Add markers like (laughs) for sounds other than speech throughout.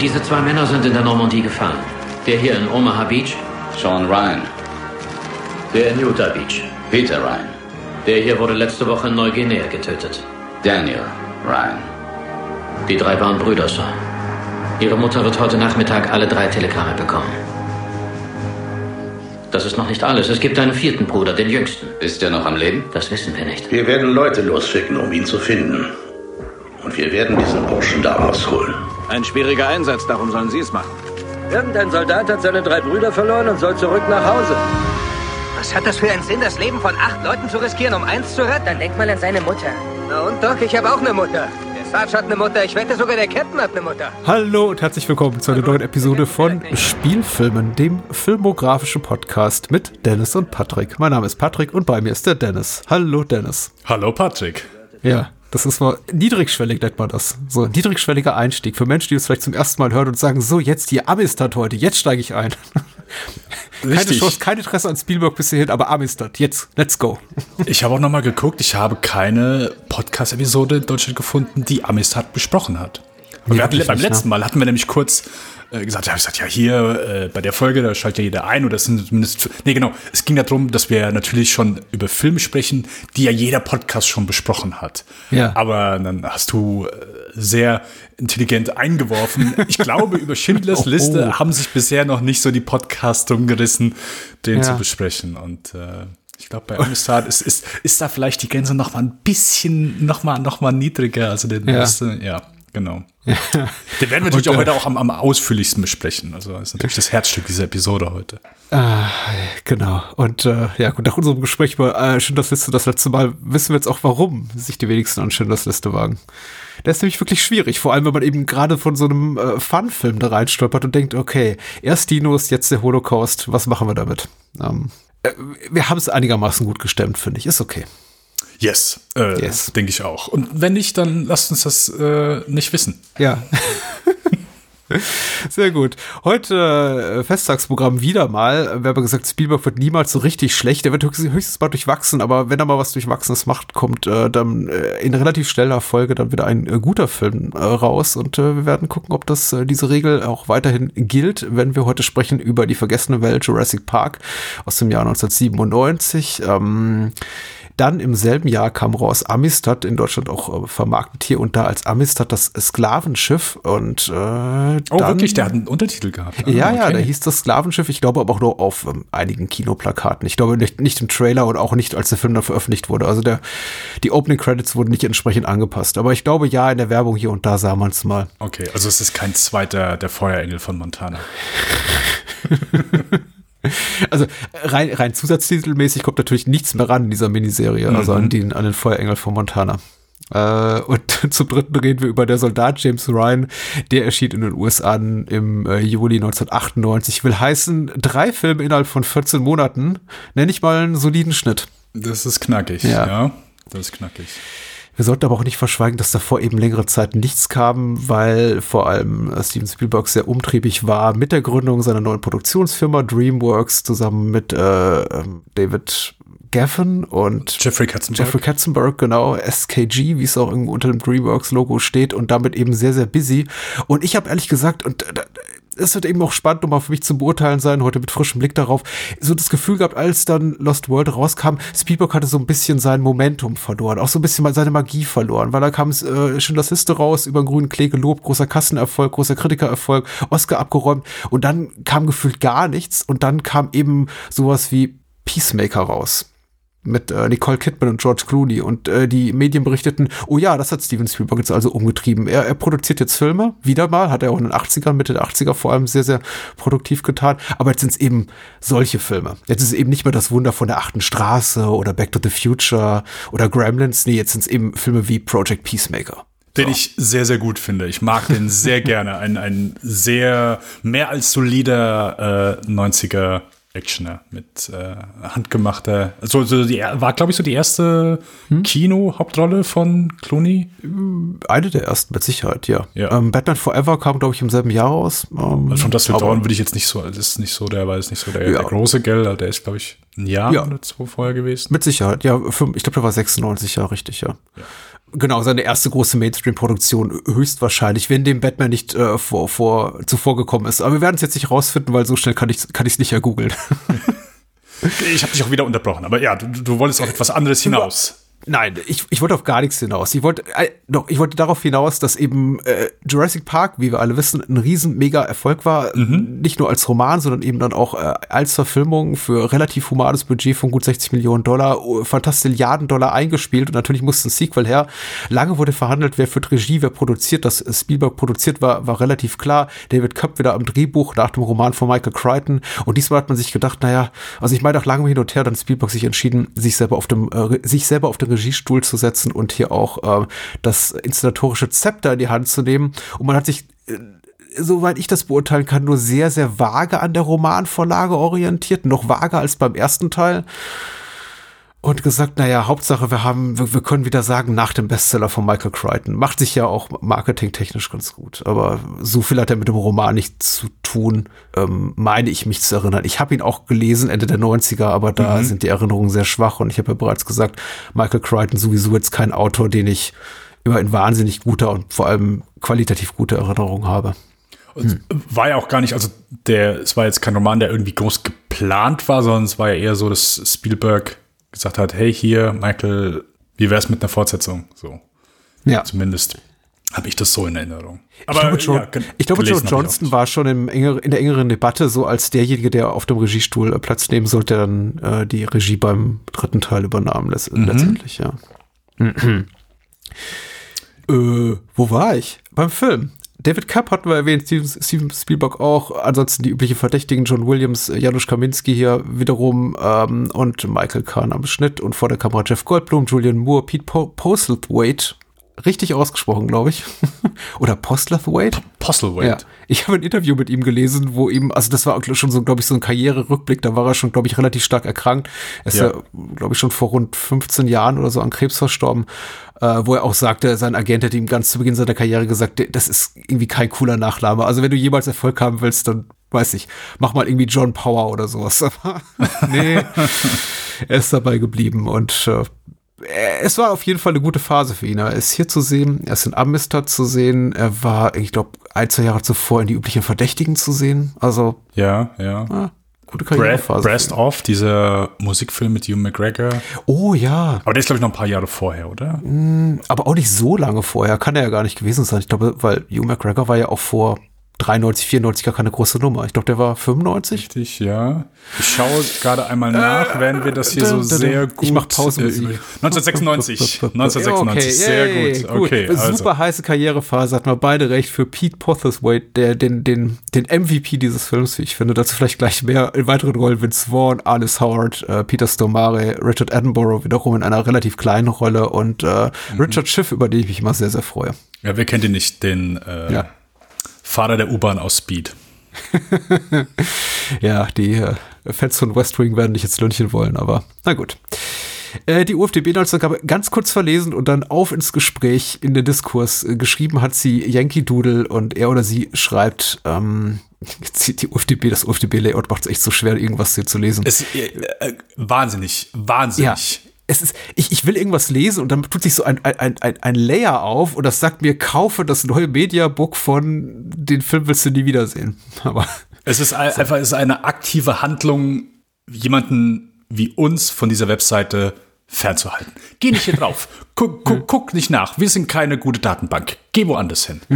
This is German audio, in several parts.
Diese zwei Männer sind in der Normandie gefahren. Der hier in Omaha Beach. Sean Ryan. Der in Utah Beach. Peter Ryan. Der hier wurde letzte Woche in Neuguinea getötet. Daniel Ryan. Die drei waren Brüder, Sir. Ihre Mutter wird heute Nachmittag alle drei Telegramme bekommen. Das ist noch nicht alles. Es gibt einen vierten Bruder, den jüngsten. Ist er noch am Leben? Das wissen wir nicht. Wir werden Leute losschicken, um ihn zu finden. Und wir werden diesen Burschen da rausholen. Ein schwieriger Einsatz, darum sollen Sie es machen. Irgendein Soldat hat seine drei Brüder verloren und soll zurück nach Hause. Was hat das für einen Sinn, das Leben von acht Leuten zu riskieren, um eins zu retten? Dann denk mal an seine Mutter. Na und doch, ich habe auch eine Mutter. Der Sarge hat eine Mutter, ich wette sogar der Captain hat eine Mutter. Hallo und herzlich willkommen zu einer neuen Episode (laughs) von Spielfilmen, dem filmografischen Podcast mit Dennis und Patrick. Mein Name ist Patrick und bei mir ist der Dennis. Hallo Dennis. Hallo Patrick. Ja, das ist mal niedrigschwellig, nennt man das. So ein niedrigschwelliger Einstieg für Menschen, die es vielleicht zum ersten Mal hören und sagen, so jetzt die Amistad heute, jetzt steige ich ein. (laughs) Keine Chance, kein Interesse an Spielberg bis hierhin, aber Amistad, jetzt, let's go. (laughs) Ich habe auch nochmal geguckt, ich habe keine Podcast-Episode in Deutschland gefunden, die Amistad besprochen hat. Und wir hatten, beim letzten Mal hatten wir nämlich kurz äh, gesagt, ja, ich gesagt, ja, hier äh, bei der Folge, da schaltet ja jeder ein oder sind zumindest, nee, genau, es ging darum, dass wir natürlich schon über Filme sprechen, die ja jeder Podcast schon besprochen hat. Ja. Aber dann hast du äh, sehr intelligent eingeworfen. Ich glaube, über Schindlers (laughs) Oh, Liste oh. haben sich bisher noch nicht so die Podcasts umgerissen, den Ja. zu besprechen. Und äh, ich glaube, bei Amistad ist, ist, ist da vielleicht die Grenze noch mal ein bisschen, noch mal, noch mal niedriger. Also den Ja. Liste, ja, genau. (laughs) Den werden wir natürlich Und, auch äh, heute auch am, am ausführlichsten besprechen. Also das ist natürlich das Herzstück dieser Episode heute. Ah, genau. Und äh, ja, gut, nach unserem Gespräch über äh, Schindlers Liste das letzte Mal wissen wir jetzt auch, warum sich die wenigsten an Schindlers Liste wagen. Der ist nämlich wirklich schwierig, vor allem wenn man eben gerade von so einem äh, Fun-Film da reinstolpert und denkt, okay, erst Dinos, jetzt der Holocaust, was machen wir damit? Ähm, äh, wir haben es einigermaßen gut gestemmt, finde ich. Ist okay. Yes, äh, Yes. denke ich auch. Und wenn nicht, dann lasst uns das äh, nicht wissen. Ja. (laughs) Sehr gut. Heute äh, Festtagsprogramm wieder mal. Wir haben gesagt, Spielberg wird niemals so richtig schlecht. Der wird höchstens, höchstens mal durchwachsen, aber wenn er mal was Durchwachsenes macht, kommt äh, dann äh, in relativ schneller Folge dann wieder ein äh, guter Film äh, raus. Und äh, wir werden gucken, ob das äh, diese Regel auch weiterhin gilt, wenn wir heute sprechen über die vergessene Welt Jurassic Park aus dem Jahr 1997. Ähm, dann im selben Jahr kam raus Amistad, in Deutschland auch äh, vermarktet hier und da als Amistad das Sklavenschiff und äh, Oh, dann, wirklich? Der hat einen Untertitel gehabt. Ah, ja, ja, okay. da hieß das Sklavenschiff, ich glaube aber auch nur auf ähm, einigen Kinoplakaten. Ich glaube nicht, nicht im Trailer und auch nicht, als der Film dann veröffentlicht wurde. Also der, die Opening Credits wurden nicht entsprechend angepasst. Aber ich glaube, ja, in der Werbung hier und da sah man es mal. Okay, also es ist kein zweiter der Feuerengel von Montana. (laughs) (laughs) Also rein, rein zusatztitelmäßig kommt natürlich nichts mehr ran in dieser Miniserie, also Mhm. an den, an den Feuerengel von Montana. Äh, und (laughs) zum dritten reden wir über der Soldat James Ryan. Der erschien in den USA im äh, Juli 1998. Will heißen, drei Filme innerhalb von 14 Monaten. Nenne ich mal einen soliden Schnitt. Das ist knackig, Ja. ja. Das ist knackig. Wir sollten aber auch nicht verschweigen, dass davor eben längere Zeit nichts kam, weil vor allem äh, Steven Spielberg sehr umtriebig war mit der Gründung seiner neuen Produktionsfirma DreamWorks zusammen mit äh, ähm, David Geffen und Jeffrey Katzenberg. Jeffrey Katzenberg, genau, SKG, wie es auch irgendwo unter dem DreamWorks-Logo steht und damit eben sehr, sehr busy. Und ich habe ehrlich gesagt, und äh, es wird eben auch spannend, um für mich zu beurteilen sein, heute mit frischem Blick darauf, so das Gefühl gehabt, als dann Lost World rauskam, Spielberg hatte so ein bisschen sein Momentum verloren, auch so ein bisschen mal seine Magie verloren, weil da kam äh, Schindlers Liste raus, über den grünen Klee gelobt, großer Kassenerfolg, großer Kritikererfolg, Oscar abgeräumt und dann kam gefühlt gar nichts und dann kam eben sowas wie Peacemaker raus mit äh, Nicole Kidman und George Clooney und äh, die Medien berichteten, oh ja, das hat Steven Spielberg jetzt also umgetrieben. Er, er produziert jetzt Filme, wieder mal, hat er auch in den 80ern, Mitte der 80er vor allem sehr, sehr produktiv getan, aber jetzt sind es eben solche Filme. Jetzt ist es eben nicht mehr das Wunder von der achten Straße oder Back to the Future oder Gremlins, nee, jetzt sind es eben Filme wie Project Peacemaker. Den ich sehr, sehr gut finde. Ich mag den sehr (laughs) gerne. Ein, ein sehr, mehr als solider äh, 90er Actioner mit äh, handgemachter. So, so die, war, glaube ich, so die erste hm? Kino-Hauptrolle von Clooney. Eine der ersten, mit Sicherheit, ja. Ja. Ähm, Batman Forever kam, glaube ich, im selben Jahr raus. Ähm, Also von das aber- Dawn würde ich jetzt nicht so, das ist nicht so, der war jetzt nicht so der, Ja. der große Gell, der ist, glaube ich, ein Jahr Ja. oder zwei vorher gewesen. Mit Sicherheit, ja. fünf- Ich glaube, der war 96, ja, richtig, ja. Genau, seine erste große Mainstream-Produktion höchstwahrscheinlich, wenn dem Batman nicht äh, vor, vor, zuvor gekommen ist. Aber wir werden es jetzt nicht rausfinden, weil so schnell kann ich es kann ich's nicht ergoogeln. (laughs) Ich habe dich auch wieder unterbrochen, aber ja, du, du wolltest auf etwas anderes hinaus. Nein, ich, ich wollte auf gar nichts hinaus. Ich wollte, äh, doch, ich wollte darauf hinaus, dass eben äh, Jurassic Park, wie wir alle wissen, ein riesen mega Erfolg war. Nicht nur als Roman, sondern eben dann auch äh, als Verfilmung für relativ humanes Budget von gut 60 Millionen Dollar, oh, Fantastilliarden Dollar eingespielt und natürlich musste ein Sequel her. Lange wurde verhandelt, wer führt Regie, wer produziert. Das Spielberg produziert war, war relativ klar. David Köpp wieder am Drehbuch nach dem Roman von Michael Crichton. Und diesmal hat man sich gedacht, naja, also ich meine nach langem Hin und Her, dann Spielberg sich entschieden, sich selber auf dem, äh, sich selber auf den Regiestuhl zu setzen und hier auch äh, das inszenatorische Zepter in die Hand zu nehmen. Und man hat sich äh, soweit ich das beurteilen kann, nur sehr, sehr vage an der Romanvorlage orientiert, noch vager als beim ersten Teil. Und gesagt, naja, Hauptsache, wir haben, wir, wir können wieder sagen, nach dem Bestseller von Michael Crichton. Macht sich ja auch marketingtechnisch ganz gut. Aber so viel hat er mit dem Roman nicht zu tun, ähm, meine ich mich zu erinnern. Ich habe ihn auch gelesen, Ende der 90er, aber da sind die Erinnerungen sehr schwach. Und ich habe ja bereits gesagt, Michael Crichton sowieso jetzt kein Autor, den ich immer in wahnsinnig guter und vor allem qualitativ guter Erinnerung habe. Und war ja auch gar nicht, also der, es war jetzt kein Roman, der irgendwie groß geplant war, sondern es war ja eher so, dass Spielberg gesagt hat, hey hier, Michael, wie wär's mit einer Fortsetzung? So, Ja. zumindest habe ich das so in Erinnerung. ich glaube, Joe, ja, ich glaube, Joe Johnston war schon im enger, in der engeren Debatte so als derjenige, der auf dem Regiestuhl Platz nehmen sollte, der dann äh, die Regie beim dritten Teil übernahm, letzt, Mhm. letztendlich, ja. (clears throat) äh, wo war ich? Beim Film. David Cup hatten wir erwähnt, Steven, Spielberg auch, ansonsten die üblichen Verdächtigen, John Williams, Janusz Kaminski hier wiederum ähm, und Michael Kahn am Schnitt. Und vor der Kamera Jeff Goldblum, Julian Moore, Pete po Postlethwaite, richtig ausgesprochen, glaube ich, (laughs) oder Postlethwaite? Postlethwaite. Ja, ich habe ein Interview mit ihm gelesen, wo ihm, also das war schon so, glaube ich, so ein Karriererückblick, da war er schon, glaube ich, relativ stark erkrankt. Er ist Ja. ja, glaube ich, schon vor rund 15 Jahren oder so an Krebs verstorben, äh, wo er auch sagte, sein Agent hätte ihm ganz zu Beginn seiner Karriere gesagt, das ist irgendwie kein cooler Nachname. Also wenn du jemals Erfolg haben willst, dann weiß ich, mach mal irgendwie John Power oder sowas. (laughs) Aber (laughs) nee, er ist dabei geblieben und äh, es war auf jeden Fall eine gute Phase für ihn. Er ist hier zu sehen, er ist in Amistad zu sehen, er war, ich glaube, ein, zwei Jahre zuvor in die üblichen Verdächtigen zu sehen. Also, Ja, ja. ah, gute Karrierephase. Breast Off, dieser Musikfilm mit Hugh McGregor. Oh ja, Aber der ist, glaube ich, noch ein paar Jahre vorher, oder? aber auch nicht so lange vorher. Kann er ja gar nicht gewesen sein. Ich glaube, weil Hugh McGregor war ja auch vor 93, 94 gar keine große Nummer. Ich glaube, der war 95. Richtig, ja. Ich schaue gerade einmal nach, während wir das hier so da. sehr gut. Ich mach Pausenmusik. äh, über- 1996. 1996, Okay, sehr gut. Okay, also. Super heiße Karrierephase, hatten wir beide recht für Pete Postlethwaite, der den, den, den MVP dieses Films, wie ich finde. Dazu vielleicht gleich mehr in weiteren Rollen Vince Vaughn, Alice Howard, äh, Peter Stormare, Richard Attenborough wiederum in einer relativ kleinen Rolle und äh, Mhm. Richard Schiff, über den ich mich immer sehr, sehr freue. Ja, wer kennt ihn nicht? Den äh, Ja. Fahrer der U-Bahn aus Speed. (laughs) Ja, die äh, Fans von West Wing werden nicht ins Lönnchen wollen, aber na gut. Äh, die UFDB-Neuausgabe ganz kurz verlesen und dann auf ins Gespräch in den Diskurs. Äh, geschrieben hat sie Yankee Doodle und er oder sie schreibt, ähm, (laughs) jetzt die, UFDB, das UFDB-Layout macht es echt so schwer, irgendwas hier zu lesen. Es, äh, äh, wahnsinnig, wahnsinnig. Es ist, ich, ich will irgendwas lesen und dann tut sich so ein, ein, ein, ein Layer auf und das sagt mir, kaufe das neue Mediabook von den Film willst du nie wiedersehen. (laughs) Aber Es ist ein, einfach es ist eine aktive Handlung, jemanden wie uns von dieser Webseite fernzuhalten. Geh nicht hier (laughs) drauf. Guck, guck, guck nicht nach. Wir sind keine gute Datenbank. Geh woanders hin. (laughs)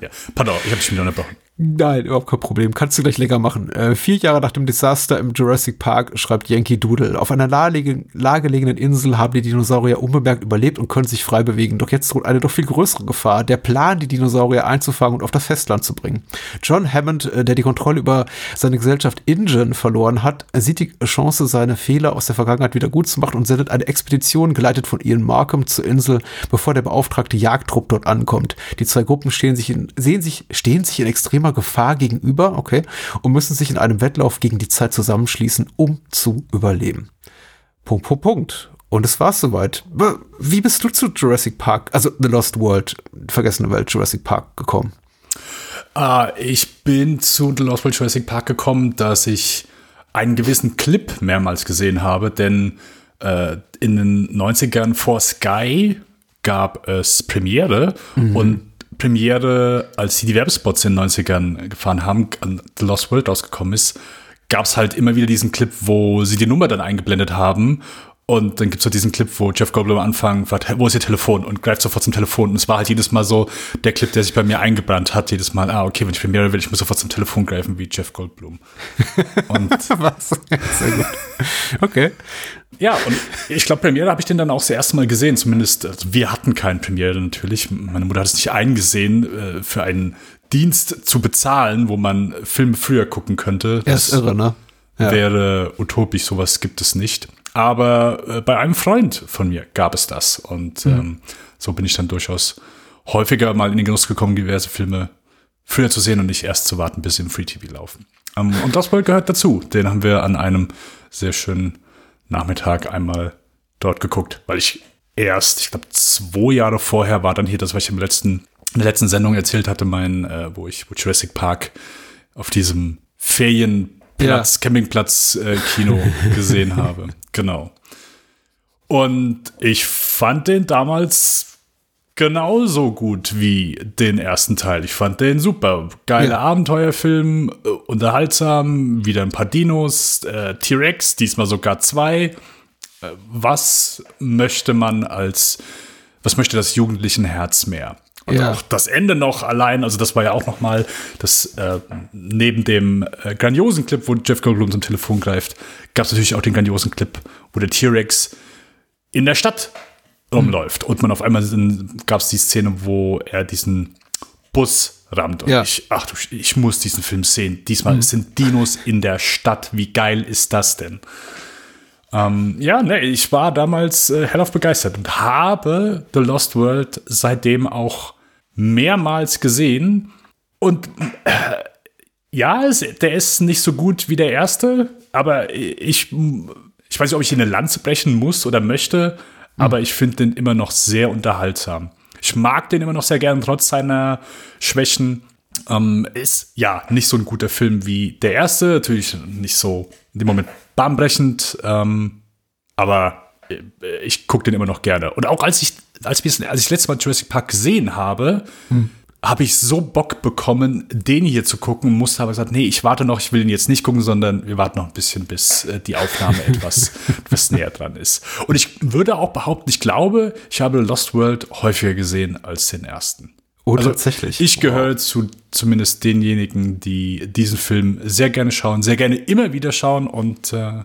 ja. Pardon, ich habe dich wieder unterbrochen. Nein, überhaupt kein Problem. Kannst du gleich länger machen. Äh, vier Jahre nach dem Desaster im Jurassic Park schreibt Yankee Doodle. Auf einer nahegelegenen Insel haben die Dinosaurier unbemerkt überlebt und können sich frei bewegen. Doch jetzt droht eine doch viel größere Gefahr. Der Plan, die Dinosaurier einzufangen und auf das Festland zu bringen. John Hammond, äh, der die Kontrolle über seine Gesellschaft InGen verloren hat, sieht die Chance, seine Fehler aus der Vergangenheit wieder gut zu machen und sendet eine Expedition, geleitet von Ian Markham, zur Insel, bevor der beauftragte Jagdtrupp dort ankommt. Die zwei Gruppen stehen sich in, sehen sich, stehen sich in extremer Gefahr gegenüber, okay, und müssen sich in einem Wettlauf gegen die Zeit zusammenschließen, um zu überleben. Punkt, Punkt, Punkt. Und es war's soweit. Wie bist du zu Jurassic Park, also The Lost World, vergessene Welt, Jurassic Park gekommen? Ah, ich bin zu The Lost World Jurassic Park gekommen, dass ich einen gewissen Clip mehrmals gesehen habe, denn äh, in den 90ern vor Sky gab es Premiere mhm. und Premiere, als sie die Werbespots in den 90ern gefahren haben, an The Lost World rausgekommen ist, gab es halt immer wieder diesen Clip, wo sie die Nummer dann eingeblendet haben und dann gibt es so diesen Clip, wo Jeff Goldblum am Anfang fragt, wo ist Ihr Telefon? Und greift sofort zum Telefon. Und es war halt jedes Mal so der Clip, der sich bei mir eingebrannt hat. Jedes Mal, ah, okay, wenn ich Premiere will, ich muss sofort zum Telefon greifen, wie Jeff Goldblum. Und (laughs) Was? Sehr gut. Okay. Ja, und ich glaube, Premiere habe ich den dann auch das erste Mal gesehen. Zumindest, also wir hatten keinen Premiere natürlich. Meine Mutter hat es nicht eingesehen, äh, für einen Dienst zu bezahlen, wo man Filme früher gucken könnte. Das ist irre, ne? Ja. Wäre utopisch, sowas gibt es nicht. Aber äh, bei einem Freund von mir gab es das. Und mhm. ähm, so bin ich dann durchaus häufiger mal in den Genuss gekommen, diverse Filme früher zu sehen und nicht erst zu warten, bis sie im Free TV laufen. Ähm, und das gehört dazu. Den haben wir an einem sehr schönen Nachmittag einmal dort geguckt, weil ich erst, ich glaube, zwei Jahre vorher war dann hier das, was ich im letzten, in der letzten Sendung erzählt hatte, mein, äh, wo ich, wo Jurassic Park auf diesem Ferien Platz, ja. Campingplatz äh, Kino (laughs) gesehen habe. Genau. Und ich fand den damals genauso gut wie den ersten Teil. Ich fand den super. Geiler ja. Abenteuerfilm, äh, unterhaltsam, wieder ein paar Dinos, äh, T-Rex, diesmal sogar zwei. Äh, was möchte man als, was möchte das jugendlichen Herz mehr? Und ja. auch das Ende noch allein, also das war ja auch noch mal das äh, neben dem äh, grandiosen Clip, wo Jeff Goldblum zum Telefon greift, gab es natürlich auch den grandiosen Clip, wo der T-Rex in der Stadt rumläuft und man auf einmal gab es die Szene, wo er diesen Bus rammt und ja. ich, ach du, ich muss diesen Film sehen. Diesmal mhm. sind Dinos in der Stadt. Wie geil ist das denn? Ähm, ja, ne, ich war damals äh, hellauf begeistert und habe The Lost World seitdem auch mehrmals gesehen. Und äh, ja, es, der ist nicht so gut wie der erste, aber ich, ich weiß nicht, ob ich ihn eine Lanze brechen muss oder möchte, mhm. aber ich finde den immer noch sehr unterhaltsam. Ich mag den immer noch sehr gern, trotz seiner Schwächen. Ähm, ist ja nicht so ein guter Film wie der erste, natürlich nicht so in dem Moment bahnbrechend, ähm, aber äh, ich gucke den immer noch gerne. Und auch als ich, als, als ich das letzte Mal Jurassic Park gesehen habe, hm. habe ich so Bock bekommen, den hier zu gucken, musste aber gesagt, nee, ich warte noch, ich will ihn jetzt nicht gucken, sondern wir warten noch ein bisschen, bis äh, die Aufnahme (laughs) etwas, etwas näher dran ist. Und ich würde auch behaupten, ich glaube, ich habe Lost World häufiger gesehen als den ersten. Oh, also tatsächlich. Ich gehöre wow. zu zumindest denjenigen, die diesen Film sehr gerne schauen, sehr gerne immer wieder schauen und äh,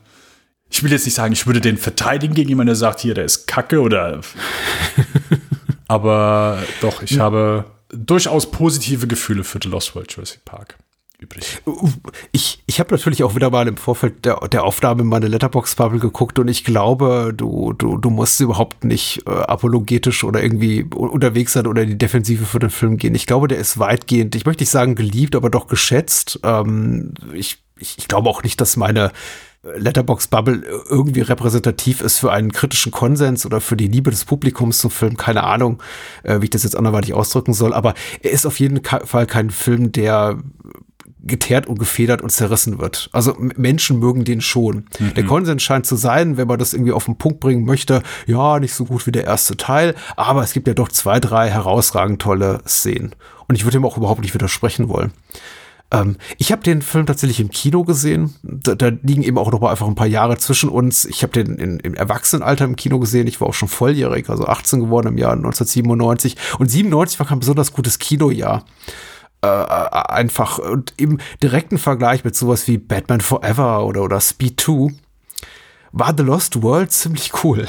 ich will jetzt nicht sagen, ich würde den verteidigen gegen jemanden, der sagt, hier, der ist Kacke oder. (laughs) aber doch, ich habe durchaus positive Gefühle für The Lost World Jurassic Park übrig. Ich, ich habe natürlich auch wieder mal im Vorfeld der, der Aufnahme meine Letterbox-Bubble geguckt und ich glaube, du, du, du musst überhaupt nicht äh, apologetisch oder irgendwie unterwegs sein oder in die Defensive für den Film gehen. Ich glaube, der ist weitgehend, ich möchte nicht sagen geliebt, aber doch geschätzt. Ähm, ich, ich, ich glaube auch nicht, dass meine Letterbox Bubble irgendwie repräsentativ ist für einen kritischen Konsens oder für die Liebe des Publikums zum Film. Keine Ahnung, äh, wie ich das jetzt anderweitig ausdrücken soll, aber er ist auf jeden Fall kein Film, der geteert und gefedert und zerrissen wird. Also Menschen mögen den schon. Mhm. Der Konsens scheint zu sein, wenn man das irgendwie auf den Punkt bringen möchte, ja, nicht so gut wie der erste Teil, aber es gibt ja doch zwei, drei herausragend tolle Szenen. Und ich würde ihm auch überhaupt nicht widersprechen wollen. Ähm, ich habe den Film tatsächlich im Kino gesehen. Da, da, liegen eben auch noch mal einfach ein paar Jahre zwischen uns. Ich habe den in, im Erwachsenenalter im Kino gesehen. Ich war auch schon volljährig, also 18 geworden im Jahr 1997. Und 97 war kein besonders gutes Kinojahr. Äh, einfach und im direkten Vergleich mit sowas wie Batman Forever oder, oder Speed 2 war The Lost World ziemlich cool.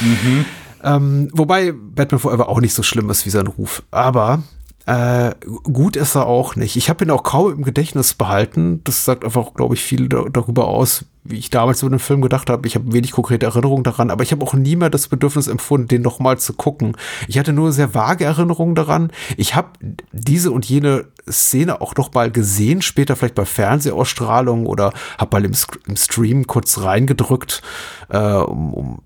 mhm. (laughs) ähm, wobei Batman Forever auch nicht so schlimm ist wie sein Ruf. Aber äh, gut ist er auch nicht. Ich habe ihn auch kaum im Gedächtnis behalten. Das sagt einfach, glaube ich, viel da darüber aus, wie ich damals über den Film gedacht habe. Ich habe wenig konkrete Erinnerungen daran, aber ich habe auch nie mehr das Bedürfnis empfunden, den nochmal zu gucken. Ich hatte nur sehr vage Erinnerungen daran. Ich habe diese und jene Szene auch noch mal gesehen, später vielleicht bei Fernsehausstrahlungen oder habe mal im, im, Stream kurz reingedrückt, äh, um, um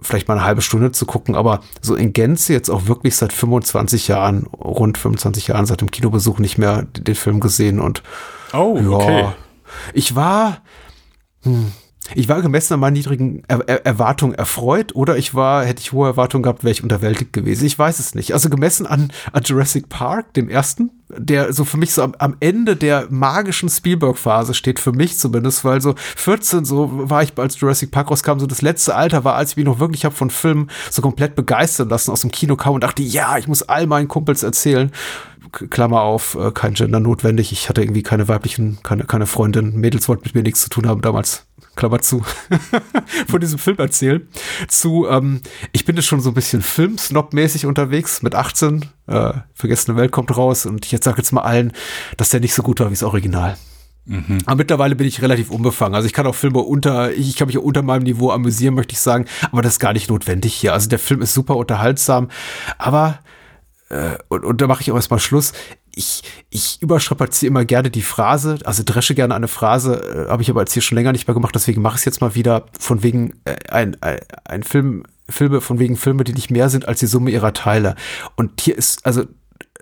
vielleicht mal eine halbe Stunde zu gucken, aber so in Gänze jetzt auch wirklich seit 25 Jahren, rund 25 Jahren seit dem Kinobesuch nicht mehr den Film gesehen und oh, ja, okay. Ich war, hm, ich war gemessen an meinen niedrigen er er Erwartungen erfreut oder ich war, hätte ich hohe Erwartungen gehabt, wäre ich unterwältigt gewesen. Ich weiß es nicht. Also gemessen an, an Jurassic Park, dem ersten, der so für mich so am, am Ende der magischen Spielberg-Phase steht, für mich zumindest, weil so 14, so war ich, als Jurassic Park rauskam, so das letzte Alter war, als ich mich noch wirklich habe von Filmen so komplett begeistern lassen, aus dem Kino kam und dachte, ja, ich muss all meinen Kumpels erzählen. Klammer auf, äh, kein Gender notwendig. Ich hatte irgendwie keine weiblichen, keine, keine Freundin. Mädels wollten mit mir nichts zu tun haben damals. Klammer zu, (laughs) von diesem Film erzählen, zu, ähm, ich bin jetzt schon so ein bisschen Film-Snob-mäßig unterwegs, mit 18, äh, Vergessene Welt kommt raus und ich jetzt sage jetzt mal allen, dass der nicht so gut war wie das Original. Mhm. Aber mittlerweile bin ich relativ unbefangen. Also ich kann auch Filme unter, ich kann mich unter meinem Niveau amüsieren, möchte ich sagen, aber das ist gar nicht notwendig hier. Also der Film ist super unterhaltsam, aber äh, und, und da mache ich auch erstmal Schluss ich, ich überstrapaziere immer gerne die Phrase, also dresche gerne eine Phrase, äh, habe ich aber jetzt hier schon länger nicht mehr gemacht, deswegen mache ich es jetzt mal wieder von wegen äh, ein, ein, ein Film, Filme, von wegen Filme, die nicht mehr sind als die Summe ihrer Teile. Und hier ist, also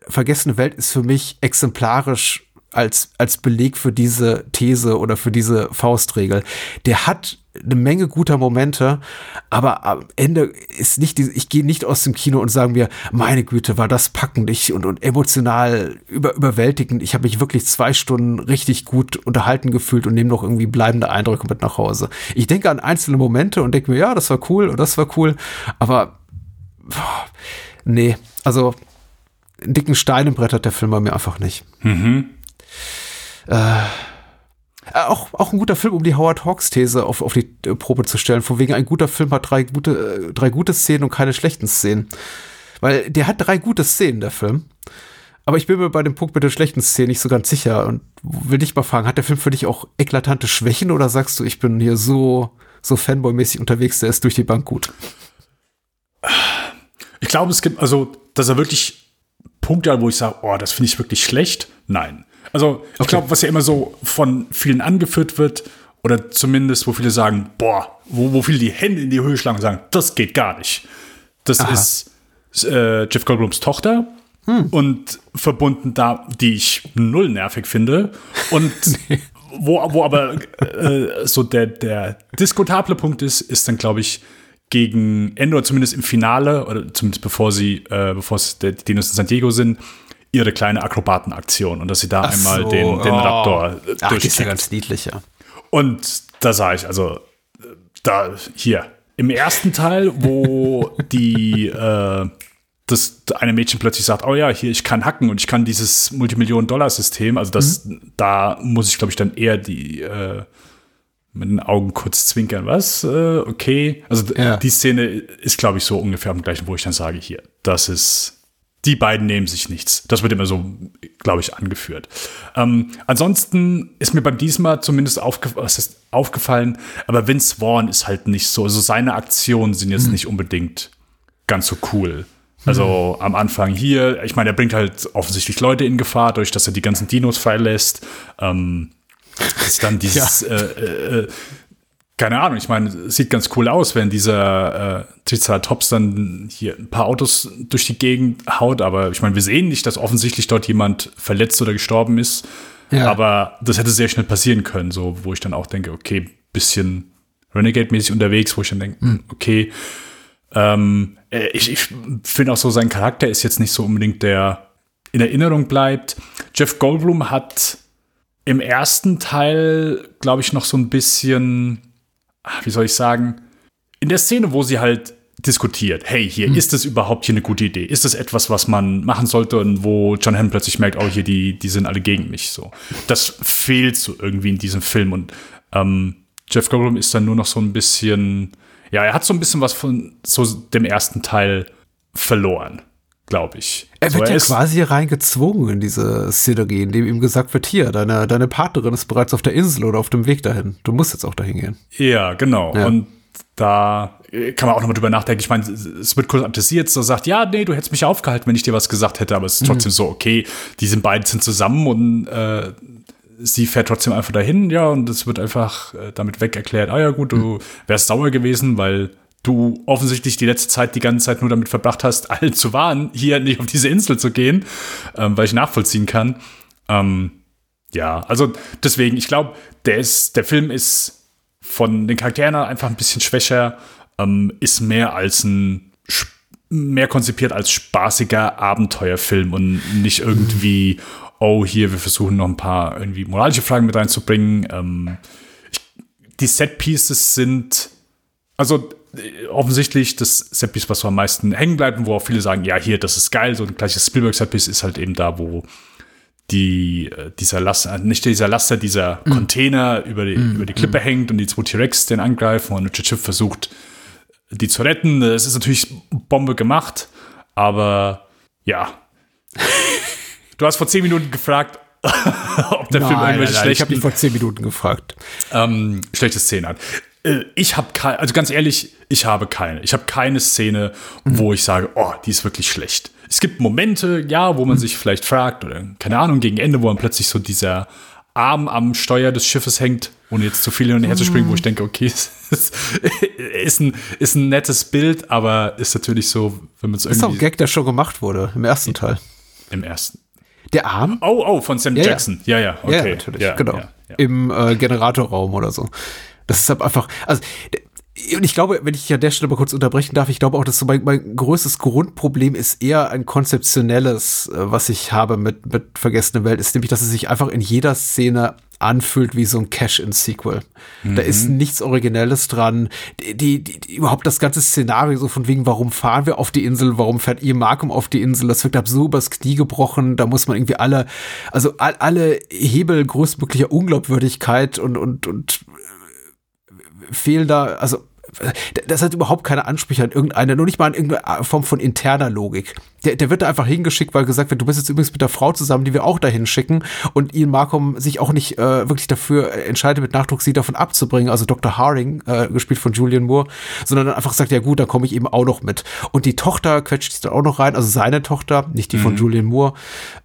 Vergessene Welt ist für mich exemplarisch als, als Beleg für diese These oder für diese Faustregel. Der hat eine Menge guter Momente, aber am Ende ist nicht diese, ich gehe nicht aus dem Kino und sagen mir, meine Güte, war das packend ich und, und emotional über, überwältigend. Ich habe mich wirklich zwei Stunden richtig gut unterhalten gefühlt und nehme noch irgendwie bleibende Eindrücke mit nach Hause. Ich denke an einzelne Momente und denke mir, ja, das war cool und das war cool, aber boah, nee, also einen dicken Stein im Brett hat der Film bei mir einfach nicht. Mhm. Äh, äh, auch, auch ein guter Film, um die Howard Hawks These auf, auf die äh, Probe zu stellen. Von wegen ein guter Film hat drei gute, äh, drei gute Szenen und keine schlechten Szenen. Weil der hat drei gute Szenen, der Film. Aber ich bin mir bei dem Punkt mit den schlechten Szenen nicht so ganz sicher und will dich mal fragen, hat der Film für dich auch eklatante Schwächen oder sagst du, ich bin hier so, so Fanboy-mäßig unterwegs, der ist durch die Bank gut? Ich glaube, es gibt, also, dass er wirklich Punkte hat, wo ich sage, oh, das finde ich wirklich schlecht. Nein. Also ich okay. glaube, was ja immer so von vielen angeführt wird, oder zumindest, wo viele sagen, boah, wo, wo viele die Hände in die Höhe schlagen und sagen, das geht gar nicht. Das Aha. ist äh, Jeff Goldblums Tochter hm. und verbunden da, die ich null nervig finde. Und (laughs) nee. wo, wo aber äh, so der, der diskutable Punkt ist, ist dann, glaube ich, gegen Ende oder zumindest im Finale, oder zumindest bevor sie, äh, bevor es die Dinos in San Diego sind, ihre kleine Akrobatenaktion und dass sie da Ach einmal so, den, den oh. Raptor Ach, durch ist ja ganz niedlich, ja. Und da sah ich, also da hier im ersten Teil, wo (laughs) die äh, das eine Mädchen plötzlich sagt, oh ja, hier ich kann hacken und ich kann dieses Multimillionen-Dollar-System, also das, mhm. da muss ich glaube ich dann eher die äh, mit den Augen kurz zwinkern, was? Äh, okay, also ja. die Szene ist glaube ich so ungefähr am gleichen, wo ich dann sage, hier, das ist die beiden nehmen sich nichts. Das wird immer so, glaube ich, angeführt. Ähm, ansonsten ist mir beim diesmal zumindest aufge aufgefallen, aber Vince Vaughn ist halt nicht so. Also seine Aktionen sind jetzt hm. nicht unbedingt ganz so cool. Also hm. am Anfang hier, ich meine, er bringt halt offensichtlich Leute in Gefahr, durch dass er die ganzen Dinos freilässt. Ähm, ist dann (laughs) dieses ja. äh, äh, keine Ahnung, ich meine, sieht ganz cool aus, wenn dieser äh, Triceratops dann hier ein paar Autos durch die Gegend haut, aber ich meine, wir sehen nicht, dass offensichtlich dort jemand verletzt oder gestorben ist. Ja. Aber das hätte sehr schnell passieren können, so wo ich dann auch denke, okay, bisschen Renegade-mäßig unterwegs, wo ich dann denke, mhm. okay, ähm, äh, ich, ich finde auch so, sein Charakter ist jetzt nicht so unbedingt der in Erinnerung bleibt. Jeff Goldblum hat im ersten Teil, glaube ich, noch so ein bisschen wie soll ich sagen, in der Szene, wo sie halt diskutiert. Hey, hier, hm. ist das überhaupt hier eine gute Idee? Ist das etwas, was man machen sollte und wo John Hamm plötzlich merkt, oh, hier, die, die sind alle gegen mich, so. Das fehlt so irgendwie in diesem Film und, ähm, Jeff Goldblum ist dann nur noch so ein bisschen, ja, er hat so ein bisschen was von so dem ersten Teil verloren, glaube ich. Er wird so, er ja quasi reingezwungen in diese Szenerie, indem ihm gesagt wird, hier, deine, deine Partnerin ist bereits auf der Insel oder auf dem Weg dahin. Du musst jetzt auch dahin gehen. Ja, genau. Ja. Und da kann man auch nochmal drüber nachdenken. Ich meine, es wird kurz amtisiert, so sagt, ja, nee, du hättest mich aufgehalten, wenn ich dir was gesagt hätte, aber es ist mhm. trotzdem mhm. so, okay, die sind beide sind zusammen und äh, sie fährt trotzdem einfach dahin, ja, und es wird einfach äh, damit weg erklärt, ah ja, gut, du mhm. wärst sauer gewesen, weil du offensichtlich die letzte Zeit die ganze Zeit nur damit verbracht hast, (laughs) alle zu warnen, hier nicht auf diese Insel zu gehen, ähm, weil ich nachvollziehen kann. Ähm, ja, also deswegen, ich glaube, der der Film ist von den Charakteren einfach ein bisschen schwächer, ähm, ist mehr als ein mehr konzipiert als spaßiger Abenteuerfilm und nicht irgendwie, oh, hier, wir versuchen noch ein paar irgendwie moralische Fragen mit reinzubringen. Ähm, ich, die Set-Pieces sind, also offensichtlich das Setpiece, was so am meisten hängen bleibt und wo auch viele sagen, ja, hier, das ist geil, so ein gleiches Spielberg-Setpiece ist halt eben da, wo die, äh, dieser Laster, nicht dieser Laster, dieser mm. Container über die, mm. über die Klippe mm. hängt und die zwei T-Rex den angreifen und Richard Schiff versucht, die zu retten. Es ist natürlich Bombe gemacht, aber ja. (laughs) du hast vor zehn Minuten gefragt, (laughs) ob der nein, Film irgendwelche nein, nein, Ich habe dich vor zehn Minuten gefragt. Ähm, schlechte Szene hat. Äh, ich habe keine, also ganz ehrlich, ich habe keine. Ich habe keine Szene, mhm. wo ich sage, oh, die ist wirklich schlecht. Es gibt Momente, ja, wo man mhm. sich vielleicht fragt, oder keine Ahnung, gegen Ende, wo man plötzlich so dieser Arm am Steuer des Schiffes hängt, ohne jetzt zu viel hin und her zu springen, wo ich denke, okay, (laughs) es ist ein, ist ein nettes Bild, aber ist natürlich so, wenn man es irgendwie. Ist auch ein Gag, der schon gemacht wurde, im ersten Teil. Im ersten. Der Arm? Oh, oh, von Sam ja, Jackson. Ja, ja, okay. Ja, natürlich, ja, genau. Ja, Im äh, Generatorraum oder so. Das ist einfach, also und ich glaube, wenn ich an der Stelle mal kurz unterbrechen darf, ich glaube auch, dass so mein, mein größtes Grundproblem ist eher ein konzeptionelles, äh, was ich habe mit, mit Vergessene Welt, ist nämlich, dass es sich einfach in jeder Szene anfühlt wie so ein Cash-in-Sequel. Mhm. Da ist mhm. nichts Originelles dran. Die, die, die, überhaupt das ganze Szenario so von wegen, warum fahren wir auf die Insel, warum fährt ihr Markham auf die Insel, das wirkt so übers Knie gebrochen, da muss man irgendwie alle, also all, alle Hebel größtmöglicher Unglaubwürdigkeit und, und, und fehlen da, also das hat überhaupt keine Ansprüche an irgendeine, nur nicht mal an irgendeine Form von interner Logik. Der, der wird da einfach hingeschickt, weil gesagt wird, du bist jetzt übrigens mit der Frau zusammen, die wir auch dahin schicken und Ian Markham sich auch nicht äh, wirklich dafür entscheidet, mit Nachdruck sie davon abzubringen, also Dr. Harding, äh, gespielt von Julian Moore, sondern dann einfach sagt, ja gut, dann komme ich eben auch noch mit. Und die Tochter quetscht sich dann auch noch rein, also seine Tochter, nicht die mhm. von Julian Moore,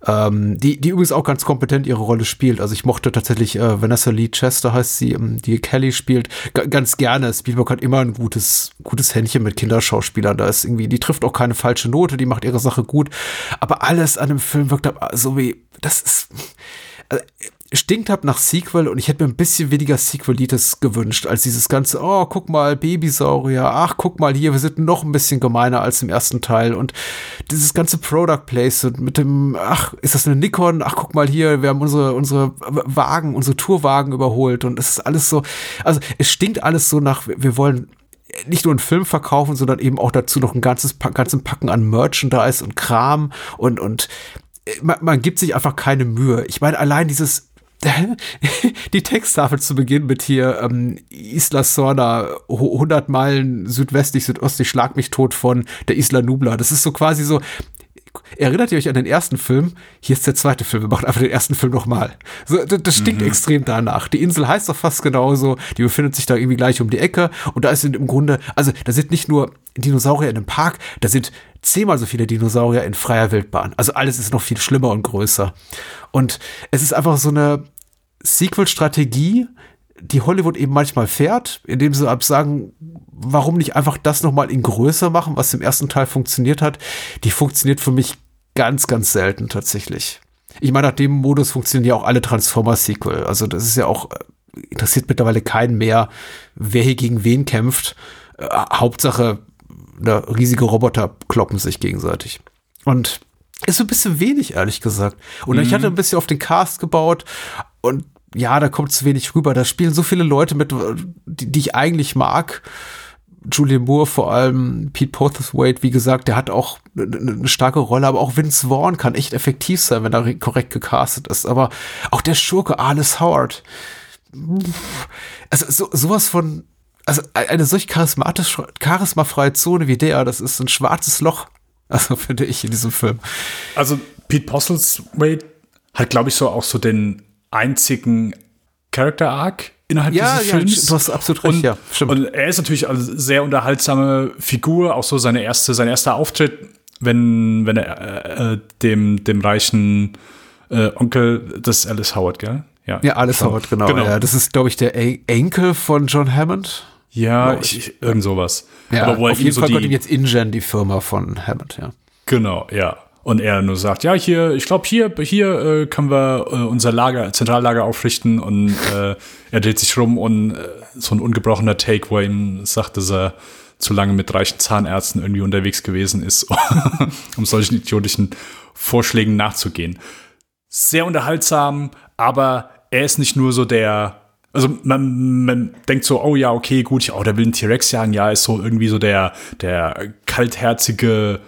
ähm, die, die übrigens auch ganz kompetent ihre Rolle spielt. Also ich mochte tatsächlich äh, Vanessa Lee Chester heißt sie, ähm, die Kelly spielt, ganz gerne. Spielberg hat immer ein gutes, gutes Händchen mit Kinderschauspielern. Da ist irgendwie, die trifft auch keine falsche Note, die macht ihre Sache gut. Aber alles an dem Film wirkt so wie, das ist, also, stinkt hab nach Sequel und ich hätte mir ein bisschen weniger Sequelitis gewünscht, als dieses ganze, oh, guck mal, Babysaurier, ach, guck mal hier, wir sind noch ein bisschen gemeiner als im ersten Teil und dieses ganze Product Placement mit dem, ach, ist das eine Nikon? Ach, guck mal hier, wir haben unsere, unsere Wagen, unsere Tourwagen überholt und es ist alles so, also es stinkt alles so nach, wir wollen nicht nur einen Film verkaufen, sondern eben auch dazu noch ein ganzes ganzen Packen an Merchandise und Kram und und äh, man, man gibt sich einfach keine Mühe. Ich meine, allein dieses (laughs) die Texttafel zu Beginn mit hier ähm, Isla Sorna 100 Meilen südwestlich, südöstlich, schlag mich tot von der Isla Nubla. Das ist so quasi so, erinnert ihr euch an den ersten Film? Hier ist der zweite Film. Wir machen einfach den ersten Film nochmal. So, das, das stinkt mhm. extrem danach. Die Insel heißt doch fast genauso. Die befindet sich da irgendwie gleich um die Ecke. Und da sind im Grunde, also da sind nicht nur Dinosaurier in einem Park, da sind zehnmal so viele Dinosaurier in freier Wildbahn. Also alles ist noch viel schlimmer und größer. Und es ist einfach so eine Sequel-Strategie, die Hollywood eben manchmal fährt, indem sie ab sagen, warum nicht einfach das nochmal in größer machen, was im ersten Teil funktioniert hat, die funktioniert für mich ganz, ganz selten tatsächlich. Ich meine, nach dem Modus funktionieren ja auch alle Transformers-Sequel. Also das ist ja auch, äh, interessiert mittlerweile keinen mehr, wer hier gegen wen kämpft. Äh, Hauptsache, ne, riesige Roboter kloppen sich gegenseitig. Und ist so ein bisschen wenig, ehrlich gesagt. Und mhm. ich hatte ein bisschen auf den Cast gebaut und ja, da kommt zu wenig rüber. Da spielen so viele Leute mit, die, die ich eigentlich mag Julian Moore vor allem, Pete Postlethwaite, wie gesagt, der hat auch eine starke Rolle, aber auch Vince Vaughn kann echt effektiv sein, wenn er korrekt gecastet ist. Aber auch der Schurke Alice Howard, also so, sowas von, also eine solch charismatisch, charismafreie Zone wie der, das ist ein schwarzes Loch, (laughs) also finde ich in diesem Film. Also Pete Postlethwaite hat, glaube ich, so auch so den einzigen Character Arc innerhalb ja, dieses ja, Films. Du hast absolut recht, und, ja, stimmt. Und er ist natürlich eine sehr unterhaltsame Figur, auch so seine erste, sein erster Auftritt, wenn, wenn er äh, dem, dem reichen äh, Onkel des Alice Howard, gell? Ja, ja Alice Howard, genau. genau. Ja, das ist, glaube ich, der Enkel von John Hammond. Ja, ich, ich, irgend sowas. Ja, Aber wo auf jeden so Fall gehört ihm jetzt InGen, die Firma von Hammond, ja. Genau, ja. Und er nur sagt, ja, hier, ich glaube, hier, hier äh, können wir äh, unser Lager, Zentrallager aufrichten. Und äh, er dreht sich rum und äh, so ein ungebrochener Take, wo er ihm sagt, dass er zu lange mit reichen Zahnärzten irgendwie unterwegs gewesen ist, (laughs) um solchen idiotischen Vorschlägen nachzugehen. Sehr unterhaltsam, aber er ist nicht nur so der, also man, man denkt so, oh ja, okay, gut, oh, der will einen T-Rex jagen, ja, ist so irgendwie so der, der kaltherzige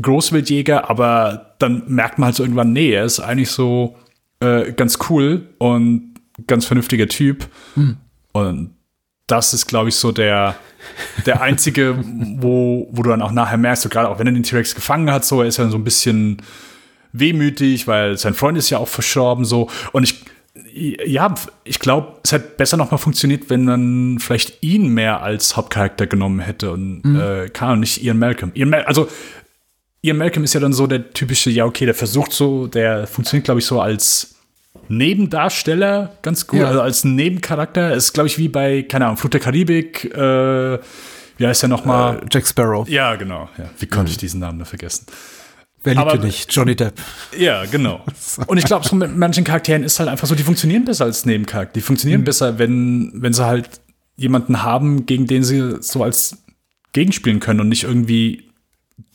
Großwildjäger, aber dann merkt man halt so irgendwann, nee, er ist eigentlich so äh, ganz cool und ganz vernünftiger Typ. Hm. Und das ist, glaube ich, so der, der einzige, wo, wo du dann auch nachher merkst, so gerade auch wenn er den T-Rex gefangen hat, so, er ist ja so ein bisschen wehmütig, weil sein Freund ist ja auch verstorben, so. Und ich, ja, ich glaube, es hätte besser nochmal funktioniert, wenn man vielleicht ihn mehr als Hauptcharakter genommen hätte und mhm. äh, kann nicht Ian Malcolm. Ian Mal also Ian Malcolm ist ja dann so der typische, ja, okay, der versucht so, der funktioniert, glaube ich, so als Nebendarsteller ganz gut, ja. also als Nebencharakter. Ist, glaube ich, wie bei, keine Ahnung, Flut der Karibik, äh, wie heißt der nochmal? Äh, Jack Sparrow. Ja, genau. Ja. Wie konnte mhm. ich diesen Namen nur vergessen? Wer liebt Aber, nicht? Johnny Depp. Ja, genau. (laughs) Und ich glaube, so mit manchen Charakteren ist halt einfach so, die funktionieren besser als Nebencharakter. Die funktionieren mhm. besser, wenn, wenn sie halt jemanden haben, gegen den sie so als gegenspielen können und nicht irgendwie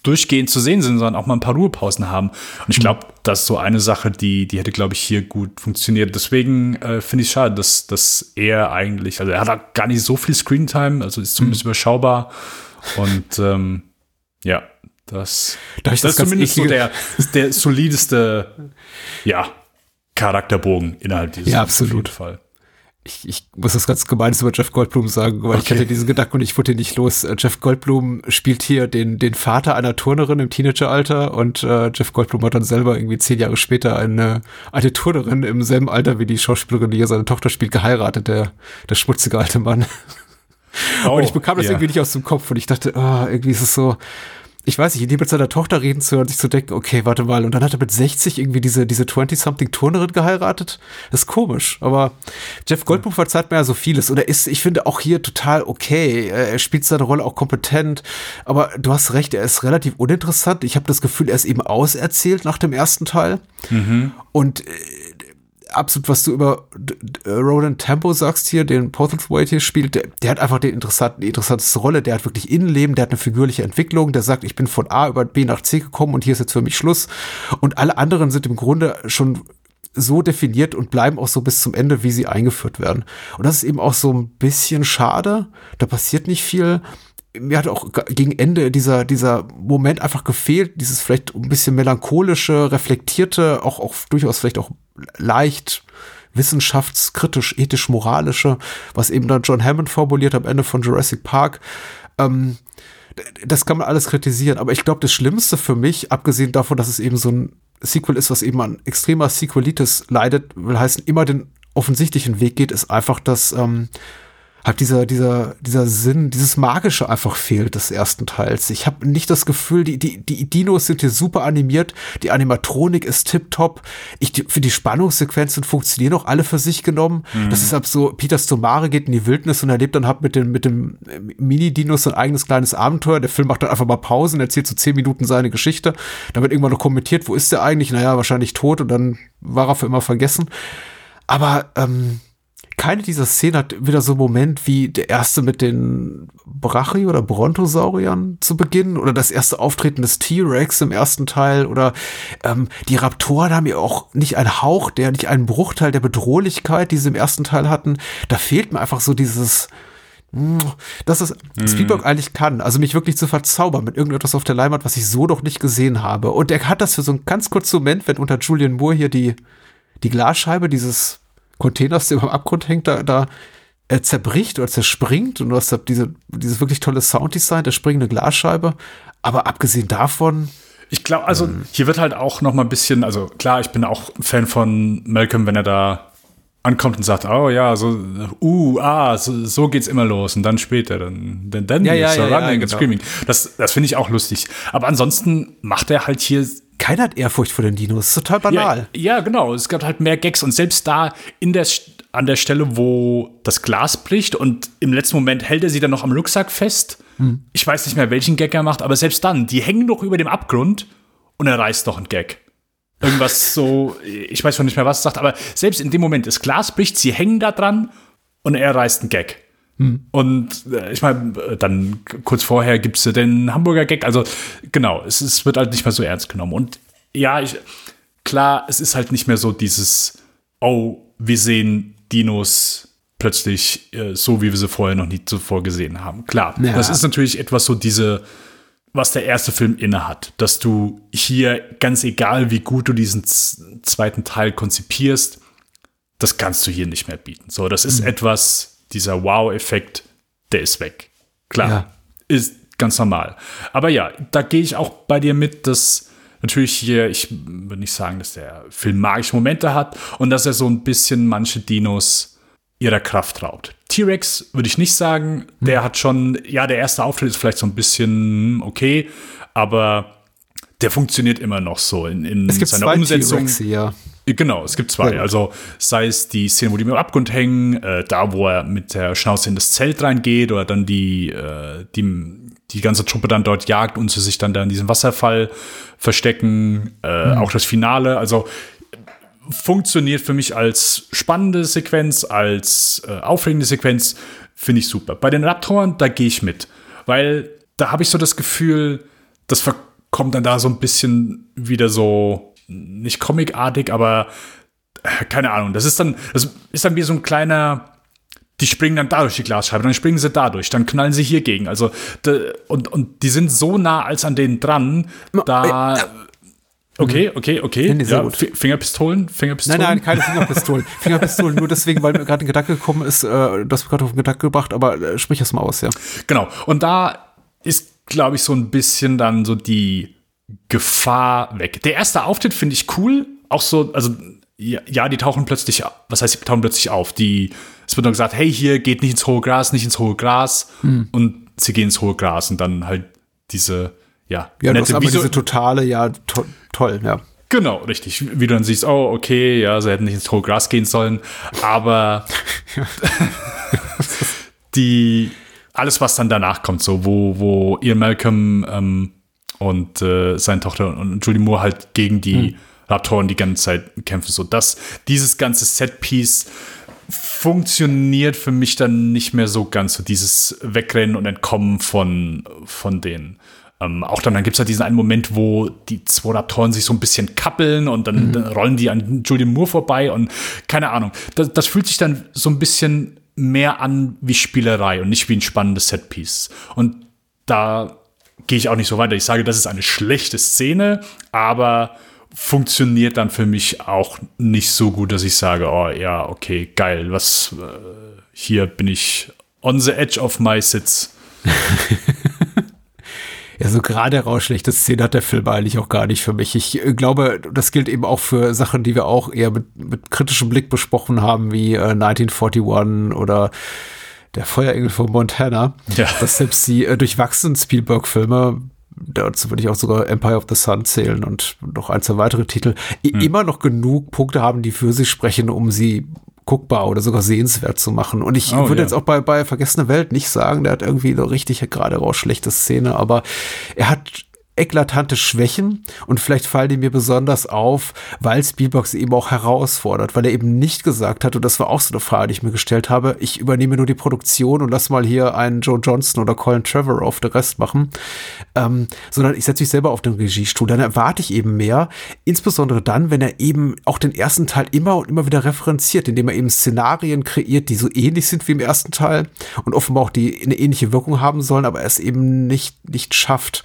durchgehend zu sehen sind, sondern auch mal ein paar Ruhepausen haben. Und ich glaube, das ist so eine Sache, die, die hätte, glaube ich, hier gut funktioniert. Deswegen äh, finde ich es schade, dass, dass er eigentlich, also er hat gar nicht so viel Screentime, also ist zumindest mhm. überschaubar. Und ähm, ja, das, das, das ist zumindest so der, der solideste, ja, Charakterbogen innerhalb dieses Ja, absolut. Fall ich, ich muss das ganz Gemeines über Jeff Goldblum sagen, weil okay. ich hatte diesen Gedanken und ich wurde nicht los. Äh, Jeff Goldblum spielt hier den, den Vater einer Turnerin im Teenageralter und äh, Jeff Goldblum hat dann selber irgendwie zehn Jahre später eine alte Turnerin im selben Alter wie die Schauspielerin, die hier seine Tochter spielt, geheiratet, der, der schmutzige alte Mann. Oh, und ich bekam das yeah. irgendwie nicht aus dem Kopf und ich dachte, oh, irgendwie ist es so, ich weiß nicht, ihn mit seiner Tochter reden zu hören sich zu denken, okay, warte mal, und dann hat er mit 60 irgendwie diese, diese 20-something-Turnerin geheiratet. Das ist komisch, aber Jeff Goldblum verzeiht mir ja so vieles und er ist, ich finde, auch hier total okay. Er spielt seine Rolle auch kompetent, aber du hast recht, er ist relativ uninteressant. Ich habe das Gefühl, er ist eben auserzählt nach dem ersten Teil. Mhm. Und äh, absolut, was du über Roland Tempo sagst hier, den Portrait hier spielt, der, der, hat einfach den interessanten, die interessanteste Rolle. Der hat wirklich Innenleben, der hat eine figürliche Entwicklung, der sagt, ich bin von A über B nach C gekommen und hier ist jetzt für mich Schluss. Und alle anderen sind im Grunde schon so definiert und bleiben auch so bis zum Ende, wie sie eingeführt werden. Und das ist eben auch so ein bisschen schade. Da passiert nicht viel mir hat auch gegen Ende dieser, dieser Moment einfach gefehlt, dieses vielleicht ein bisschen melancholische, reflektierte, auch, auch durchaus vielleicht auch leicht wissenschaftskritisch, ethisch, moralische, was eben dann John Hammond formuliert am Ende von Jurassic Park. Ähm, das kann man alles kritisieren, aber ich glaube, das Schlimmste für mich, abgesehen davon, dass es eben so ein Sequel ist, was eben an extremer Sequelitis leidet, will heißen, immer den offensichtlichen Weg geht, ist einfach, dass ähm, halt dieser, dieser, dieser Sinn, dieses Magische einfach fehlt des ersten Teils. Ich habe nicht das Gefühl, die, die, die Dinos sind hier super animiert, die Animatronik ist tipptopp. Ich, die, für die Spannungssequenzen funktionieren auch alle für sich genommen. Mhm. Das ist ab so, Peter Stomare geht in die Wildnis und erlebt dann halt mit dem, mit dem Mini-Dinos ein eigenes kleines Abenteuer. Der Film macht dann einfach mal Pausen, erzählt so zehn Minuten seine Geschichte. Dann wird irgendwann noch kommentiert, wo ist der eigentlich? Naja, wahrscheinlich tot und dann war er für immer vergessen. Aber ähm, keine dieser Szenen hat wieder so einen Moment wie der erste mit den Brachi- oder Brontosauriern zu Beginn oder das erste Auftreten des T-Rex im ersten Teil oder ähm, die Raptoren haben ja auch nicht einen Hauch, der nicht einen Bruchteil der Bedrohlichkeit, die sie im ersten Teil hatten. Da fehlt mir einfach so dieses dass es Spielberg eigentlich kann, also mich wirklich zu verzaubern mit irgendetwas auf der Leinwand, was ich so noch nicht gesehen habe. Und er hat das für so einen ganz kurzen Moment, wenn unter Julian Moore hier die, die Glasscheibe dieses Containers, der über dem Abgrund hängt, da, da äh, zerbricht oder zerspringt und du hast da diese, dieses wirklich tolle Sounddesign, der springende Glasscheibe. Aber abgesehen davon, Ich glaube, also hier wird halt auch noch mal ein bisschen, also klar, ich bin auch ein Fan von Malcolm, wenn er da ankommt und sagt, oh ja, so, uh, ah, so, so geht's immer los und dann später, dann, dann, dann Ja, ja, er ja, ja, running and genau. screaming. Das, das finde ich auch lustig. Aber ansonsten macht er halt hier keiner hat Ehrfurcht vor den Dinos. Das ist total banal. ja, ja, genau. Es gab halt mehr Gags und selbst da in der, an der Stelle, wo das Glas bricht und im letzten Moment hält er sie dann noch am Rucksack fest. Hm. Ich weiß nicht mehr, welchen Gag er macht, aber selbst dann, die hängen doch über dem Abgrund und er reißt doch einen Gag. Irgendwas so, (laughs) ich weiß schon nicht mehr, was er sagt, aber selbst in dem Moment, das Glas bricht, sie hängen da dran und er reißt einen Gag. Und äh, ich meine, äh, dann kurz vorher gibt es den Hamburger Gag. Also genau, es, es wird halt nicht mehr so ernst genommen. Und ja, ich, klar, es ist halt nicht mehr so dieses, oh, wir sehen Dinos plötzlich äh, so, wie wir sie vorher noch nie zuvor gesehen haben. Klar, Ja. das ist natürlich etwas so diese, was der erste Film innehat, dass du hier ganz egal, wie gut du diesen zweiten Teil konzipierst, das kannst du hier nicht mehr bieten. So, das Mhm. ist etwas, dieser Wow-Effekt, der ist weg. Klar, Ja. ist ganz normal. Aber ja, da gehe ich auch bei dir mit, dass natürlich hier, ich würde nicht sagen, dass der Film magische Momente hat und dass er so ein bisschen manche Dinos ihrer Kraft raubt. T-Rex würde ich nicht sagen, der hat schon, ja, der erste Auftritt ist vielleicht so ein bisschen hm, okay, aber der funktioniert immer noch so in, in Es gibt seiner Umsetzung. Ja. Genau, es gibt zwei. Also sei es die Szene, wo die mit dem Abgrund hängen, äh, da wo er mit der Schnauze in das Zelt reingeht oder dann die, äh, die, die ganze Truppe dann dort jagt und sie sich dann da in diesem Wasserfall verstecken. Äh, Auch das Finale. Also funktioniert für mich als spannende Sequenz, als äh, aufregende Sequenz, finde ich super. Bei den Raptoren, da gehe ich mit, weil da habe ich so das Gefühl, das kommt dann da so ein bisschen wieder so nicht comicartig, aber äh, keine Ahnung. Das ist dann, das ist dann wie so ein kleiner die springen dann da durch die Glasscheibe, dann springen sie da durch, dann knallen sie hier gegen. Also, de, und, und die sind so nah als an denen dran, da. Okay, okay, okay. Nee, ja, gut. Fi- Fingerpistolen, Nein, Fingerpistolen. nein, keine Fingerpistolen. (laughs) Fingerpistolen nur deswegen, weil mir gerade ein Gedanke gekommen ist, äh, das gerade auf den Gedanken gebracht, aber äh, sprich das mal aus, ja. Genau. Und da ist, glaube ich, so ein bisschen dann so die Gefahr weg. Der erste Auftritt finde ich cool. Auch so, also, ja, ja, die tauchen plötzlich, was heißt, die tauchen plötzlich auf? Die, es wird dann gesagt, hey, hier geht nicht ins hohe Gras, nicht ins hohe Gras. Und sie gehen ins hohe Gras und dann halt diese, ja, Ja, hast aber diese totale, ja, to toll, ja. Genau, richtig. Wie du dann siehst, oh, okay, ja, sie hätten nicht ins hohe Gras gehen sollen, aber (laughs) die, alles, was dann danach kommt, so, wo, wo Ian Malcolm ähm, und äh, seine Tochter und, Julie Moore halt gegen die Raptoren die ganze Zeit kämpfen, so, dass dieses ganze Setpiece funktioniert für mich dann nicht mehr so ganz, so dieses Wegrennen und Entkommen von, von denen. Ähm, auch dann, dann gibt es halt diesen einen Moment, wo die zwei Raptoren sich so ein bisschen kappeln und dann, dann rollen die an Julian Moore vorbei und keine Ahnung. Das, das fühlt sich dann so ein bisschen mehr an wie Spielerei und nicht wie ein spannendes Setpiece. Und da gehe ich auch nicht so weiter. Ich sage, das ist eine schlechte Szene, aber funktioniert dann für mich auch nicht so gut, dass ich sage, oh ja, okay, geil, was äh, hier bin ich on the edge of my sits. (laughs) Ja, so gerade raus schlechte Szene hat der Film eigentlich auch gar nicht für mich. Ich äh, glaube, das gilt eben auch für Sachen, die wir auch eher mit, mit kritischem Blick besprochen haben, wie äh, 1941 oder der Feuerengel von Montana. Ja. Dass selbst die äh, durchwachsenen Spielberg-Filme, dazu würde ich auch sogar Empire of the Sun zählen und noch ein, zwei weitere Titel, i- immer noch genug Punkte haben, die für sich sprechen, um sie guckbar oder sogar sehenswert zu machen. Und ich Oh, würde ja. jetzt auch bei, bei Vergessene Welt nicht sagen, der hat irgendwie so richtig gerade raus schlechte Szene, aber er hat eklatante Schwächen und vielleicht fallen die mir besonders auf, weil Spielberg sie eben auch herausfordert, weil er eben nicht gesagt hat, und das war auch so eine Frage, die ich mir gestellt habe, ich übernehme nur die Produktion und lass mal hier einen Joe Johnston oder Colin Trevor auf den Rest machen, ähm, sondern ich setze mich selber auf den Regiestuhl. Dann erwarte ich eben mehr, insbesondere dann, wenn er eben auch den ersten Teil immer und immer wieder referenziert, indem er eben Szenarien kreiert, die so ähnlich sind wie im ersten Teil und offenbar auch die eine ähnliche Wirkung haben sollen, aber es eben nicht, nicht schafft.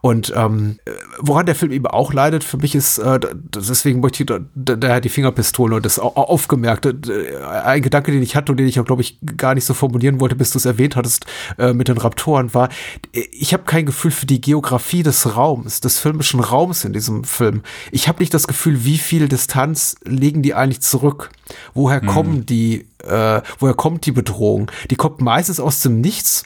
Und ähm, woran der Film eben auch leidet, für mich ist, äh, deswegen möchte ich da, da die Fingerpistole und das auch aufgemerkt. Äh, ein Gedanke, den ich hatte und den ich auch, glaube ich, gar nicht so formulieren wollte, bis du es erwähnt hattest äh, mit den Raptoren, war, ich habe kein Gefühl für die Geografie des Raums, des filmischen Raums in diesem Film. Ich habe nicht das Gefühl, wie viel Distanz legen die eigentlich zurück? Woher mhm. kommen die, äh, woher kommt die Bedrohung? Die kommt meistens aus dem Nichts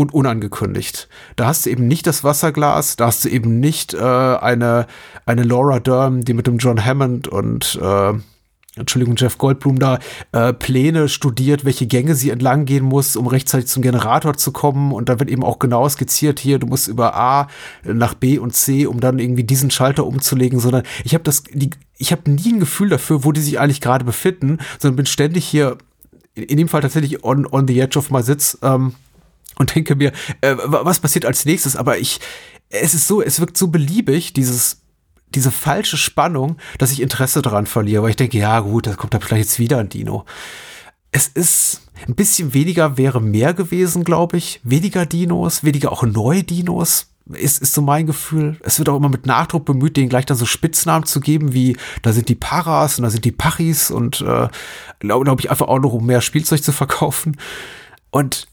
und unangekündigt. Da hast du eben nicht das Wasserglas, da hast du eben nicht äh, eine, eine Laura Dern, die mit dem John Hammond und äh, Entschuldigung, Jeff Goldblum da äh, Pläne studiert, welche Gänge sie entlang gehen muss, um rechtzeitig zum Generator zu kommen. Und da wird eben auch genau skizziert, hier, du musst über A nach B und C, um dann irgendwie diesen Schalter umzulegen, sondern ich habe das, die, ich habe nie ein Gefühl dafür, wo die sich eigentlich gerade befinden, sondern bin ständig hier, in, in dem Fall tatsächlich on, on the edge of my Sitz, ähm, und denke mir, äh, was passiert als nächstes? Aber ich, es ist so, es wirkt so beliebig, dieses, diese falsche Spannung, dass ich Interesse daran verliere, weil ich denke, ja gut, da kommt da vielleicht jetzt wieder ein Dino. Es ist ein bisschen weniger wäre mehr gewesen, glaube ich. Weniger Dinos, weniger auch neue Dinos. Ist, ist so mein Gefühl. Es wird auch immer mit Nachdruck bemüht, denen gleich dann so Spitznamen zu geben, wie da sind die Paras und da sind die Pachis und äh, glaube glaub ich einfach auch noch, um mehr Spielzeug zu verkaufen. Und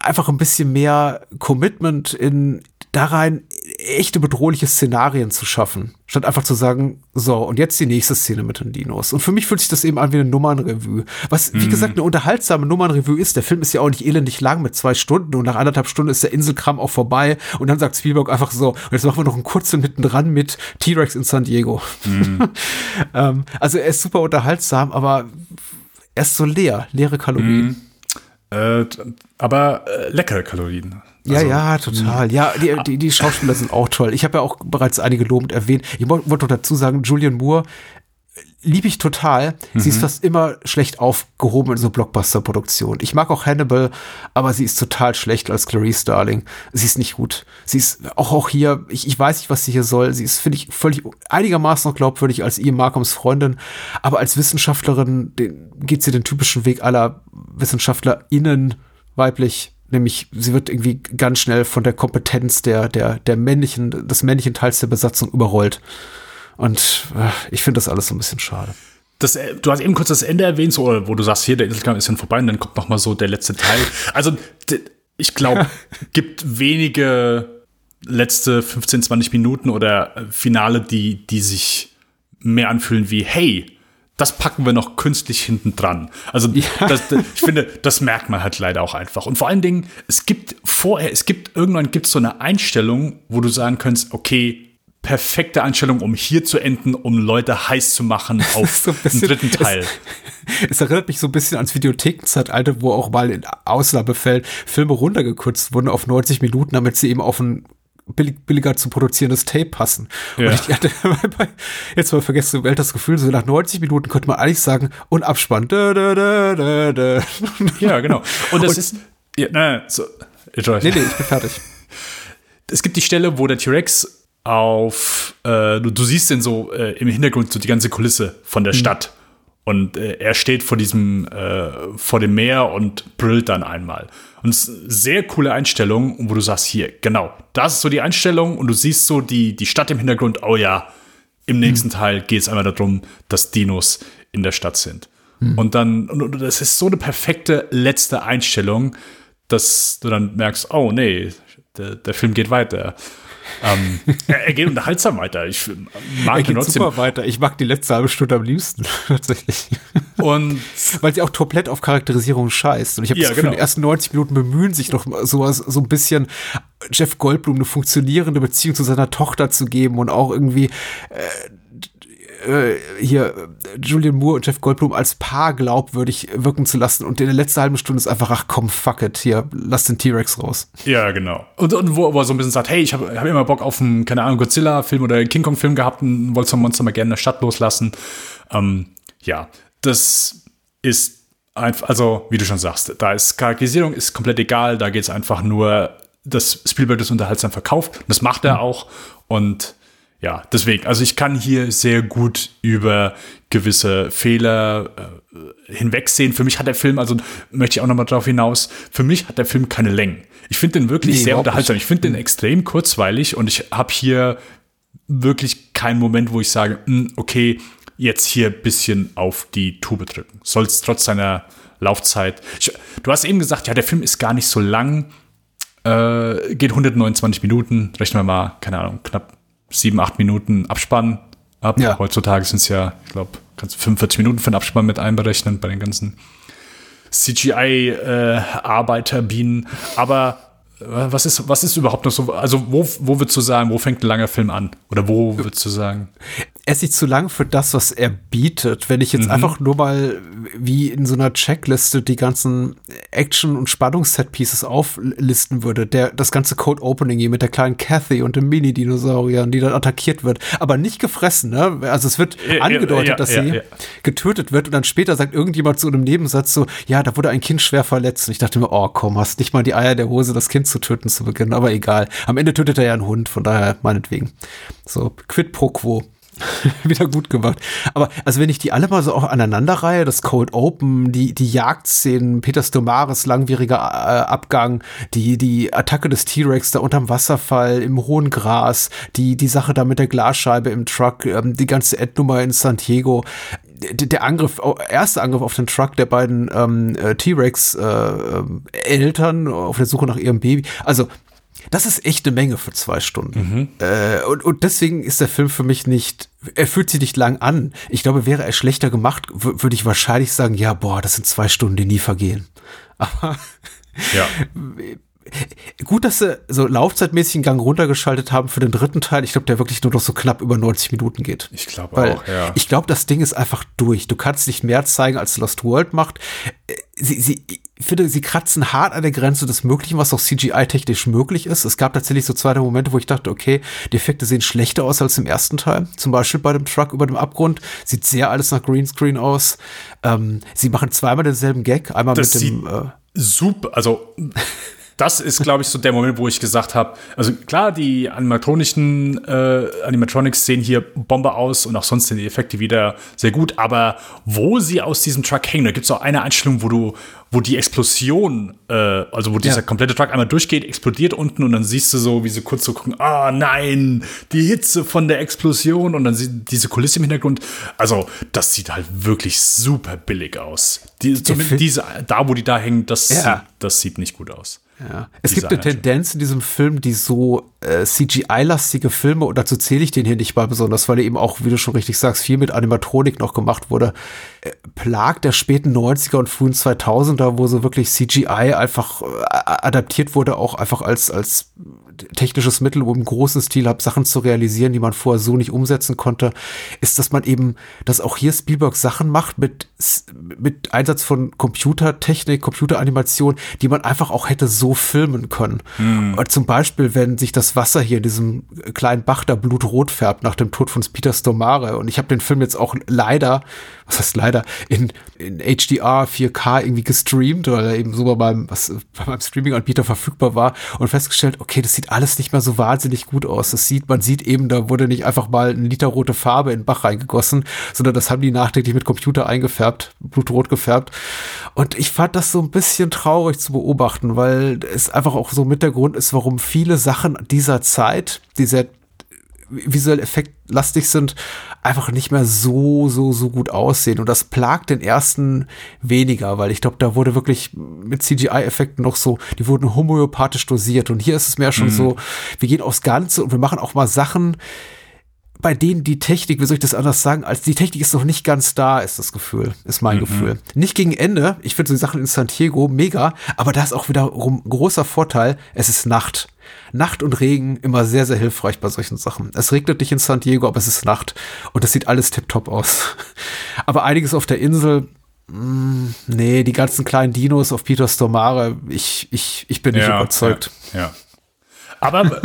einfach ein bisschen mehr Commitment in da rein echte bedrohliche Szenarien zu schaffen, statt einfach zu sagen, so, und jetzt die nächste Szene mit den Dinos. Und für mich fühlt sich das eben an wie eine Nummernrevue. Was, wie mhm. gesagt, eine unterhaltsame Nummernrevue ist. Der Film ist ja auch nicht elendig lang mit zwei Stunden und nach anderthalb Stunden ist der Inselkram auch vorbei und dann sagt Spielberg einfach so, und jetzt machen wir noch einen kurzen mitten dran mit T-Rex in San Diego. Mhm. (laughs) ähm, also er ist super unterhaltsam, aber er ist so leer, leere Kalorien. Mhm. Äh, aber äh, leckere Kalorien. Ja, also, ja, total. Ja, die, die, die Schauspieler sind auch toll. Ich habe ja auch bereits einige lobend erwähnt. Ich wollte noch dazu sagen, Julian Moore liebe ich total. Mhm. Sie ist mhm. fast immer schlecht aufgehoben in so Blockbuster-Produktionen. Ich mag auch Hannibal, aber sie ist total schlecht als Clarice Darling. Sie ist nicht gut. Sie ist auch, auch hier, ich, ich weiß nicht, was sie hier soll. Sie ist, finde ich, völlig einigermaßen noch glaubwürdig als Ian Markhams Freundin, aber als Wissenschaftlerin den, geht sie den typischen Weg aller WissenschaftlerInnen weiblich nämlich sie wird irgendwie ganz schnell von der Kompetenz der, der, der männlichen, des männlichen Teils der Besatzung überrollt. Und äh, ich finde das alles so ein bisschen schade. Das, äh, du hast eben kurz das Ende erwähnt, so, wo du sagst, hier, der Inselkampf ist dann vorbei und dann kommt noch mal so der letzte Teil. Also, ich glaube, (laughs) gibt wenige letzte 15, 20 Minuten oder äh, Finale, die, die sich mehr anfühlen wie, hey, das packen wir noch künstlich hinten dran. Also ja. das, ich finde, das merkt man halt leider auch einfach. Und vor allen Dingen, es gibt vorher, es gibt irgendwann gibt es so eine Einstellung, wo du sagen kannst, okay, perfekte Einstellung, um hier zu enden, um Leute heiß zu machen (laughs) auf so bisschen, den dritten Teil. Es, es, erinnert mich so ein bisschen ans Videothekenzeitalter, wo auch mal in Ausnahmefällen Filme runtergekürzt wurden auf 90 Minuten, damit sie eben auf ein billig, billiger zu produzierendes Tape passen. Ja. Und ich hatte (laughs) jetzt mal vergessen, Welt das Gefühl, so nach 90 Minuten könnte man eigentlich sagen, und Abspann. Da, da, da. (laughs) Ja, genau. Und das und, ist. Ja, nein, so. Nee, nee, ich bin fertig. Es gibt die Stelle, wo der T-Rex auf, äh, du, du, siehst denn so äh, im Hintergrund so die ganze Kulisse von der mhm. Stadt. Und äh, er steht vor diesem, äh, vor dem Meer und brüllt dann einmal. Und es ist eine sehr coole Einstellung, wo du sagst, hier, genau, das ist so die Einstellung und du siehst so die, die Stadt im Hintergrund, oh ja, im nächsten mhm. Teil geht es einmal darum, dass Dinos in der Stadt sind. Mhm. Und dann, und das ist so eine perfekte letzte Einstellung, dass du dann merkst, oh nee, der, der Film geht weiter ähm, er, er, geht unterhaltsam weiter. Ich mag er geht trotzdem. super weiter. Ich mag die letzte halbe Stunde am liebsten, (laughs) tatsächlich. Und weil sie auch komplett auf Charakterisierung scheißt. Und ich habe ja, das Gefühl, genau. die ersten 90 Minuten bemühen sich noch sowas, so ein bisschen Jeff Goldblum eine funktionierende Beziehung zu seiner Tochter zu geben und auch irgendwie äh, äh, hier äh, Julian Moore und Jeff Goldblum als Paar glaubwürdig wirken zu lassen. Und in der letzten halben Stunde ist einfach, ach komm, fuck it, hier, lass den T-Rex raus. Ja, genau. Und, und wo, wo er so ein bisschen sagt, hey, ich habe hab immer Bock auf einen, keine Ahnung, Godzilla-Film oder einen King Kong-Film gehabt und wollte so ein Monster mal gerne in der Stadt loslassen. Ähm, ja, das ist einfach, also wie du schon sagst, da ist Charakterisierung ist komplett egal, da geht es einfach nur, dass Spielberg das unterhaltsam verkauft. Und das macht er mhm. auch. Und ja, deswegen, also ich kann hier sehr gut über gewisse Fehler äh, hinwegsehen. Für mich hat der Film, also möchte ich auch nochmal darauf hinaus, für mich hat der Film keine Längen. Ich finde den wirklich nee, sehr unterhaltsam. Ich finde den extrem kurzweilig und ich habe hier wirklich keinen Moment, wo ich sage, mh, hm, okay, jetzt hier ein bisschen auf die Tube drücken. Soll es trotz seiner Laufzeit. Ich, du hast eben gesagt, ja, der Film ist gar nicht so lang. Äh, geht 129 Minuten. Rechnen wir mal, keine Ahnung, knapp sieben, acht Minuten Abspann ab. Ja. Heutzutage sind es ja, ich glaube, kannst du 45 Minuten für den Abspann mit einberechnen bei den ganzen CGI-Arbeiterbienen. Äh, Aber was ist, was ist überhaupt noch so? Also, wo, wo würdest du sagen, wo fängt ein langer Film an? Oder wo würdest du sagen? er ist nicht zu lang für das, was er bietet. Wenn ich jetzt mhm. einfach nur mal wie in so einer Checkliste die ganzen Action- und Spannungs-Set-Pieces auflisten würde, der, das ganze Code-Opening hier mit der kleinen Kathy und dem Mini-Dinosaurier, die dann attackiert wird, aber nicht gefressen, ne? Also es wird ja, angedeutet, ja, dass ja, sie getötet wird und dann später sagt irgendjemand zu einem Nebensatz so, ja, da wurde ein Kind schwer verletzt. Und ich dachte mir, oh komm, hast nicht mal die Eier der Hose, das Kind zu töten zu beginnen, aber egal. Am Ende tötet er ja einen Hund, von daher meinetwegen. So, quid pro quo. (laughs) wieder gut gemacht. Aber also wenn ich die alle mal so auch aneinander reihe, das Cold Open, die, die Jagdszenen, Peter Stomaris langwieriger äh, Abgang, die, die Attacke des T-Rex da unterm Wasserfall, im hohen Gras, die, die Sache da mit der Glasscheibe im Truck, ähm, die ganze Endnummer in San Diego, der Angriff, erste Angriff auf den Truck der beiden ähm, äh, T-Rex äh, ähm, auf der Suche nach ihrem Baby. Also das ist echt eine Menge für zwei Stunden. Mhm. Äh, und, und deswegen ist der Film für mich nicht, er fühlt sich nicht lang an. Ich glaube, wäre er schlechter gemacht, würde ich wahrscheinlich sagen, ja, boah, das sind zwei Stunden, die nie vergehen. (laughs) Aber ja. Gut, dass sie so laufzeitmäßig einen Gang runtergeschaltet haben für den dritten Teil. Ich glaube, der wirklich nur noch so knapp über 90 Minuten geht. Ich glaube auch, ja. Ich glaube, das Ding ist einfach durch. Du kannst nicht mehr zeigen, als Lost World macht. Äh, sie, sie, ich finde, sie kratzen hart an der Grenze des Möglichen, was auch CGI-technisch möglich ist. Es gab tatsächlich so zwei Momente, wo ich dachte, okay, die Effekte sehen schlechter aus als im ersten Teil. Zum Beispiel bei dem Truck über dem Abgrund. Sieht sehr alles nach Greenscreen aus. Ähm, sie machen zweimal denselben Gag. Einmal das mit dem. Äh, super, also das ist, glaube ich, so der Moment, wo ich gesagt habe, also klar, die animatronischen äh, Animatronics sehen hier Bombe aus und auch sonst sind die Effekte wieder sehr gut, aber wo sie aus diesem Truck hängen, da gibt es auch eine Einstellung, wo du, wo die Explosion, äh, also wo dieser ja. komplette Truck einmal durchgeht, explodiert unten und dann siehst du so, wie sie kurz so gucken, ah oh, nein, die Hitze von der Explosion und dann sieht diese Kulisse im Hintergrund. Also, das sieht halt wirklich super billig aus. Die, zumindest diese, da wo die da hängen, das, ja. sieht, das sieht nicht gut aus. Ja. Es gibt eine Tendenz in diesem Film, die so äh, CGI-lastige Filme, und dazu zähle ich den hier nicht mal besonders, weil er eben auch, wie du schon richtig sagst, viel mit Animatronik noch gemacht wurde, äh, plagt der späten 90er und frühen 2000er, wo so wirklich CGI einfach äh, adaptiert wurde, auch einfach als, als technisches Mittel, um im großen Stil hab, Sachen zu realisieren, die man vorher so nicht umsetzen konnte, ist, dass man eben, dass auch hier Spielberg Sachen macht mit, mit Einsatz von Computertechnik, Computeranimation, die man einfach auch hätte so filmen können. Mhm. Zum Beispiel, wenn sich das Wasser hier in diesem kleinen Bach da blutrot färbt nach dem Tod von Peter Stormare. Und ich habe den Film jetzt auch leider, was heißt leider, in, in HDR 4K irgendwie gestreamt, weil er eben so bei meinem, was, bei meinem Streaming-Anbieter verfügbar war und festgestellt, okay, das sieht alles nicht mehr so wahnsinnig gut aus. Das sieht, man sieht eben, da wurde nicht einfach mal ein Liter rote Farbe in den Bach reingegossen, sondern das haben die nachträglich mit Computer eingefärbt, blutrot gefärbt. Und ich fand das so ein bisschen traurig zu beobachten, weil es einfach auch so mit der Grund ist, warum viele Sachen dieser Zeit, die sehr visuell effektlastig sind, einfach nicht mehr so, so, so gut aussehen. Und das plagt den ersten weniger, weil ich glaube, da wurde wirklich mit CGI-Effekten noch so, die wurden homöopathisch dosiert. Und hier ist es mehr schon mhm. so, wir gehen aufs Ganze und wir machen auch mal Sachen, bei denen die Technik, wie soll ich das anders sagen, als die Technik ist noch nicht ganz da, ist das Gefühl, ist mein mhm. Gefühl. Nicht gegen Ende, ich finde so die Sachen in San Diego mega, aber da ist auch wiederum großer Vorteil, es ist Nacht. Nacht und Regen immer sehr, sehr hilfreich bei solchen Sachen. Es regnet nicht in San Diego, aber es ist Nacht und es sieht alles tipptopp aus. (laughs) Aber einiges auf der Insel, mh, mm, nee, die ganzen kleinen Dinos auf Peter Stormare, ich, ich, ich bin nicht Ja, überzeugt. Ja. ja. Aber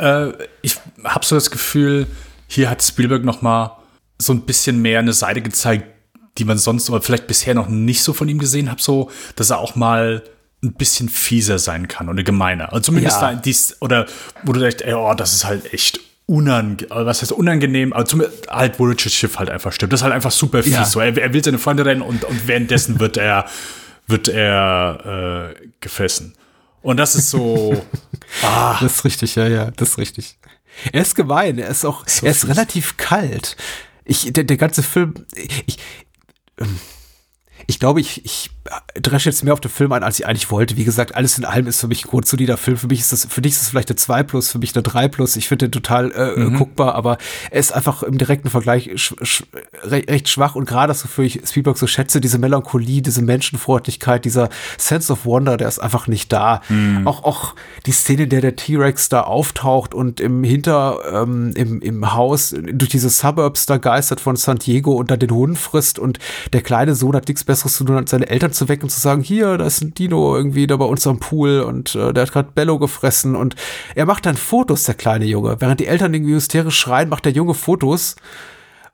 äh, ich habe so das Gefühl, hier hat Spielberg noch mal so ein bisschen mehr eine Seite gezeigt, die man sonst oder vielleicht bisher noch nicht so von ihm gesehen hat, so, dass er auch mal ein bisschen fieser sein kann oder gemeiner. Also zumindest Ja. dies, oder wo du denkst, ey, oh, das ist halt echt unangenehm, was heißt unangenehm, aber zumindest halt, wo Richard Schiff halt einfach stirbt. Das ist halt einfach super fies. Ja. So, er, er will seine Freunde rennen und, und währenddessen wird er, (laughs) wird er äh, gefressen. Und das ist so, (laughs) ah, Das ist richtig, ja, ja, das ist richtig. Er ist gemein, er ist auch, er ist fies. relativ kalt. Ich, der, der ganze Film, ich, ähm, ich glaube, ich, ich dresche jetzt mehr auf den Film ein, als ich eigentlich wollte. Wie gesagt, alles in allem ist für mich ein grundsolider Film. Für mich ist das, für dich ist es vielleicht eine 2 plus, für mich eine 3 plus. Ich finde den total äh, Mhm. guckbar, aber er ist einfach im direkten Vergleich sch, sch, re, recht schwach und gerade das, wofür ich Spielberg so schätze, diese Melancholie, diese Menschenfreundlichkeit, dieser Sense of Wonder, der ist einfach nicht da. Mhm. Auch, auch die Szene, in der der T-Rex da auftaucht und im Hinter, ähm, im, im Haus durch diese Suburbs da geistert von San Diego und dann den Hund frisst und der kleine Sohn hat nichts Besseres zu tun, als seine Eltern zu wecken und zu sagen, hier, da ist ein Dino irgendwie da bei uns am Pool und äh, der hat gerade Bello gefressen und er macht dann Fotos, der kleine Junge. Während die Eltern irgendwie hysterisch schreien, macht der Junge Fotos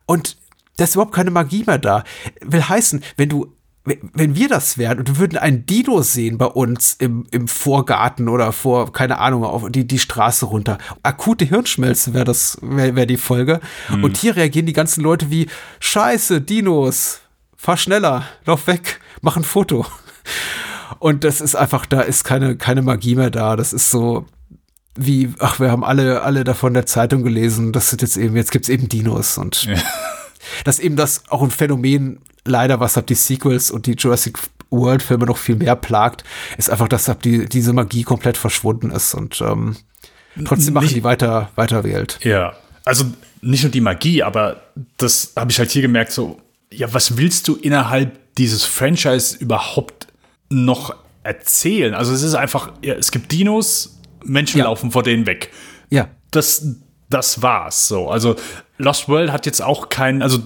und da ist überhaupt keine Magie mehr da. Will heißen, wenn du wenn wir das wären und wir würden einen Dino sehen bei uns im, im Vorgarten oder vor, keine Ahnung, auf die, die Straße runter. Akute Hirnschmelze wäre das, wäre wär die Folge. Und hier reagieren die ganzen Leute wie, Scheiße, Dinos, fahr schneller, lauf weg, mach ein Foto. Und das ist einfach, da ist keine, keine Magie mehr da. Das ist so, wie, ach, wir haben alle, alle davon der Zeitung gelesen, das sind jetzt eben, jetzt gibt's eben Dinos und dass eben das auch ein Phänomen leider, was ab die Sequels und die Jurassic World Filme noch viel mehr plagt, ist einfach, dass ab die, diese Magie komplett verschwunden ist und ähm, trotzdem machen Nicht- die weiter, weiter Welt. Ja, also nicht nur die Magie, aber das habe ich halt hier gemerkt, so, ja, was willst du innerhalb dieses Franchise überhaupt noch erzählen? Also es ist einfach, ja, es gibt Dinos, Menschen Ja. laufen vor denen weg. Ja, Das, das war's so. Also Lost World hat jetzt auch keinen, also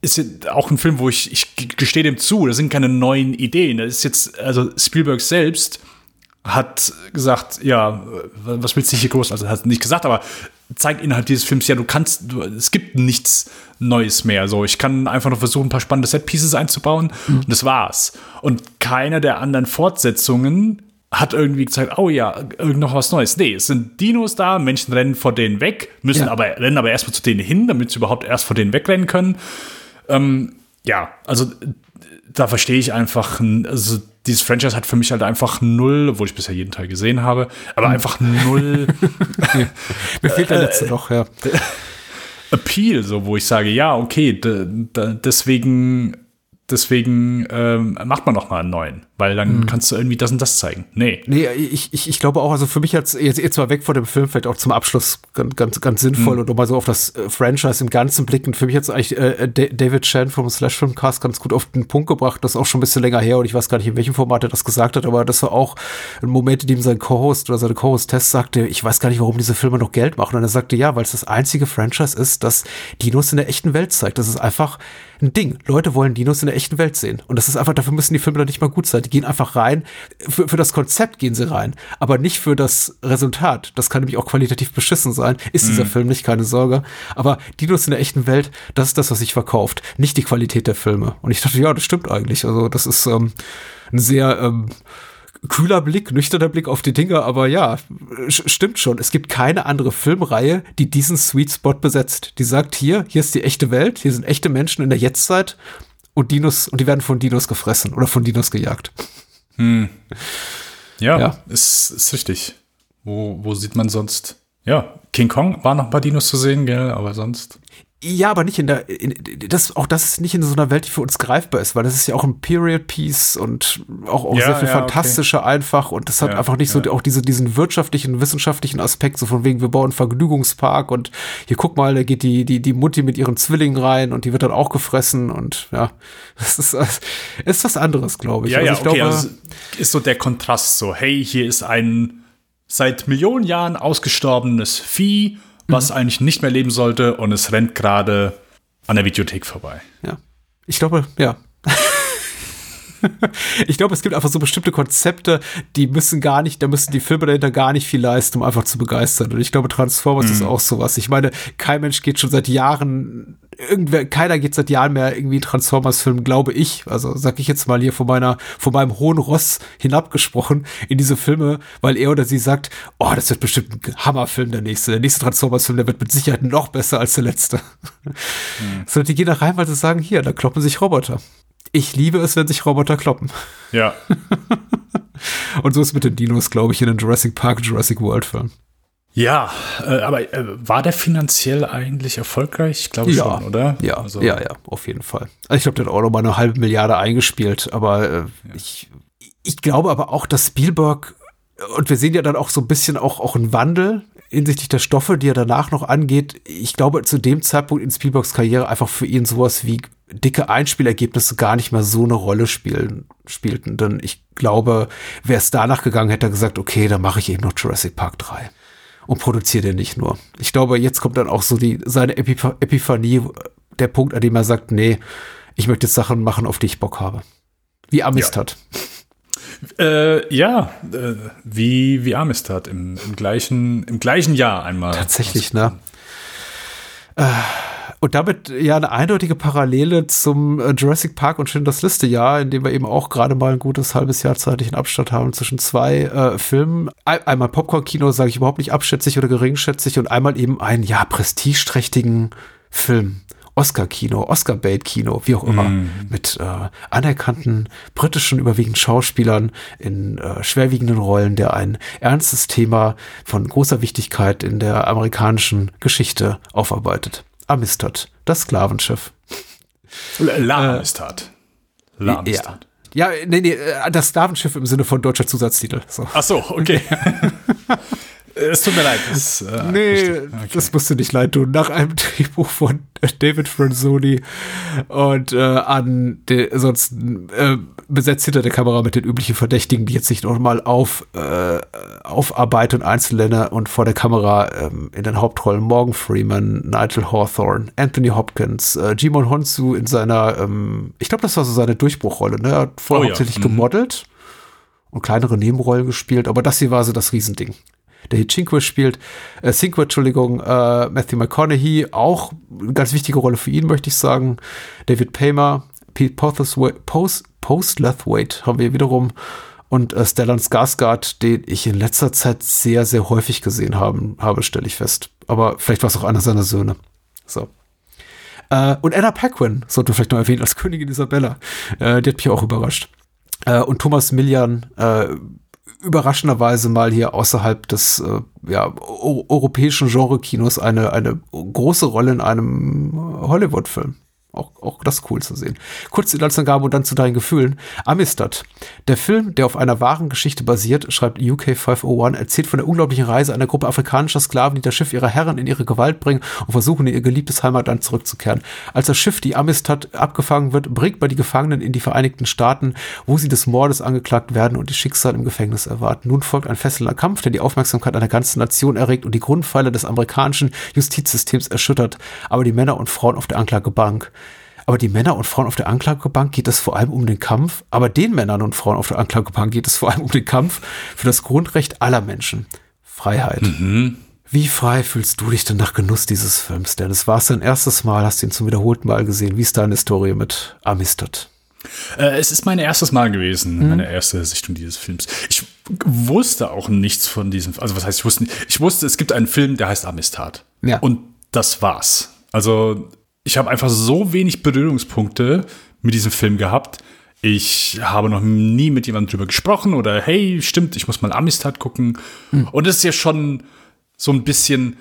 ist auch ein Film, wo ich, ich gestehe dem zu, das sind keine neuen Ideen. Das ist jetzt, also Spielberg selbst hat gesagt, ja, was willst du hier groß? Also hat nicht gesagt, aber zeigt innerhalb dieses Films, ja, du kannst, du, es gibt nichts Neues mehr. So, ich kann einfach noch versuchen, ein paar spannende Set-Pieces einzubauen und das war's. Und keine der anderen Fortsetzungen hat irgendwie gezeigt, oh ja, irgend noch was Neues. Nee, es sind Dinos da, Menschen rennen vor denen weg, müssen Ja. aber, rennen aber erstmal zu denen hin, damit sie überhaupt erst vor denen wegrennen können. Ähm, ja, also da verstehe ich einfach, also dieses Franchise hat für mich halt einfach null, obwohl ich bisher jeden Teil gesehen habe, aber einfach null (laughs) mir fehlt der letzte noch, ja. Appeal, so wo ich sage, ja, okay, deswegen, deswegen ähm, macht man noch mal einen neuen, weil dann kannst du irgendwie das und das zeigen. Nee. Nee, ich, ich, ich glaube auch, also für mich jetzt, jetzt, jetzt mal weg von dem Film, vielleicht auch zum Abschluss ganz, ganz, ganz sinnvoll und um mal so auf das äh, Franchise im Ganzen blicken. Für mich jetzt eigentlich äh, Da- David Chan vom Slash Filmcast ganz gut auf den Punkt gebracht. Das ist auch schon ein bisschen länger her und ich weiß gar nicht, in welchem Format er das gesagt hat, aber das war auch ein Moment, in dem sein Co-Host oder seine Co-Host-Test sagte, ich weiß gar nicht, warum diese Filme noch Geld machen. Und er sagte, ja, weil es das einzige Franchise ist, das Dinos in der echten Welt zeigt. Das ist einfach ein Ding. Leute wollen Dinos in der echten Welt sehen. Und das ist einfach, dafür müssen die Filme dann nicht mal gut sein. Die gehen einfach rein. Für, für das Konzept gehen sie rein, aber nicht für das Resultat. Das kann nämlich auch qualitativ beschissen sein. Ist dieser Film nicht, keine Sorge. Aber Dinos in der echten Welt, das ist das, was sich verkauft. Nicht die Qualität der Filme. Und ich dachte, ja, das stimmt eigentlich. Also, das ist ähm, ein sehr, ähm, kühler Blick, nüchterner Blick auf die Dinge, aber ja, stimmt schon. Es gibt keine andere Filmreihe, die diesen Sweet Spot besetzt. Die sagt hier, hier ist die echte Welt, hier sind echte Menschen in der Jetztzeit und Dinos, und die werden von Dinos gefressen oder von Dinos gejagt. Ja, Ja. Ist, ist richtig. Wo, wo sieht man sonst? Ja, King Kong war noch ein paar Dinos zu sehen, gell, aber sonst. Ja, aber nicht in der, in, das, auch das ist nicht in so einer Welt, die für uns greifbar ist, weil das ist ja auch ein Period Piece und auch, auch Ja, sehr viel ja, okay. fantastischer einfach und das hat Ja, einfach nicht so auch diese, diesen wirtschaftlichen, wissenschaftlichen Aspekt, so von wegen, wir bauen einen Vergnügungspark und hier guck mal, da geht die, die, die Mutti mit ihren Zwillingen rein und die wird dann auch gefressen und ja, (laughs) das ist, das ist was anderes, glaube ich. Ja, Also ja, ich okay. glaube, also ist so der Kontrast so, hey, hier ist ein seit Millionen Jahren ausgestorbenes Vieh, was mhm. eigentlich nicht mehr leben sollte und es rennt gerade an der Videothek vorbei. Ja. Ich glaube, ja. (laughs) ich glaube, es gibt einfach so bestimmte Konzepte, die müssen gar nicht, da müssen die Filme dahinter gar nicht viel leisten, um einfach zu begeistern. Und ich glaube, Transformers mhm. ist auch sowas. Ich meine, kein Mensch geht schon seit Jahren, irgendwer, keiner geht seit Jahren mehr irgendwie Transformers-Film, glaube ich. Also sag ich jetzt mal hier von meiner, von meinem hohen Ross hinabgesprochen in diese Filme, weil er oder sie sagt, oh, das wird bestimmt ein Hammerfilm der nächste. Der nächste Transformers-Film, der wird mit Sicherheit noch besser als der letzte. Mhm. (laughs) Sondern die gehen da rein, weil sie sagen, hier, da kloppen sich Roboter. Ich liebe es, wenn sich Roboter kloppen. Ja. (laughs) Und so ist es mit den Dinos, glaube ich, in den Jurassic Park, Jurassic World Film. Ja, äh, aber äh, war der finanziell eigentlich erfolgreich? Ich glaube ja, schon, oder? Ja, also, ja, ja, auf jeden Fall. Also ich glaube, der hat auch noch mal eine halbe Milliarde eingespielt, aber äh, ja. ich, ich glaube aber auch, dass Spielberg und wir sehen ja dann auch so ein bisschen auch, auch einen Wandel hinsichtlich der Stoffe, die er danach noch angeht. Ich glaube, zu dem Zeitpunkt in Spielbergs Karriere einfach für ihn sowas wie dicke Einspielergebnisse gar nicht mehr so eine Rolle spielen, spielten. Denn ich glaube, wäre es danach gegangen, hätte er gesagt, okay, dann mache ich eben noch Jurassic Park 3 und produziere den nicht nur. Ich glaube, jetzt kommt dann auch so die, seine Epip Epiphanie, der Punkt, an dem er sagt, nee, ich möchte jetzt Sachen machen, auf die ich Bock habe. Wie Amistad. Ja. Äh, ja, äh, wie, wie Amistad im, im, gleichen, im gleichen Jahr einmal. Tatsächlich, ne? Äh, und damit ja eine eindeutige Parallele zum äh, Jurassic Park und Schindlers Liste Jahr, in dem wir eben auch gerade mal ein gutes halbes Jahr zeitlichen Abstand haben zwischen zwei äh, Filmen. Einmal Popcorn-Kino, sage ich überhaupt nicht abschätzig oder geringschätzig, und einmal eben einen ja prestigeträchtigen Film. Oscar-Kino, Oscar-Bait-Kino, wie auch immer, mm. mit äh, anerkannten britischen überwiegend Schauspielern in äh, schwerwiegenden Rollen, der ein ernstes Thema von großer Wichtigkeit in der amerikanischen Geschichte aufarbeitet. Amistad, das Sklavenschiff. La äh, Amistad. La Amistad. Ja. ja, nee, nee, äh, das Sklavenschiff im Sinne von deutscher Zusatztitel. So. Ach so, okay. (laughs) (laughs) Es tut mir leid. Das, äh, nee, okay. das musst du nicht leid tun. Nach einem (laughs) Drehbuch von David Franzoni und äh, an de, sonst äh, besetzt hinter der Kamera mit den üblichen Verdächtigen, die jetzt nicht nochmal auf äh, aufarbeiten Einzelländer und vor der Kamera ähm, in den Hauptrollen Morgan Freeman, Nigel Hawthorne, Anthony Hopkins, äh, Jimon Honsu in seiner, ähm, ich glaube, das war so seine Durchbruchrolle. Ne? Er hat vorher oh, hauptsächlich ja. mhm. gemodelt und kleinere Nebenrollen gespielt, aber das hier war so das Riesending der Cinque spielt. Äh, Cinque, Entschuldigung, äh, Matthew McConaughey, auch eine ganz wichtige Rolle für ihn, möchte ich sagen. David Paymer, Pete Post, Post Lethwaite haben wir wiederum und äh, Stellan Skarsgård, den ich in letzter Zeit sehr, sehr häufig gesehen haben, habe, stelle ich fest. Aber vielleicht war es auch einer seiner Söhne. So. Äh, und Anna Paquin sollte vielleicht noch erwähnen als Königin Isabella. Äh, die hat mich auch überrascht. Äh, und Thomas Millian, äh, überraschenderweise mal hier außerhalb des äh, ja, europäischen Genre-Kinos eine, eine große Rolle in einem Hollywood-Film. Auch, auch das cool zu sehen. Kurz die Inhaltsangabe und dann zu deinen Gefühlen. Amistad. Der Film, der auf einer wahren Geschichte basiert, schreibt UK 501, erzählt von der unglaublichen Reise einer Gruppe afrikanischer Sklaven, die das Schiff ihrer Herren in ihre Gewalt bringen und versuchen, in ihr geliebtes Heimatland zurückzukehren. Als das Schiff, die Amistad, abgefangen wird, bringt man die Gefangenen in die Vereinigten Staaten, wo sie des Mordes angeklagt werden und die Schicksal im Gefängnis erwarten. Nun folgt ein fesselnder Kampf, der die Aufmerksamkeit einer ganzen Nation erregt und die Grundpfeiler des amerikanischen Justizsystems erschüttert, aber die Männer und Frauen auf der Anklagebank aber die Männer und Frauen auf der Anklagebank geht es vor allem um den Kampf, aber den Männern und Frauen auf der Anklagebank geht es vor allem um den Kampf für das Grundrecht aller Menschen. Freiheit. Mhm. Wie frei fühlst du dich denn nach Genuss dieses Films? Denn es war dein erstes Mal, hast ihn zum wiederholten Mal gesehen. Wie ist deine Story mit Amistad? Äh, es ist mein erstes Mal gewesen, mhm. meine erste Sichtung dieses Films. Ich wusste auch nichts von diesem, also was heißt, ich wusste, ich wusste, es gibt einen Film, der heißt Amistad. Ja. Und das war's. Also ich habe einfach so wenig Berührungspunkte mit diesem Film gehabt. Ich habe noch nie mit jemandem drüber gesprochen oder hey, stimmt, ich muss mal Amistad gucken. Mhm. Und es ist ja schon so ein bisschen,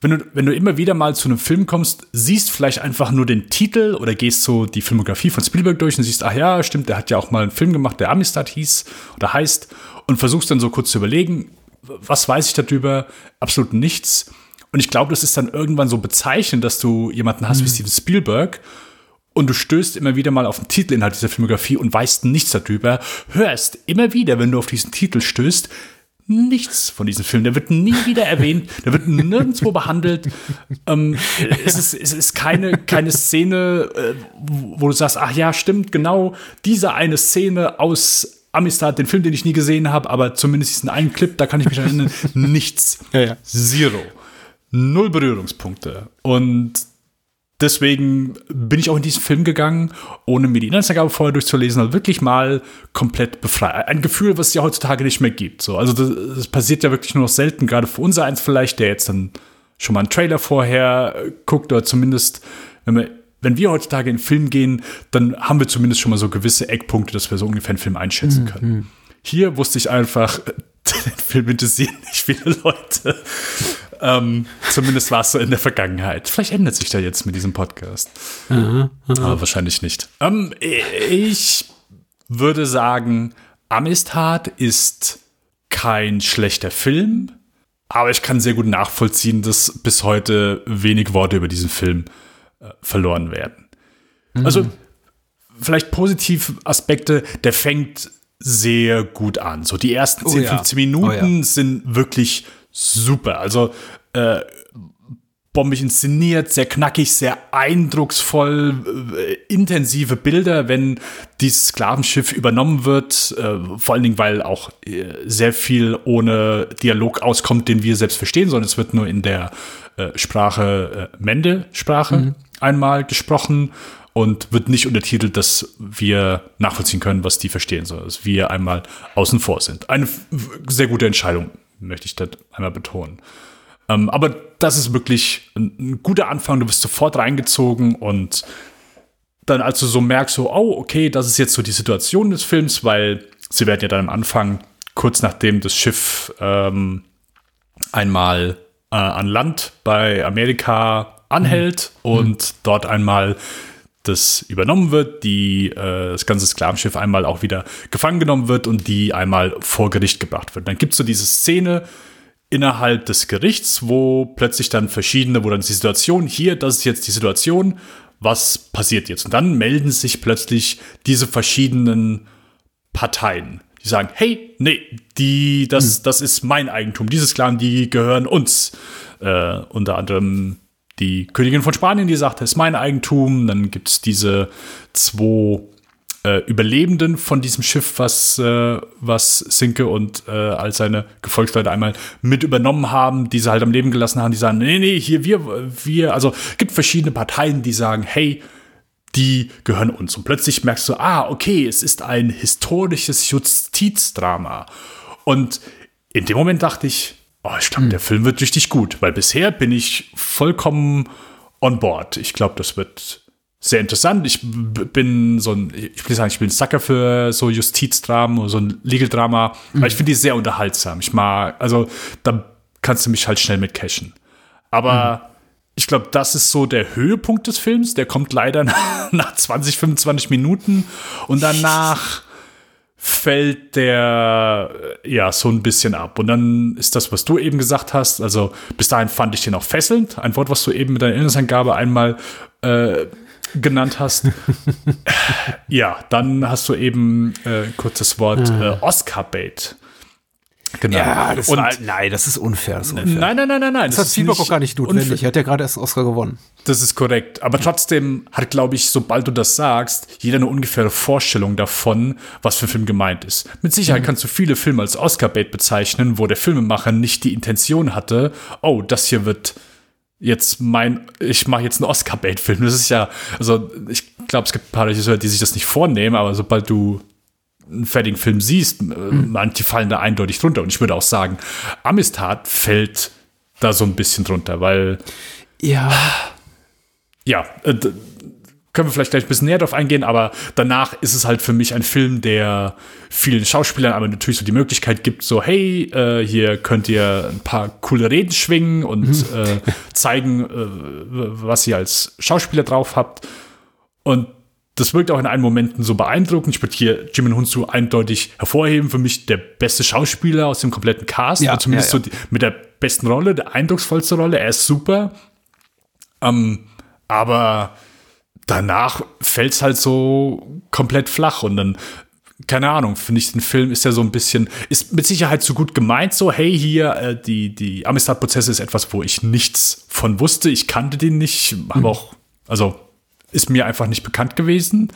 wenn du, wenn du immer wieder mal zu einem Film kommst, siehst vielleicht einfach nur den Titel oder gehst so die Filmografie von Spielberg durch und siehst, ach ja, stimmt, der hat ja auch mal einen Film gemacht, der Amistad hieß oder heißt und versuchst dann so kurz zu überlegen, was weiß ich darüber? Absolut nichts. Und ich glaube, das ist dann irgendwann so bezeichnend, dass du jemanden hast mhm. wie Steven Spielberg und du stößt immer wieder mal auf den Titelinhalt dieser Filmografie und weißt nichts darüber, hörst immer wieder, wenn du auf diesen Titel stößt, nichts von diesem Film. Der wird nie wieder erwähnt, (laughs) der wird nirgendwo behandelt. Ähm, es, ist, es ist keine, keine Szene, äh, wo du sagst, ach ja, stimmt, genau, diese eine Szene aus Amistad, den Film, den ich nie gesehen habe, aber zumindest diesen einen Clip, da kann ich mich erinnern, (laughs) nichts. Ja, ja. Zero. Null Berührungspunkte. Und deswegen bin ich auch in diesen Film gegangen, ohne mir die Inhaltsangabe vorher durchzulesen, also wirklich mal komplett befreit. Ein Gefühl, was es ja heutzutage nicht mehr gibt. So, also das, das passiert ja wirklich nur noch selten, gerade für unser eins vielleicht, der jetzt dann schon mal einen Trailer vorher guckt oder zumindest, wenn wir, wenn wir heutzutage in den Film gehen, dann haben wir zumindest schon mal so gewisse Eckpunkte, dass wir so ungefähr einen Film einschätzen Mhm. können. Hier wusste ich einfach, (laughs) den Film interessieren nicht viele Leute. Ähm, zumindest war es so in der Vergangenheit. Vielleicht ändert sich da jetzt mit diesem Podcast. Aber wahrscheinlich nicht. Ähm, ich würde sagen, Amistad ist kein schlechter Film, aber ich kann sehr gut nachvollziehen, dass bis heute wenig Worte über diesen Film äh, verloren werden. Also, vielleicht positive Aspekte, der fängt sehr gut an. So die ersten 10, ja. 15 Minuten Oh ja. sind wirklich super. Also äh, bombig inszeniert, sehr knackig, sehr eindrucksvoll, äh, intensive Bilder, wenn dieses Sklavenschiff übernommen wird. Äh, vor allen Dingen, weil auch äh, sehr viel ohne Dialog auskommt, den wir selbst verstehen, sondern es wird nur in der äh, Sprache äh, Mende-Sprache einmal gesprochen und wird nicht untertitelt, dass wir nachvollziehen können, was die verstehen, sondern dass wir einmal außen vor sind. Eine sehr gute Entscheidung, möchte ich das einmal betonen. Ähm, aber das ist wirklich ein, ein guter Anfang. Du wirst sofort reingezogen und dann, als du so merkst, so, oh, okay, das ist jetzt so die Situation des Films, weil sie werden ja dann am Anfang, kurz nachdem das Schiff ähm, einmal äh, an Land bei Amerika anhält und dort einmal das übernommen wird, die äh, das ganze Sklavenschiff einmal auch wieder gefangen genommen wird und die einmal vor Gericht gebracht wird. Dann gibt es so diese Szene innerhalb des Gerichts, wo plötzlich dann verschiedene, wo dann die Situation, hier, das ist jetzt die Situation, was passiert jetzt? Und dann melden sich plötzlich diese verschiedenen Parteien. Die sagen, hey, nee, die, das, das ist mein Eigentum. Diese Sklaven, die gehören uns. Äh, unter anderem die Königin von Spanien, die sagt, das ist mein Eigentum. Dann gibt es diese zwei äh, Überlebenden von diesem Schiff, was, äh, was Sinke und äh, all seine Gefolgsleute einmal mit übernommen haben, die sie halt am Leben gelassen haben, die sagen, nee, nee, hier wir, wir, also gibt verschiedene Parteien, die sagen, hey, die gehören uns. Und plötzlich merkst du, ah, okay, es ist ein historisches Justizdrama. Und in dem Moment dachte ich, oh, ich glaube, der Film wird richtig gut, weil bisher bin ich vollkommen on board. Ich glaube, das wird sehr interessant. Ich bin so ein, ich will sagen, ich bin ein Sucker für so Justizdramen oder so ein Legal Drama, aber ich finde die sehr unterhaltsam. Ich mag, also da kannst du mich halt schnell mit cashen. Aber ich glaube, das ist so der Höhepunkt des Films. Der kommt leider (laughs) nach 20, 25 Minuten und danach fällt der äh, ja so ein bisschen ab. Und dann ist das, was du eben gesagt hast, also bis dahin fand ich den auch fesselnd. Ein Wort, was du eben mit deiner Inhaltsangabe einmal äh, genannt hast. (laughs) ja, dann hast du eben äh, kurzes Wort äh, Oscar-Bait genannt. Ja, das und war, nein, das ist unfair. Das ist unfair. Nein, nein, nein, nein, nein. das hat Spielberg auch gar nicht notwendig. Er hat ja gerade erst Oscar gewonnen. Das ist korrekt. Aber trotzdem hat, glaube ich, sobald du das sagst, jeder eine ungefähre Vorstellung davon, was für ein Film gemeint ist. Mit Sicherheit kannst du viele Filme als Oscar-Bait bezeichnen, wo der Filmemacher nicht die Intention hatte, oh, das hier wird jetzt mein, ich mache jetzt einen Oscar-Bait-Film. Das ist ja, also ich glaube, es gibt ein paar Regisseure, die sich das nicht vornehmen, aber sobald du einen fertigen Film siehst, mhm. manche fallen da eindeutig drunter. Und ich würde auch sagen, Amistad fällt da so ein bisschen drunter, weil Ja. ja, äh, können wir vielleicht gleich ein bisschen näher drauf eingehen, aber danach ist es halt für mich ein Film, der vielen Schauspielern aber natürlich so die Möglichkeit gibt, so, hey, äh, hier könnt ihr ein paar coole Reden schwingen und äh, zeigen, äh, was ihr als Schauspieler drauf habt. Und das wirkt auch in allen Momenten so beeindruckend. Ich würde hier Jimin Hunsu eindeutig hervorheben. Für mich der beste Schauspieler aus dem kompletten Cast. Ja, zumindest ja, ja. so die, mit der besten Rolle, der eindrucksvollste Rolle. Er ist super. Ähm, aber danach fällt es halt so komplett flach und dann keine Ahnung, finde ich, den Film ist ja so ein bisschen, ist mit Sicherheit so gut gemeint, so, hey, hier, äh, die, die Amistad-Prozesse ist etwas, wo ich nichts von wusste. Ich kannte den nicht, mhm. auch, also ist mir einfach nicht bekannt gewesen.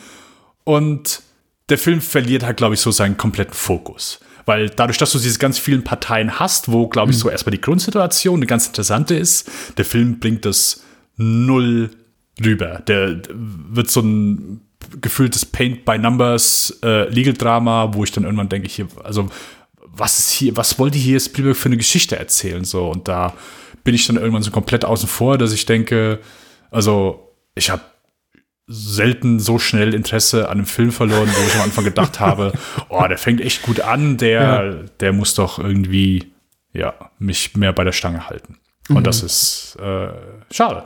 Und der Film verliert halt, glaube ich, so seinen kompletten Fokus. Weil dadurch, dass du diese ganz vielen Parteien hast, wo, glaube ich, so mhm. erstmal die Grundsituation eine ganz interessante ist, der Film bringt das null rüber. Der wird so ein gefühltes Paint by Numbers äh, Legal Drama, wo ich dann irgendwann denke, hier, also was ist hier, was wollte hier Spielberg für eine Geschichte erzählen so und da bin ich dann irgendwann so komplett außen vor, dass ich denke, also ich habe selten so schnell Interesse an einem Film verloren, wo ich am Anfang gedacht (laughs) habe, oh, der fängt echt gut an, der, ja. der muss doch irgendwie, ja, mich mehr bei der Stange halten. Und mhm. das ist äh, schade.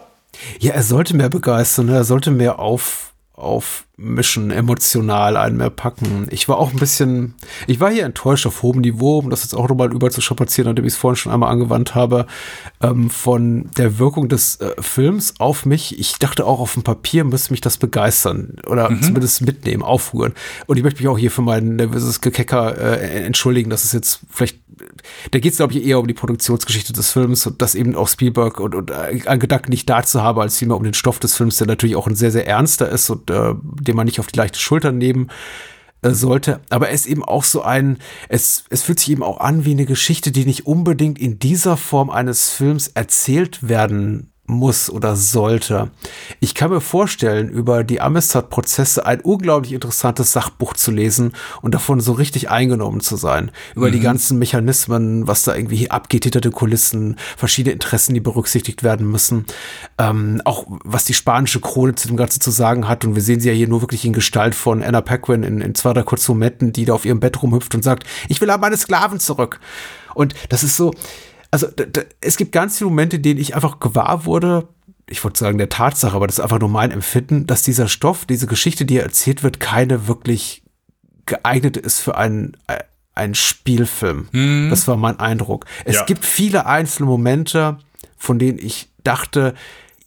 Ja, er sollte mehr begeistern, er sollte mehr auf, aufmischen, emotional einen mehr packen. Ich war auch ein bisschen, ich war hier enttäuscht auf hohem Niveau, um das jetzt auch nochmal über zu strapazieren, nachdem ich es vorhin schon einmal angewandt habe, ähm, von der Wirkung des äh, Films auf mich. Ich dachte auch auf dem Papier müsste mich das begeistern oder mhm. zumindest mitnehmen, aufrühren. Und ich möchte mich auch hier für mein nervöses Gekecker äh, entschuldigen, dass es jetzt vielleicht da geht es, glaube ich, eher um die Produktionsgeschichte des Films und das eben auch Spielberg und, und äh, an Gedanken nicht dazu habe, als vielmehr um den Stoff des Films, der natürlich auch ein sehr, sehr ernster ist und äh, den man nicht auf die leichte Schulter nehmen äh, sollte. Aber es ist eben auch so ein, es, es fühlt sich eben auch an wie eine Geschichte, die nicht unbedingt in dieser Form eines Films erzählt werden muss oder sollte. Ich kann mir vorstellen, über die Amistad-Prozesse ein unglaublich interessantes Sachbuch zu lesen und davon so richtig eingenommen zu sein. Über mhm. die ganzen Mechanismen, was da irgendwie abgeht hinter den Kulissen, verschiedene Interessen, die berücksichtigt werden müssen. Ähm, auch was die spanische Krone zu dem Ganzen zu sagen hat. Und wir sehen sie ja hier nur wirklich in Gestalt von Anna Paquin in, in zwei, drei kurzen Momenten, die da auf ihrem Bett rumhüpft und sagt, ich will aber meine Sklaven zurück. Und das ist so, also es gibt ganz viele Momente, in denen ich einfach gewahr wurde, ich wollte sagen der Tatsache, aber das ist einfach nur mein Empfinden, dass dieser Stoff, diese Geschichte, die erzählt wird, keine wirklich geeignete ist für einen, äh, einen Spielfilm. Hm. Das war mein Eindruck. Es ja. gibt viele einzelne Momente, von denen ich dachte,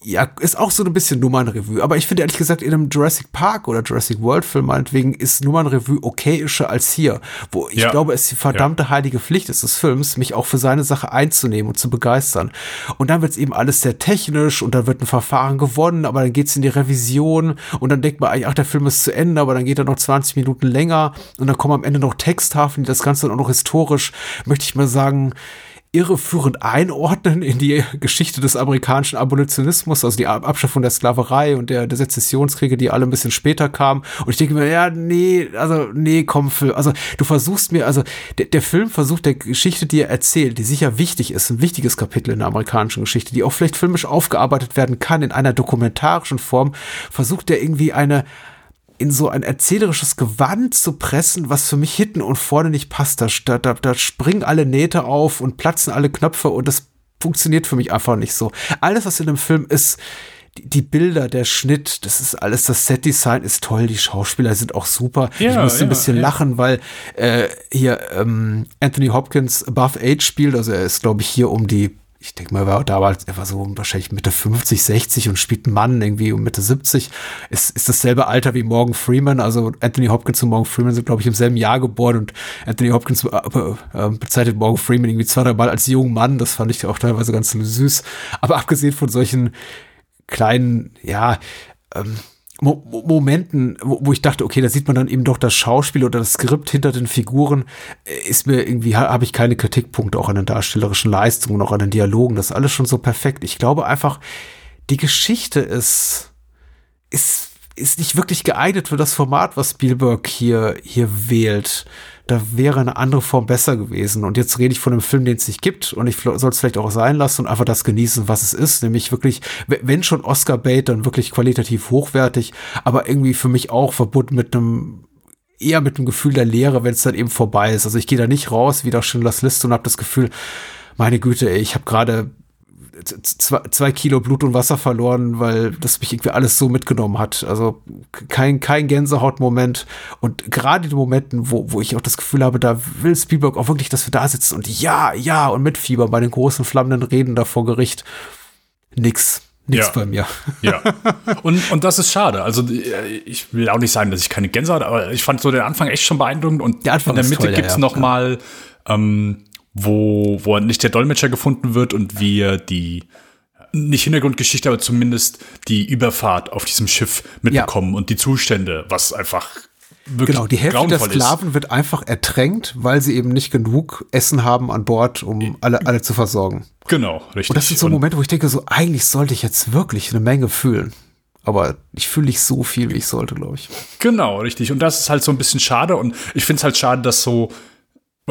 ja, ist auch so ein bisschen Nummernrevue. Aber ich finde ehrlich gesagt, in einem Jurassic Park oder Jurassic World Film meinetwegen ist Nummernrevue okayischer als hier. Wo ich ja. glaube, es die verdammte ja. heilige Pflicht ist des Films, mich auch für seine Sache einzunehmen und zu begeistern. Und dann wird es eben alles sehr technisch und dann wird ein Verfahren gewonnen, aber dann geht es in die Revision und dann denkt man eigentlich, ach, der Film ist zu Ende, aber dann geht er noch 20 Minuten länger und dann kommen am Ende noch Texthafen, die das Ganze dann auch noch historisch, möchte ich mal sagen, irreführend einordnen in die Geschichte des amerikanischen Abolitionismus, also die Abschaffung der Sklaverei und der, der Sezessionskriege, die alle ein bisschen später kamen. Und ich denke mir, ja, nee, also, nee, komm, Film. Also, du versuchst mir, also, der, der Film versucht der Geschichte, die er erzählt, die sicher wichtig ist, ein wichtiges Kapitel in der amerikanischen Geschichte, die auch vielleicht filmisch aufgearbeitet werden kann in einer dokumentarischen Form, versucht er irgendwie eine, in so ein erzählerisches Gewand zu pressen, was für mich hinten und vorne nicht passt. Da, da, da springen alle Nähte auf und platzen alle Knöpfe und das funktioniert für mich einfach nicht so. Alles, was in dem Film ist, die, Bilder, der Schnitt, das ist alles, das Setdesign ist toll, die Schauspieler sind auch super. Ja, ich musste ja, ein bisschen ja. lachen, weil äh, hier ähm, Anthony Hopkins Above Age spielt, also er ist, glaube ich, hier um die ich denke mal, war damals, er war so wahrscheinlich Mitte 50, 60 und spielt einen Mann irgendwie um Mitte 70. Ist, ist dasselbe Alter wie Morgan Freeman. Also Anthony Hopkins und Morgan Freeman sind, glaube ich, im selben Jahr geboren und Anthony Hopkins äh, äh, bezeichnet Morgan Freeman irgendwie zwei, drei Mal als jungen Mann. Das fand ich auch teilweise ganz süß. Aber abgesehen von solchen kleinen, ja, ähm, Mo Momenten, wo, wo, ich dachte, okay, da sieht man dann eben doch das Schauspiel oder das Skript hinter den Figuren, äh, ist mir irgendwie, habe ich keine Kritikpunkte auch an den darstellerischen Leistungen, auch an den Dialogen, das ist alles schon so perfekt. Ich glaube einfach, die Geschichte ist, ist, ist nicht wirklich geeignet für das Format, was Spielberg hier, hier wählt da wäre eine andere Form besser gewesen. Und jetzt rede ich von einem Film, den es nicht gibt und ich soll es vielleicht auch sein lassen und einfach das genießen, was es ist. Nämlich wirklich, wenn schon Oscar-Bait, dann wirklich qualitativ hochwertig, aber irgendwie für mich auch verbunden mit einem eher mit dem Gefühl der Leere, wenn es dann eben vorbei ist. Also ich gehe da nicht raus, wie da Schindlers Liste und habe das Gefühl, meine Güte, ich habe gerade zwei, zwei Kilo Blut und Wasser verloren, weil das mich irgendwie alles so mitgenommen hat. Also kein, kein Gänsehautmoment. Und gerade in den Momenten, wo, wo ich auch das Gefühl habe, da will Spielberg auch wirklich, dass wir da sitzen und ja, ja und mit Fieber bei den großen flammenden Reden da vor Gericht. Nix nichts Ja. bei mir. Ja. (laughs) Und, und das ist schade. Also äh, ich will auch nicht sagen, dass ich keine Gänsehaut, aber ich fand so den Anfang echt schon beeindruckend. Und Der Anfang in der Mitte toll, ja, gibt's ja. noch mal, ähm, wo, wo nicht der Dolmetscher gefunden wird und wir die nicht Hintergrundgeschichte, aber zumindest die Überfahrt auf diesem Schiff mitbekommen und die Zustände, was einfach wirklich Genau, die Hälfte der grauenvoll ist. Sklaven wird einfach ertränkt, weil sie eben nicht genug Essen haben an Bord, um alle, alle zu versorgen. Genau, richtig. Und das sind so Momente, wo ich denke, so eigentlich sollte ich jetzt wirklich eine Menge fühlen. Aber ich fühle nicht so viel, wie ich sollte, glaube ich. Genau, richtig. Und das ist halt so ein bisschen schade. Und ich finde es halt schade, dass so.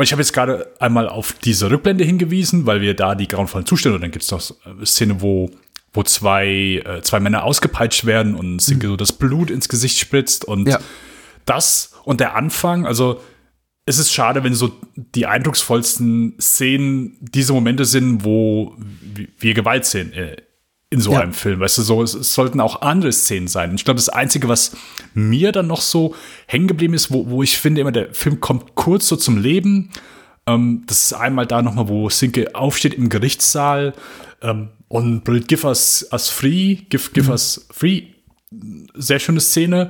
Ich habe jetzt gerade einmal auf diese Rückblende hingewiesen, weil wir da die grauenvollen Zustände, und dann gibt es noch eine Szene, wo, wo zwei, äh, zwei Männer ausgepeitscht werden und Sinke so das Blut ins Gesicht spritzt. Und Ja. das und der Anfang, also es ist schade, wenn so die eindrucksvollsten Szenen diese Momente sind, wo wir Gewalt sehen äh, in so Ja. einem Film. Weißt du, so, es, es sollten auch andere Szenen sein. Und ich glaube, das Einzige, was mir dann noch so hängen geblieben ist, wo, wo ich finde immer, der Film kommt kurz so zum Leben. Ähm, das ist einmal da nochmal, wo Sinke aufsteht im Gerichtssaal ähm, und brüllt Give us, us free, give, give us free. Sehr schöne Szene.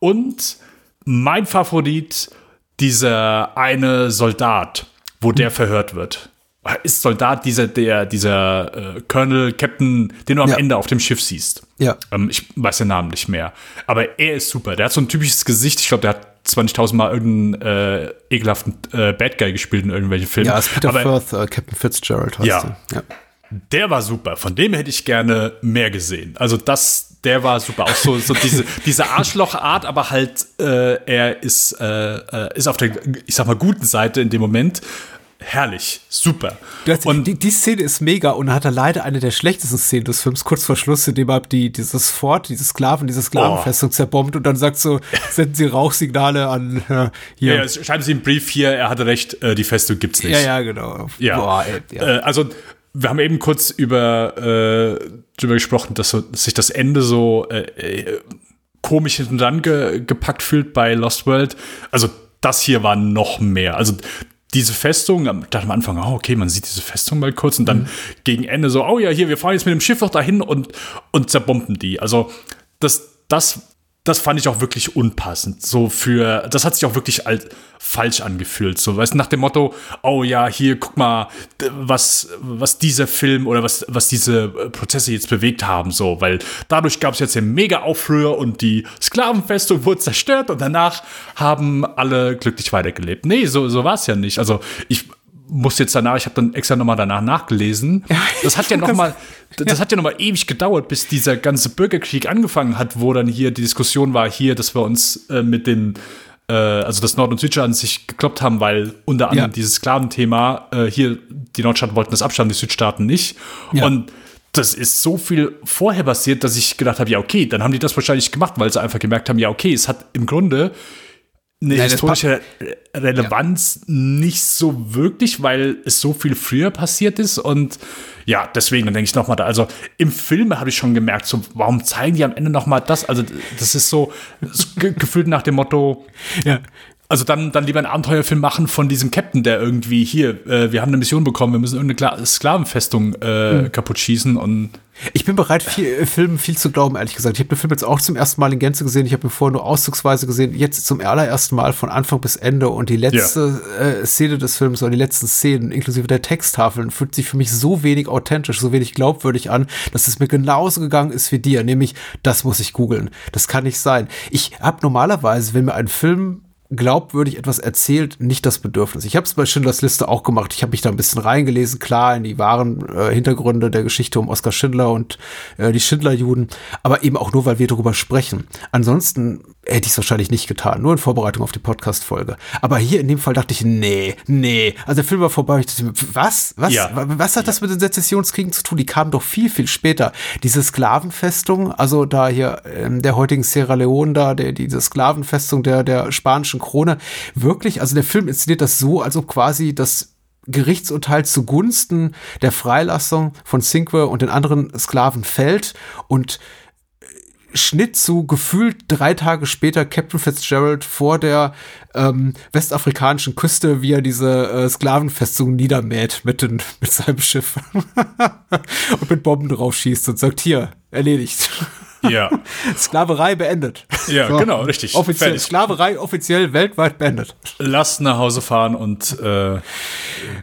Und mein Favorit, dieser eine Soldat, wo der verhört wird. Ist Soldat dieser, der, dieser äh, Colonel, Captain, den du am Ja. Ende auf dem Schiff siehst. Ja. Ähm, ich weiß den Namen nicht mehr. Aber er ist super. Der hat so ein typisches Gesicht. Ich glaube, der hat 20.000 Mal irgendeinen äh, ekelhaften äh, Bad Guy gespielt in irgendwelchen Filmen. Ja, ist Peter Aber Firth, äh, Captain Fitzgerald heißt Ja. er. ja. der war super. Von dem hätte ich gerne mehr gesehen. Also das, der war super. Auch so, so diese, (laughs) diese Arschlochart, aber halt, äh, er ist, äh, äh, ist auf der, ich sag mal, guten Seite in dem Moment. Herrlich, super. Das, Und die, die Szene ist mega und er hatte leider eine der schlechtesten Szenen des Films, kurz vor Schluss, indem er die, dieses Fort, diese Sklaven, diese Sklavenfestung zerbombt und dann sagt so, (laughs) senden sie Rauchsignale an äh, hier. ja, ja, schreiben Sie im Brief hier, er hatte recht, äh, die Festung gibt's nicht. ja, ja, genau. Ja. Boah, ey, ja. Äh, also, wir haben eben kurz über äh, drüber gesprochen, dass, so, dass sich das Ende so äh, äh, komisch hinten dran ge gepackt fühlt bei Lost World. Also, das hier war noch mehr. Also, diese Festung, am- dachte am Anfang, oh, okay, man sieht diese Festung mal kurz und dann gegen Ende so, oh ja, hier, wir fahren jetzt mit dem Schiff noch dahin und, und zerbomben die. Also, das, das, das fand ich auch wirklich unpassend. So für, das hat sich auch wirklich alt, falsch angefühlt. So, weißt nach dem Motto, oh ja, hier, guck mal, was, was dieser Film oder was, was diese äh, Prozesse jetzt bewegt haben, so, weil dadurch gab es jetzt einen mega Aufrühr und die Sklavenfestung wurde zerstört und danach haben alle glücklich weitergelebt. Nee, so, so war es ja nicht. Also, ich muss jetzt danach, ich habe dann extra nochmal danach nachgelesen. (laughs) Das hat ja noch mal, das hat ja noch mal ewig gedauert, bis dieser ganze Bürgerkrieg angefangen hat, wo dann hier die Diskussion war, hier, dass wir uns äh, mit den, äh, also das Nord- und Südstaaten sich gekloppt haben, weil unter anderem Ja. dieses Sklaventhema, äh, hier, die Nordstaaten wollten das abschaffen, die Südstaaten nicht. Ja. Und das ist so viel vorher passiert, dass ich gedacht habe, ja, okay, dann haben die das wahrscheinlich gemacht, weil sie einfach gemerkt haben, ja, okay, es hat im Grunde eine Nein, historische Re Relevanz nicht so wirklich, weil es so viel früher passiert ist. Und ja, deswegen, denke ich nochmal da. Also im Film habe ich schon gemerkt, so, warum zeigen die am Ende nochmal das? Also, das ist so, so ge gefühlt nach dem Motto, ja. Also dann, dann lieber einen Abenteuerfilm machen von diesem Captain, der irgendwie hier, äh, wir haben eine Mission bekommen, wir müssen irgendeine Kla Sklavenfestung äh, kaputt schießen und Ich bin bereit, viel, äh, Filmen viel zu glauben, ehrlich gesagt. Ich habe den Film jetzt auch zum ersten Mal in Gänze gesehen. Ich habe ihn vorher nur auszugsweise gesehen. Jetzt zum allerersten Mal von Anfang bis Ende. Und die letzte äh, Szene des Films oder die letzten Szenen, inklusive der Texttafeln, fühlt sich für mich so wenig authentisch, so wenig glaubwürdig an, dass es mir genauso gegangen ist wie dir. Nämlich, das muss ich googeln. Das kann nicht sein. Ich habe normalerweise, wenn mir ein Film glaubwürdig etwas erzählt, nicht das Bedürfnis. Ich habe es bei Schindlers Liste auch gemacht. Ich habe mich da ein bisschen reingelesen, klar, in die wahren äh, Hintergründe der Geschichte um Oskar Schindler und äh, die Schindlerjuden, aber eben auch nur, weil wir darüber sprechen. Ansonsten hätte ich es wahrscheinlich nicht getan, nur in Vorbereitung auf die Podcast-Folge. Aber hier in dem Fall dachte ich, nee, nee. Also der Film war vorbei. Ich dachte, was? Was? Ja. Wa- Was hat das mit den Sezessionskriegen zu tun? Die kamen doch viel, viel später. Diese Sklavenfestung, also da hier ähm, der heutigen Sierra Leone da, der, diese Sklavenfestung der, der spanischen Krone, wirklich, also der Film inszeniert das so, als ob quasi das Gerichtsurteil zugunsten der Freilassung von Cinque und den anderen Sklaven fällt und Schnitt zu gefühlt drei Tage später Captain Fitzgerald vor der ähm, westafrikanischen Küste, wie er diese äh, Sklavenfestung niedermäht mit, den, (laughs) mit seinem Schiff (laughs) und mit Bomben drauf schießt und sagt, hier, erledigt. Ja. (laughs) Sklaverei beendet. Ja, so. genau, richtig. Offiziell, Fertig. Sklaverei offiziell weltweit beendet. Lass nach Hause fahren und äh,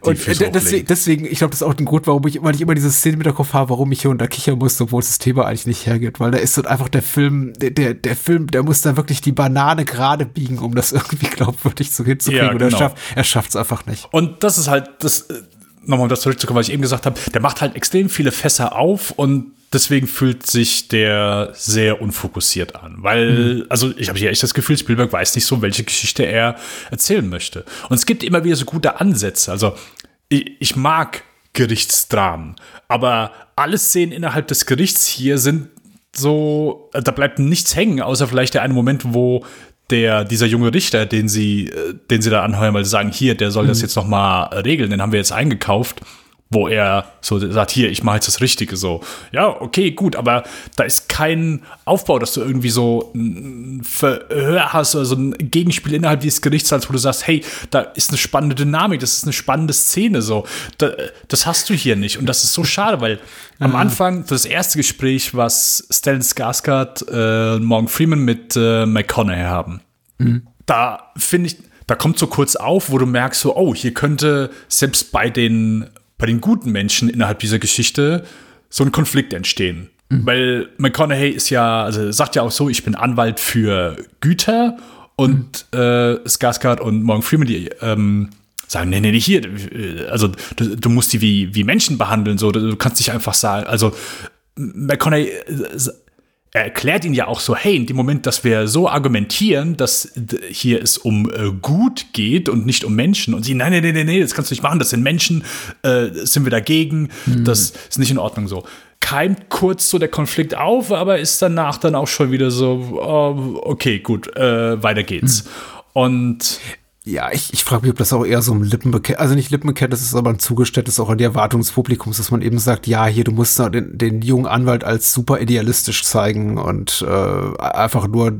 Und deswegen, deswegen, ich glaube, das ist auch ein Grund, warum ich immer nicht immer diese Szene mit der Kopf habe, warum ich hier unter kichern muss, obwohl es das Thema eigentlich nicht hergeht. Weil da ist dann einfach der Film, der, der, Film, der muss da wirklich die Banane gerade biegen, um das (laughs) irgendwie glaubwürdig so hinzukriegen. Ja, genau. Und er schafft es einfach nicht. Und das ist halt, das, äh, nochmal um das zurückzukommen, was ich eben gesagt habe, der macht halt extrem viele Fässer auf und deswegen fühlt sich der sehr unfokussiert an. Weil, mhm. also ich habe hier echt das Gefühl, Spielberg weiß nicht so, welche Geschichte er erzählen möchte. Und es gibt immer wieder so gute Ansätze. Also ich, ich mag Gerichtsdramen, aber alle Szenen innerhalb des Gerichts hier sind so, da bleibt nichts hängen, außer vielleicht der eine Moment, wo der, dieser junge Richter, den sie, den sie da anheuern, weil sie sagen, hier, der soll mhm. das jetzt noch mal regeln, den haben wir jetzt eingekauft wo er so sagt, hier, ich mache jetzt das Richtige so. Ja, okay, gut, aber da ist kein Aufbau, dass du irgendwie so ein Verhör hast oder so ein Gegenspiel innerhalb dieses Gerichtssaals, wo du sagst, hey, da ist eine spannende Dynamik, das ist eine spannende Szene so. Da, das hast du hier nicht und das ist so schade, weil mhm. am Anfang, das erste Gespräch, was Stellan Skarsgård äh, Morgan Freeman mit äh, McConaughey haben, mhm. da finde ich, da kommt so kurz auf, wo du merkst so, oh, hier könnte selbst bei den bei den guten Menschen innerhalb dieser Geschichte so ein Konflikt entstehen. Mhm. Weil McConaughey ist ja, also sagt ja auch so, ich bin Anwalt für Güter und mhm. äh, Skarsgård und Morgan Freeman, die ähm, sagen, nee, nee, nee, hier, also du, du, musst die wie, wie Menschen behandeln, so, du kannst nicht einfach sagen, also McConaughey er erklärt ihn ja auch so, hey, in dem Moment, dass wir so argumentieren, dass hier es um äh, Gut geht und nicht um Menschen und sie, nein, nein, nein, nein, das kannst du nicht machen, das sind Menschen, äh, sind wir dagegen, mhm. das ist nicht in Ordnung so. Keimt kurz so der Konflikt auf, aber ist danach dann auch schon wieder so, oh, okay, gut, äh, weiter geht's. Mhm. Und ja, ich, ich frage mich, ob das auch eher so ein Lippenbekenntnis, also nicht Lippenbekenntnis ist, aber ein Zugeständnis auch an die Erwartung des Publikums, dass man eben sagt, ja, hier, du musst den, den jungen Anwalt als super idealistisch zeigen und äh, einfach nur,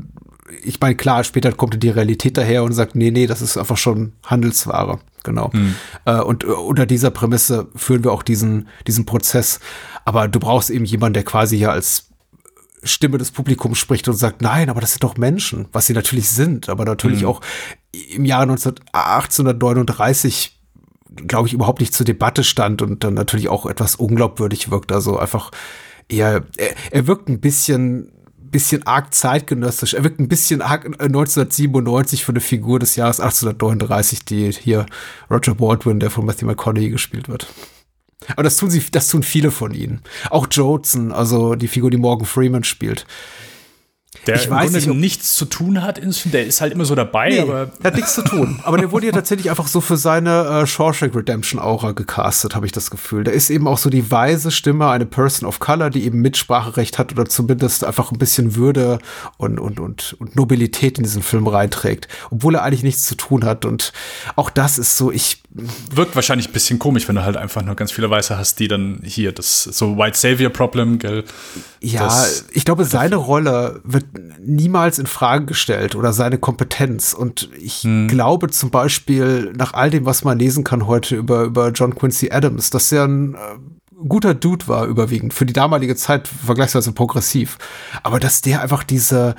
ich meine, klar, später kommt die Realität daher und sagt, nee, nee, das ist einfach schon Handelsware. Genau. Hm. Äh, und äh, unter dieser Prämisse führen wir auch diesen, diesen Prozess. Aber du brauchst eben jemanden, der quasi ja als Stimme des Publikums spricht und sagt, nein, aber das sind doch Menschen, was sie natürlich sind, aber natürlich mhm. auch im Jahre 1839 glaube ich, überhaupt nicht zur Debatte stand und dann natürlich auch etwas unglaubwürdig wirkt. Also einfach eher, er, er wirkt ein bisschen, bisschen arg zeitgenössisch. Er wirkt ein bisschen arg 1997 für eine Figur des Jahres 1839, die hier Roger Baldwin, der von Matthew McConaughey gespielt wird. Aber das tun sie, das tun viele von ihnen. Auch Jodson, also die Figur, die Morgan Freeman spielt. Der ich im weiß Grunde nicht, nichts zu tun hat, der ist halt immer so dabei, nee, aber. Der hat nichts zu tun. Aber der wurde ja tatsächlich einfach so für seine äh, Shawshank Redemption Aura gecastet, habe ich das Gefühl. Der ist eben auch so die weise Stimme, eine Person of Color, die eben Mitspracherecht hat oder zumindest einfach ein bisschen Würde und, und, und, und Nobilität in diesen Film reinträgt. Obwohl er eigentlich nichts zu tun hat. Und auch das ist so, ich. Wirkt wahrscheinlich ein bisschen komisch, wenn du halt einfach nur ganz viele Weiße hast, die dann hier das so White Savior Problem, gell? Ja, das, ich glaube, seine Rolle wird niemals in Frage gestellt oder seine Kompetenz. Und ich hm. glaube zum Beispiel, nach all dem, was man lesen kann heute über, über John Quincy Adams, dass er ein äh, guter Dude war, überwiegend, für die damalige Zeit vergleichsweise progressiv. Aber dass der einfach diese,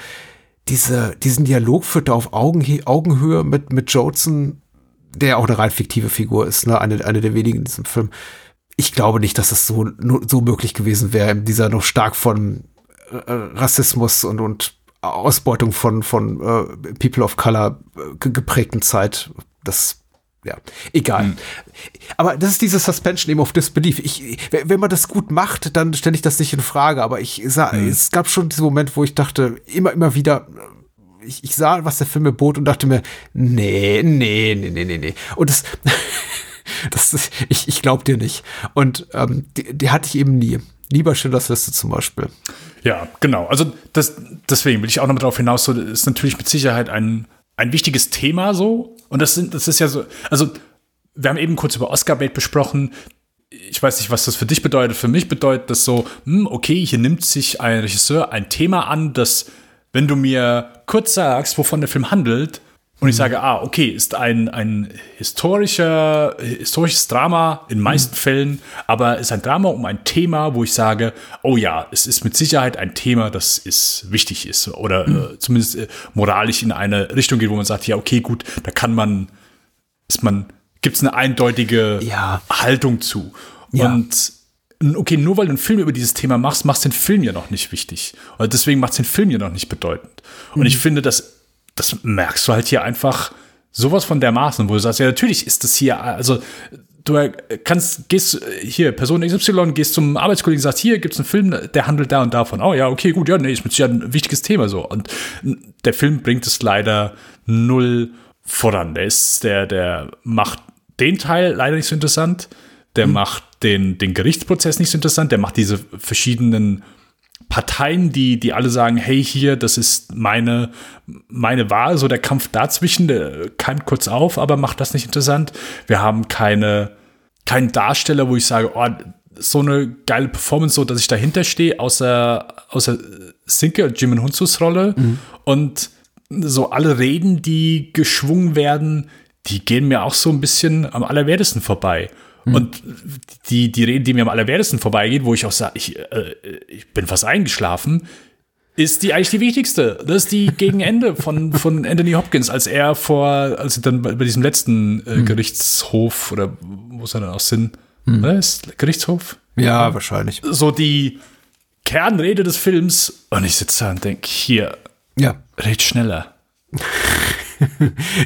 diese, diesen Dialog führte auf Augen, Augenhöhe mit, mit Jodson, der auch eine rein fiktive Figur ist, ne, eine, eine der wenigen in diesem Film. Ich glaube nicht, dass es so, so möglich gewesen wäre, in dieser noch stark von äh, Rassismus und, und Ausbeutung von, von äh, People of Color äh, geprägten Zeit. Das ja, egal. Mhm. Aber das ist diese Suspension eben of Disbelief. Ich, wenn man das gut macht, dann stelle ich das nicht in Frage. Aber ich sah, mhm. es gab schon diesen Moment, wo ich dachte, immer, immer wieder, ich, ich sah, was der Film mir bot und dachte mir, nee, nee, nee, nee, nee, nee. Und das, (laughs) das ist, ich, ich glaub dir nicht. Und ähm, die, die hatte ich eben nie. Lieber Schillers Liste zum Beispiel. Ja, genau. Also das, deswegen will ich auch noch mal darauf hinaus, so ist natürlich mit Sicherheit ein, ein wichtiges Thema so. Und das sind, das ist ja so, also wir haben eben kurz über Oscar Bait besprochen. ich weiß nicht, was das für dich bedeutet. Für mich bedeutet das so, hm, okay, hier nimmt sich ein Regisseur ein Thema an, das, wenn du mir kurz sagst, wovon der Film handelt, und ich sage, ah, okay, ist ein, ein historischer, historisches Drama in meisten mhm. Fällen, aber ist ein Drama um ein Thema, wo ich sage, oh ja, es ist mit Sicherheit ein Thema, das ist wichtig ist oder mhm. äh, zumindest äh, moralisch in eine Richtung geht, wo man sagt, ja, okay, gut, da kann man, ist man, gibt es eine eindeutige ja. Haltung zu. Ja. Und okay, nur weil du einen Film über dieses Thema machst, machst du den Film ja noch nicht wichtig. Und deswegen macht den Film ja noch nicht bedeutend. Und mhm. ich finde, dass das merkst du halt hier einfach sowas von dermaßen, wo du sagst, ja, natürlich ist das hier, also du kannst, gehst hier, Person XY, gehst zum Arbeitskollegen, sagst, hier gibt es einen Film, der handelt da und davon. Oh ja, okay, gut, ja, nee, ist mit ja ein wichtiges Thema so. Und der Film bringt es leider null voran. Der ist, der, der macht den Teil leider nicht so interessant. Der mhm. macht den, den Gerichtsprozess nicht so interessant. Der macht diese verschiedenen Parteien, die, die alle sagen, hey, hier, das ist meine, meine Wahl, so der Kampf dazwischen, der keimt kurz auf, aber macht das nicht interessant. Wir haben keine, keinen Darsteller, wo ich sage, oh, so eine geile Performance, so dass ich dahinter stehe, außer, außer Sinke und Jim Hunzus Rolle. Mhm. Und so alle Reden, die geschwungen werden, die gehen mir auch so ein bisschen am allerwertesten vorbei. Mhm. Und die, die Rede, die mir am allerwertesten vorbeigeht, wo ich auch sage, ich, äh, ich bin fast eingeschlafen, ist die eigentlich die wichtigste. Das ist die gegen Ende von, von Anthony Hopkins, als er vor, als er dann bei, bei diesem letzten äh, mhm. Gerichtshof oder wo ist er dann auch Sinn? Mhm. Ist Gerichtshof? Ja, ja, wahrscheinlich. So die Kernrede des Films und ich sitze da und denke, hier, ja. red schneller. (laughs)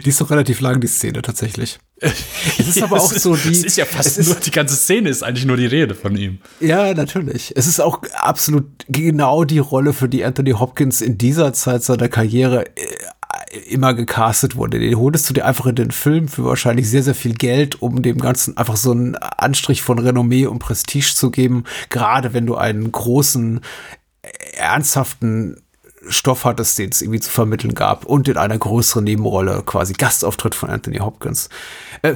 die ist doch relativ lang, die Szene tatsächlich. (laughs) Es ist aber auch so die. Es ist ja fast nur die ganze Szene ist eigentlich nur die Rede von ihm. Ja, natürlich. Es ist auch absolut genau die Rolle, für die Anthony Hopkins in dieser Zeit seiner Karriere äh, immer gecastet wurde. Den holst du dir einfach in den Film für wahrscheinlich sehr, sehr viel Geld, um dem Ganzen einfach so einen Anstrich von Renommee und Prestige zu geben. Gerade wenn du einen großen, ernsthaften Stoff hattest, den es irgendwie zu vermitteln gab und in einer größeren Nebenrolle quasi Gastauftritt von Anthony Hopkins. Äh,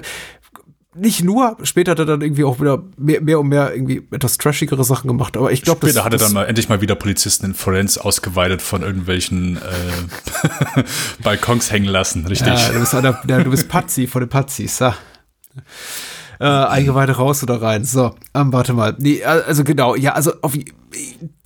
nicht nur, später hat er dann irgendwie auch wieder mehr, mehr und mehr irgendwie etwas trashigere Sachen gemacht, aber ich glaube, Später hat er dann mal endlich mal wieder Polizisten in Florenz ausgeweitet von irgendwelchen äh, (laughs) Balkons hängen lassen, richtig? Ja, du bist, einer, ja, du bist Pazzi von den Pazzis, ja. Äh, Eingeweide raus oder rein. So, ähm, warte mal. Nee, also genau, ja, also auf,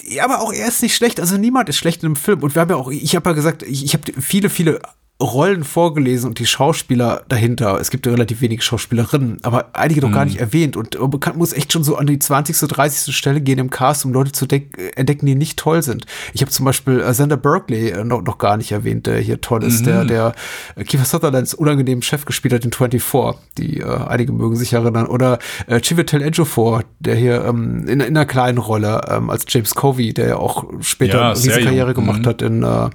ja, aber auch er ist nicht schlecht. Also niemand ist schlecht in einem Film. Und wir haben ja auch, ich habe ja gesagt, ich, ich habe viele, viele Rollen vorgelesen und die Schauspieler dahinter. Es gibt ja relativ wenig Schauspielerinnen, aber einige noch mhm. gar nicht erwähnt. Und man muss echt schon so an die 20., 30. Stelle gehen im Cast, um Leute zu entdecken, die nicht toll sind. Ich habe zum Beispiel äh, Sander Berkeley äh, noch, noch, gar nicht erwähnt, der hier toll ist, mhm. der, der äh, Kiefer Sutherlands unangenehmen Chef gespielt hat in 24, die äh, einige mögen sich erinnern. Oder äh, Chiwetel Ejiofor, der hier ähm, in, in einer kleinen Rolle ähm, als James Covey, der ja auch später ja, eine Karriere gemacht mhm. hat in äh,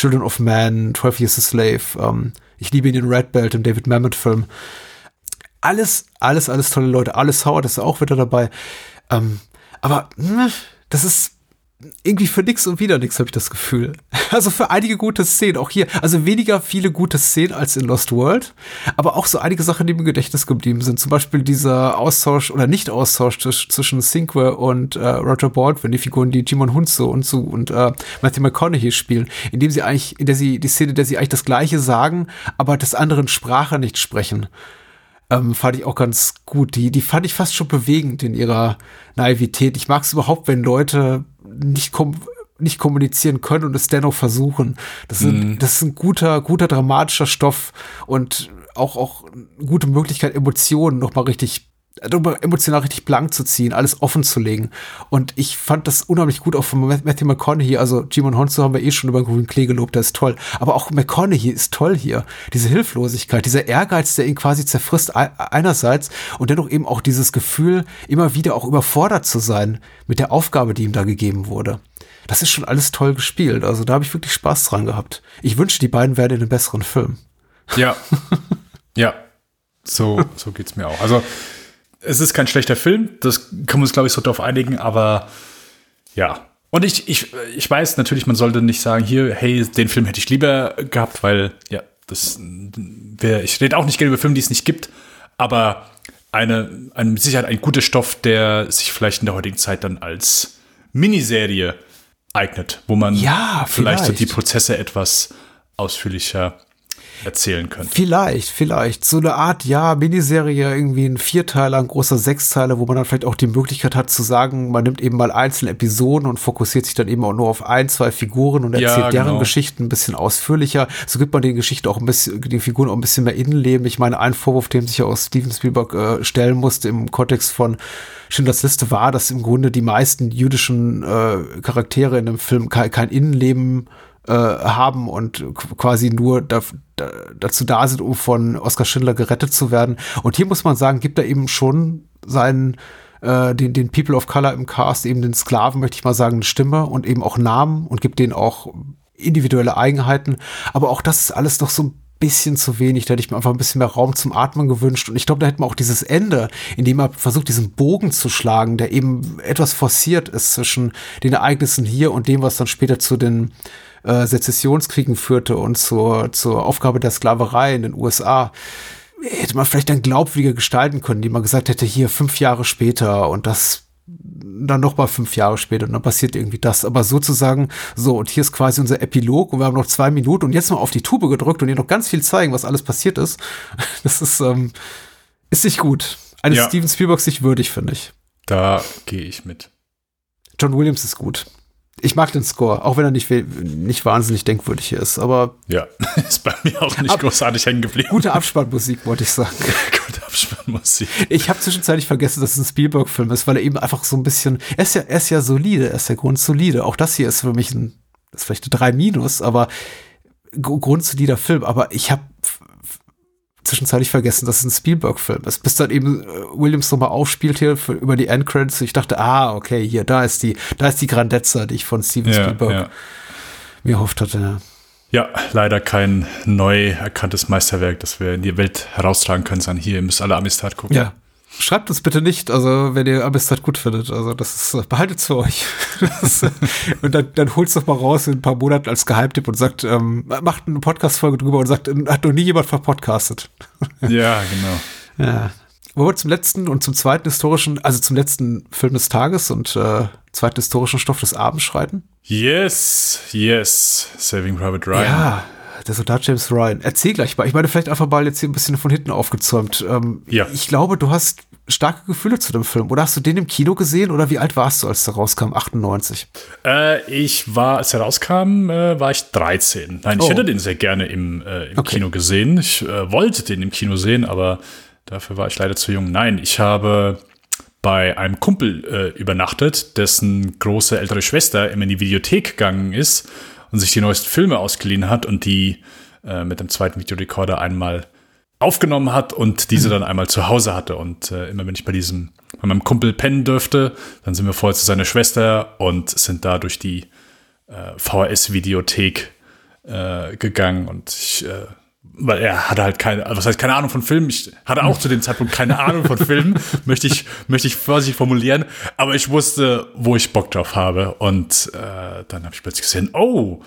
Children of Man, 12 Years a Slave. Ähm, ich liebe ihn in Red Belt, im David Mamet-Film. Alles, alles, alles tolle Leute. Alles Howard ist auch wieder dabei. Ähm, aber mh, hm, das ist irgendwie für nix und wieder nix, habe ich das Gefühl. (laughs) Also für einige gute Szenen, auch hier, also weniger viele gute Szenen als in Lost World, aber auch so einige Sachen, die im Gedächtnis geblieben sind. Zum Beispiel dieser Austausch oder Nicht-Austausch zwischen Cinque und äh, Roger Baldwin, die Figuren, die Jimon Hunzo und so und äh, Matthew McConaughey spielen, indem sie eigentlich, in der sie, die Szene, in der sie eigentlich das Gleiche sagen, aber des anderen Sprache nicht sprechen. Ähm, fand ich auch ganz gut. Die, die fand ich fast schon bewegend in ihrer Naivität. Ich mag es überhaupt, wenn Leute nicht kom nicht kommunizieren können und es dennoch versuchen. Das, sind, mm. das ist ein guter, guter dramatischer Stoff und auch, auch eine gute Möglichkeit, Emotionen noch mal richtig emotional richtig blank zu ziehen, alles offen zu legen. Und ich fand das unheimlich gut auch von Matthew McConaughey. Also Jimon Honzo haben wir eh schon über Green Klee gelobt, der ist toll. Aber auch McConaughey ist toll hier. Diese Hilflosigkeit, dieser Ehrgeiz, der ihn quasi zerfrisst einerseits und dennoch eben auch dieses Gefühl, immer wieder auch überfordert zu sein mit der Aufgabe, die ihm da gegeben wurde. Das ist schon alles toll gespielt. Also da habe ich wirklich Spaß dran gehabt. Ich wünsche, die beiden werden in einem besseren Film. Ja. ja. So, so geht's mir auch. Also, es ist kein schlechter Film, das können wir uns, glaube ich, so darauf einigen, aber ja. Und ich, ich, ich weiß natürlich, man sollte nicht sagen, hier, hey, den Film hätte ich lieber gehabt, weil, ja, das wäre, ich rede auch nicht gerne über Filme, die es nicht gibt, aber eine, eine mit Sicherheit ein guter Stoff, der sich vielleicht in der heutigen Zeit dann als Miniserie eignet, wo man Ja, vielleicht, so vielleicht. die Prozesse etwas ausführlicher erzählen könnte. Vielleicht, vielleicht. So eine Art, ja, Miniserie, irgendwie ein Vierteiler, ein großer Sechsteiler, wo man dann vielleicht auch die Möglichkeit hat zu sagen, man nimmt eben mal einzelne Episoden und fokussiert sich dann eben auch nur auf ein, zwei Figuren und Ja, erzählt deren genau. Geschichten ein bisschen ausführlicher. So gibt man den Geschichten auch ein bisschen, den Figuren auch ein bisschen mehr Innenleben. Ich meine, ein Vorwurf, dem sich ja auch Steven Spielberg äh, stellen musste im Kontext von Schindlers Liste war, dass im Grunde die meisten jüdischen äh, Charaktere in dem Film kein, kein Innenleben äh, haben und qu- quasi nur da, dazu da sind, um von Oskar Schindler gerettet zu werden. Und hier muss man sagen, gibt er eben schon seinen äh, den, den People of Color im Cast, eben den Sklaven, möchte ich mal sagen, eine Stimme und eben auch Namen und gibt denen auch individuelle Eigenheiten. Aber auch das ist alles doch so ein bisschen zu wenig. Da hätte ich mir einfach ein bisschen mehr Raum zum Atmen gewünscht. Und ich glaube, da hätte man auch dieses Ende, in dem er versucht, diesen Bogen zu schlagen, der eben etwas forciert ist zwischen den Ereignissen hier und dem, was dann später zu den äh, Sezessionskriegen führte und zur, zur Aufgabe der Sklaverei in den USA hätte man vielleicht dann glaubwürdiger gestalten können, die man gesagt hätte, hier fünf Jahre später und das dann noch mal fünf Jahre später und dann passiert irgendwie das. Aber sozusagen, so, und hier ist quasi unser Epilog und wir haben noch zwei Minuten und jetzt mal auf die Tube gedrückt und ihr noch ganz viel zeigen, was alles passiert ist. (laughs) Das ist, ähm, ist nicht gut. Eines Ja. Steven Spielbergs nicht würdig, finde ich. Da gehe ich mit. John Williams ist gut. Ich mag den Score, auch wenn er nicht, nicht wahnsinnig denkwürdig hier ist, aber Ja, (laughs) ist bei mir auch nicht Ab- großartig hängen geblieben. gute Abspannmusik, wollte ich sagen. (laughs) Gute Abspannmusik. Ich habe zwischenzeitlich vergessen, dass es ein Spielberg-Film ist, weil er eben einfach so ein bisschen, er ist ja, er ist ja solide, er ist ja grundsolide. Auch das hier ist für mich ein, das ist vielleicht eine 3 Minus, aber gr- grundsolider Film. Aber ich habe zwischenzeitlich vergessen, dass es ein Spielberg-Film ist. Bis dann eben äh, Williams nochmal aufspielt hier für, über die Endcredits. Ich dachte, ah, okay, hier, da ist die, da ist die Grandezza, die ich von Steven Ja, Spielberg ja. mir erhofft hatte. Ja. Ja, leider kein neu erkanntes Meisterwerk, das wir in die Welt heraustragen können, sondern hier, ihr müsst alle Amistad gucken. Ja. Schreibt uns bitte nicht, also wenn ihr Amistad gut findet. Also das ist, äh, behaltet für euch. (laughs) Das, äh, und dann, dann holt's doch mal raus in ein paar Monaten als Geheimtipp und sagt, ähm, macht eine Podcast-Folge drüber und sagt, hat noch nie jemand verpodcastet. (laughs) Ja, genau. Ja. Wollen wir zum letzten und zum zweiten historischen, also zum letzten Film des Tages und äh, zweiten historischen Stoff des Abends schreiten? Yes, yes, Saving Private Ryan. Ja, der Soldat James Ryan. Erzähl gleich mal. Ich meine, vielleicht einfach mal jetzt hier ein bisschen von hinten aufgezäumt. Ähm, Ja. Ich glaube, du hast starke Gefühle zu dem Film. Oder hast du den im Kino gesehen? Oder wie alt warst du, als der rauskam? 98. Äh, ich war, als er rauskam, äh, war ich 13. Nein, ich Oh. hätte den sehr gerne im, äh, im Okay. Kino gesehen. Ich äh, wollte den im Kino sehen, aber dafür war ich leider zu jung. Nein, ich habe bei einem Kumpel äh, übernachtet, dessen große ältere Schwester immer in die Videothek gegangen ist und sich die neuesten Filme ausgeliehen hat und die äh, mit dem zweiten Videorekorder einmal aufgenommen hat und diese dann einmal zu Hause hatte. Und äh, immer wenn ich bei diesem, bei meinem Kumpel pennen dürfte, dann sind wir vorher zu seiner Schwester und sind da durch die äh, VHS-Videothek äh, gegangen und ich, äh, weil er hatte halt keine, was heißt keine Ahnung von Filmen. Ich hatte auch zu dem Zeitpunkt keine Ahnung von Filmen, (laughs) möchte ich, möchte ich vorsichtig formulieren. Aber ich wusste, wo ich Bock drauf habe. Und äh, dann habe ich plötzlich gesehen, oh,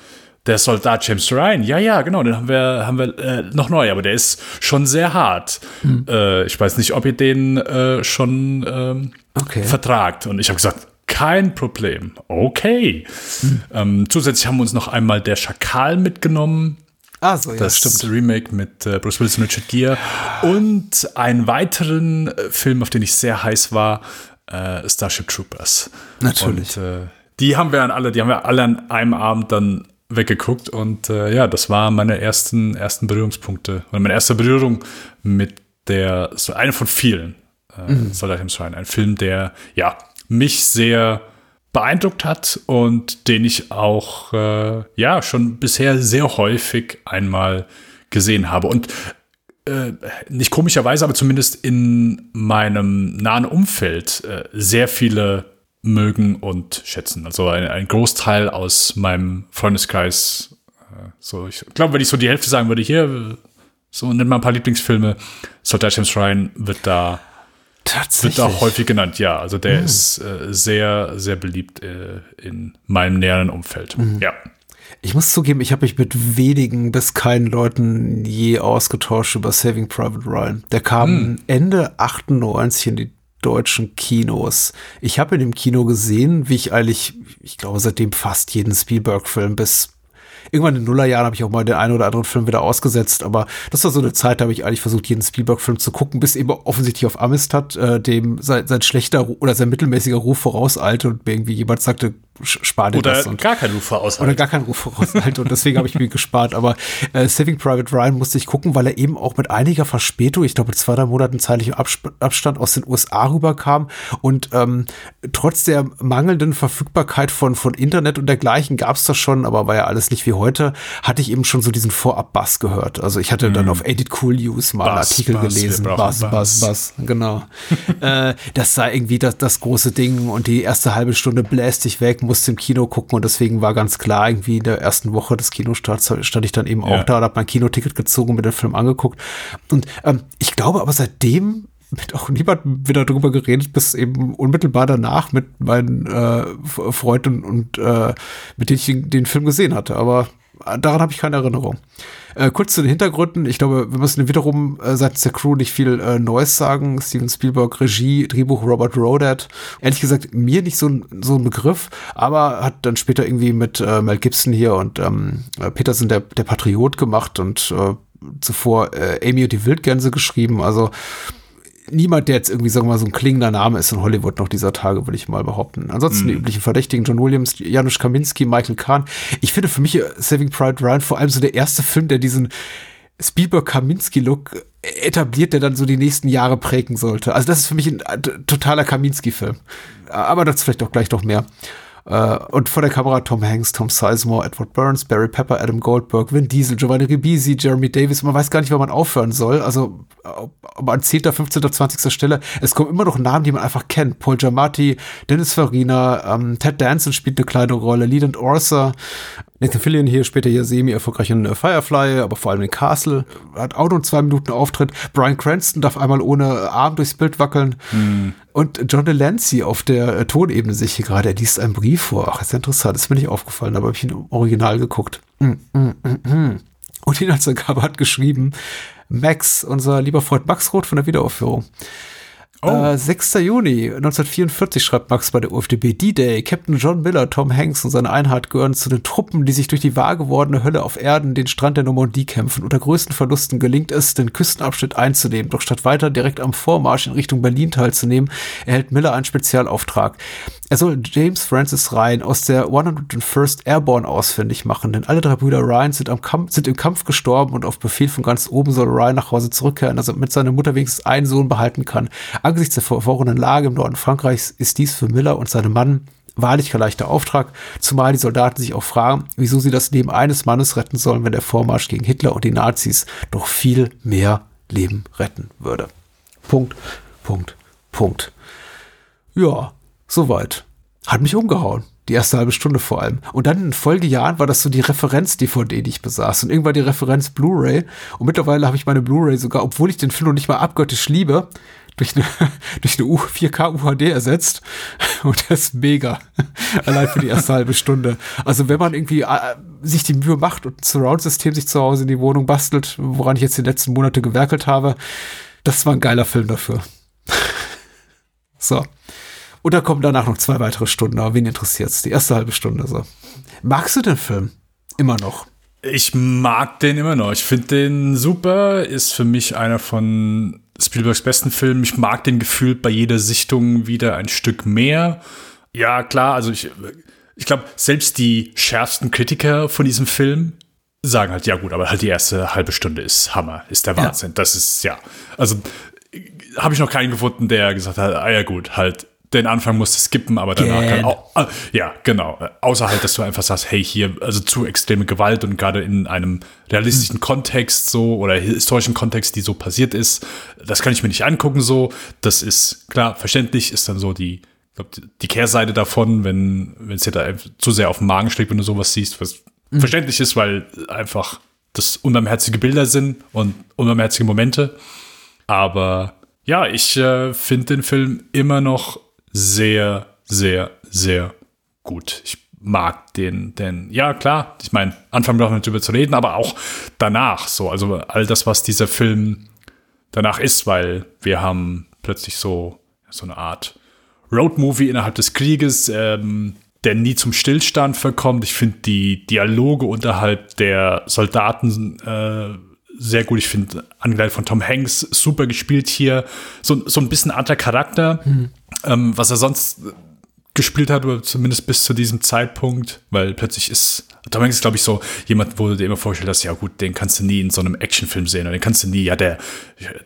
der Soldat James Ryan. Ja, ja, genau, den haben wir, haben wir äh, noch neu, aber der ist schon sehr hart. Äh, ich weiß nicht, ob ihr den äh, schon ähm, Okay. vertragt. Und ich habe gesagt, kein Problem. Okay. Ähm, zusätzlich haben wir uns noch einmal der Schakal mitgenommen. Ah, so, ja, Das stimmt. Remake mit äh, Bruce Willis und Richard Gere. Und einen weiteren äh, Film, auf den ich sehr heiß war, äh, Starship Troopers. Natürlich. Und, äh, die haben wir dann alle, die haben wir alle an einem Abend dann weggeguckt. Und äh, ja, das waren meine ersten, ersten Berührungspunkte. Und meine erste Berührung mit der, so eine von vielen, äh, Soldat James Ryan. Ein Film, der, ja, mich sehr beeindruckt hat und den ich auch äh, ja schon bisher sehr häufig einmal gesehen habe und äh, nicht komischerweise, aber zumindest in meinem nahen Umfeld äh, sehr viele mögen und schätzen. Also ein, ein Großteil aus meinem Freundeskreis. Äh, so, ich glaube, wenn ich so die Hälfte sagen würde, hier so nennt mal ein paar Lieblingsfilme. James Ryan wird da wird Tatsächlich. auch häufig genannt, ja. Also der ist äh, sehr, sehr beliebt äh, in meinem näheren Umfeld. Ja. Ich muss zugeben, ich habe mich mit wenigen bis keinen Leuten je ausgetauscht über Saving Private Ryan. Der kam hm. Ende 98 in die deutschen Kinos. Ich habe ihn im Kino gesehen, wie ich eigentlich, ich glaube, seitdem fast jeden Spielberg-Film bis irgendwann in den Nullerjahren habe ich auch mal den einen oder anderen Film wieder ausgesetzt, aber das war so eine Zeit, da habe ich eigentlich versucht, jeden Spielberg-Film zu gucken, bis eben offensichtlich auf Amistad, äh, dem sein, sein schlechter oder sein mittelmäßiger Ruf vorauseilte und irgendwie jemand sagte, spar dir oder das. Und, gar keinen Ruf vorauseilte. Oder gar keinen Ruf vorauseilte und deswegen habe ich mir gespart. Aber äh, Saving Private Ryan musste ich gucken, weil er eben auch mit einiger Verspätung, ich glaube mit zwei, drei Monaten zeitlichem Abstand aus den USA rüberkam und ähm, trotz der mangelnden Verfügbarkeit von, von Internet und dergleichen gab es das schon, aber war ja alles nicht wie heute, hatte ich eben schon so diesen Vorab-Bass gehört. Also ich hatte mm. dann auf Edit Cool News mal Bass, einen Artikel Bass, gelesen. Bass, Bass, Bass, Bass, genau. (laughs) äh, das sei irgendwie das, das große Ding und die erste halbe Stunde bläst dich weg, musste im Kino gucken und deswegen war ganz klar, irgendwie in der ersten Woche des Kinostarts stand ich dann eben ja. auch da und habe mein Kinoticket gezogen und mir den Film angeguckt. Und ähm, ich glaube aber seitdem mit auch niemand wieder drüber geredet, bis eben unmittelbar danach mit meinen äh, Freunden und äh, mit denen ich den Film gesehen hatte. Aber daran habe ich keine Erinnerung. Äh, kurz zu den Hintergründen. Ich glaube, wir müssen wiederum äh, seitens der Crew nicht viel äh, Neues sagen. Steven Spielberg, Regie, Drehbuch Robert Rodat. Ehrlich gesagt, mir nicht so ein, so ein Begriff, aber hat dann später irgendwie mit äh, Mel Gibson hier und ähm, Peterson der, der Patriot gemacht und äh, zuvor äh, Amy und die Wildgänse geschrieben. Also niemand, der jetzt irgendwie, sagen wir mal, so ein klingender Name ist in Hollywood noch dieser Tage, würde ich mal behaupten. Ansonsten mm. die üblichen Verdächtigen, John Williams, Janusz Kaminski, Michael Kahn. Ich finde für mich Saving Pride Ryan vor allem so der erste Film, der diesen Spielberg-Kaminski-Look etabliert, der dann so die nächsten Jahre prägen sollte. Also das ist für mich ein totaler Kaminski-Film. Aber dazu vielleicht auch gleich noch mehr. Uh, und vor der Kamera Tom Hanks, Tom Sizemore, Edward Burns, Barry Pepper, Adam Goldberg, Vin Diesel, Giovanni Ribisi, Jeremy Davis. Man weiß gar nicht, wo man aufhören soll. Also ob an 10., 15., 20. Stelle. Es kommen immer noch Namen, die man einfach kennt. Paul Giamatti, Dennis Farina, ähm, Ted Danson spielt eine kleine Rolle, Leland Orser, Nathan Fillion hier später hier semi-erfolgreich in äh, Firefly, aber vor allem in Castle. Hat auch nur zwei Minuten Auftritt. Brian Cranston darf einmal ohne Arm durchs Bild wackeln. Hm. Und John Delancey auf der äh, Tonebene sich hier gerade, er liest einen Brief vor. Ach, ist interessant, das ist mir nicht aufgefallen, aber habe ich im Original geguckt. Mm, mm, mm, Und die Inhaltsangabe hat geschrieben, Max, unser lieber Freund Max Roth von der Wiederaufführung. Oh. Äh, 6. Juni 1944 schreibt Max bei der UFDB D-Day. Captain John Miller, Tom Hanks und seine Einheit gehören zu den Truppen, die sich durch die wahr gewordene Hölle auf Erden, den Strand der Normandie kämpfen. Unter größten Verlusten gelingt es, den Küstenabschnitt einzunehmen. Doch statt weiter direkt am Vormarsch in Richtung Berlin teilzunehmen, erhält Miller einen Spezialauftrag. Er soll James Francis Ryan aus der 101st Airborne ausfindig machen, denn alle drei Brüder Ryan sind, am Kampf, sind im Kampf gestorben und auf Befehl von ganz oben soll Ryan nach Hause zurückkehren, dass er mit seiner Mutter wenigstens einen Sohn behalten kann. Angesichts der verworrenen Lage im Norden Frankreichs ist dies für Miller und seine Mann wahrlich kein leichter Auftrag, zumal die Soldaten sich auch fragen, wieso sie das Leben eines Mannes retten sollen, wenn der Vormarsch gegen Hitler und die Nazis doch viel mehr Leben retten würde. Punkt, Punkt, Punkt. Ja, soweit. Hat mich umgehauen. Die erste halbe Stunde vor allem. Und dann in Folgejahren war das so die Referenz-DVD, die ich besaß. Und irgendwann die Referenz Blu-ray. Und mittlerweile habe ich meine Blu-ray sogar, obwohl ich den Film noch nicht mal abgöttisch liebe, durch eine, (laughs) durch eine 4K UHD ersetzt. (laughs) Und das ist mega. (laughs) Allein für die erste halbe Stunde. Also wenn man irgendwie äh, sich die Mühe macht und ein Surround-System sich zu Hause in die Wohnung bastelt, woran ich jetzt die letzten Monate gewerkelt habe, das war ein geiler Film dafür. so. Und da kommen danach noch zwei weitere Stunden, aber wen interessiert's? Die erste halbe Stunde so. Magst du den Film? Immer noch. Ich mag den immer noch. Ich finde den super. Ist für mich einer von Spielbergs besten Filmen. Ich mag den gefühlt bei jeder Sichtung wieder ein Stück mehr. Ja, klar, also ich, ich glaube, selbst die schärfsten Kritiker von diesem Film sagen halt, ja gut, aber halt die erste halbe Stunde ist Hammer, ist der Wahnsinn. Ja. Das ist, ja, also habe ich noch keinen gefunden, der gesagt hat, ah ja gut, halt den Anfang musst du skippen, aber danach kann auch, ah, ja, genau. Außer halt, dass du einfach sagst, hey, hier, also zu extreme Gewalt und gerade in einem realistischen Kontext so oder historischen Kontext, die so passiert ist, das kann ich mir nicht angucken so. Das ist klar, verständlich ist dann so die, glaub, die Kehrseite davon, wenn, wenn es dir da zu sehr auf den Magen schlägt, wenn du sowas siehst, was mhm. verständlich ist, weil einfach das unbarmherzige Bilder sind und unbarmherzige Momente. Aber ja, ich äh, finde den Film immer noch sehr, sehr, sehr gut. Ich mag, den, den, ja klar, ich meine, Anfang brauchen wir darüber zu reden, aber auch danach so, also all das, was dieser Film danach ist, weil wir haben plötzlich so, so eine Art Roadmovie innerhalb des Krieges, ähm, der nie zum Stillstand verkommt. Ich finde die Dialoge unterhalb der Soldaten äh, sehr gut. Ich finde, angeleitet von Tom Hanks, super gespielt hier. So, so ein bisschen anderer Charakter, mhm. Ähm, was er sonst gespielt hat, oder zumindest bis zu diesem Zeitpunkt, weil plötzlich ist Tom Hanks ist, glaube ich, so jemand, wo du dir immer vorstellst, dass, ja gut, den kannst du nie in so einem Actionfilm sehen, oder den kannst du nie, ja, der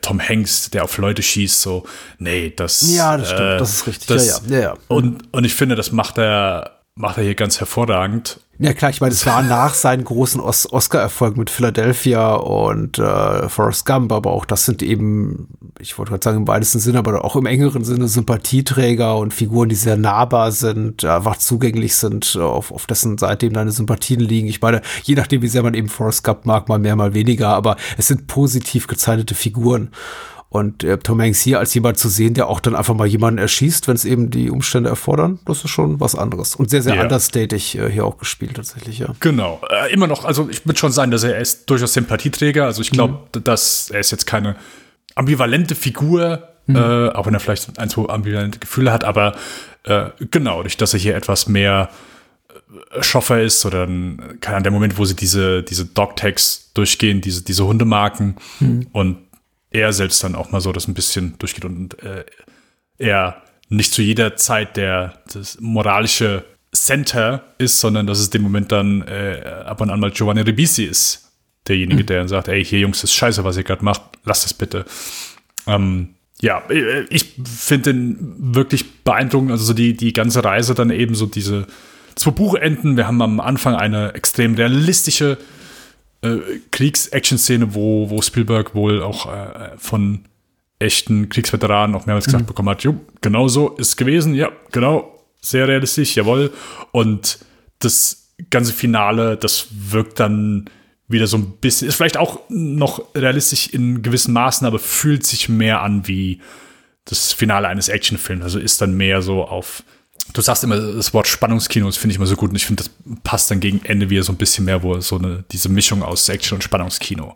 Tom Hanks, der auf Leute schießt, so, nee, das. Ja, das stimmt, äh, das ist richtig, das, ja, ja, ja, ja. Und, und ich finde, das macht er macht er hier ganz hervorragend. Ja klar, ich meine, es war nach seinen großen Os Oscar-Erfolgen mit Philadelphia und äh, Forrest Gump, aber auch das sind eben, ich wollte gerade sagen im weitesten Sinne, aber auch im engeren Sinne Sympathieträger und Figuren, die sehr nahbar sind, einfach zugänglich sind, auf, auf dessen Seite eben deine Sympathien liegen. Ich meine, je nachdem, wie sehr man eben Forrest Gump mag, mal mehr, mal weniger, aber es sind positiv gezeichnete Figuren. Und äh, Tom Hanks hier als jemand zu sehen, der auch dann einfach mal jemanden erschießt, wenn es eben die Umstände erfordern, das ist schon was anderes. Und sehr, sehr ja. understatig äh, hier auch gespielt tatsächlich, ja. Genau. Äh, immer noch, also ich würde schon sagen, dass er, er ist durchaus Sympathieträger. Also ich glaube, mhm. dass er ist jetzt keine ambivalente Figur, mhm. äh, auch wenn er vielleicht ein, zwei ambivalente Gefühle hat, aber äh, genau, durch dass er hier etwas mehr äh, Schoffer ist oder ein, keine Ahnung, der Moment, wo sie diese, diese Dog-Tags durchgehen, diese, diese Hundemarken mhm. und er selbst dann auch mal so das ein bisschen durchgeht und äh, er nicht zu jeder Zeit der das moralische Center ist, sondern dass es dem Moment dann äh, ab und an mal Giovanni Ribisi ist, derjenige, mhm. der dann sagt, ey, hier Jungs, das ist scheiße, was ihr gerade macht, lasst es bitte. Ähm, ja, äh, ich finde den wirklich beeindruckend, also so die, die ganze Reise dann eben so diese zwei Buchenden. Wir haben am Anfang eine extrem realistische äh, Kriegs-Action-Szene, wo, wo Spielberg wohl auch äh, von echten Kriegsveteranen auch mehrmals gesagt mhm. bekommen hat, jo, genau so ist gewesen, ja, genau, sehr realistisch, jawohl. Und das ganze Finale, das wirkt dann wieder so ein bisschen, ist vielleicht auch noch realistisch in gewissen Maßen, aber fühlt sich mehr an wie das Finale eines Actionfilms. Also ist dann mehr so auf Du sagst immer das Wort Spannungskino, das finde ich immer so gut und ich finde, das passt dann gegen Ende wieder so ein bisschen mehr, wo so eine, diese Mischung aus Action und Spannungskino.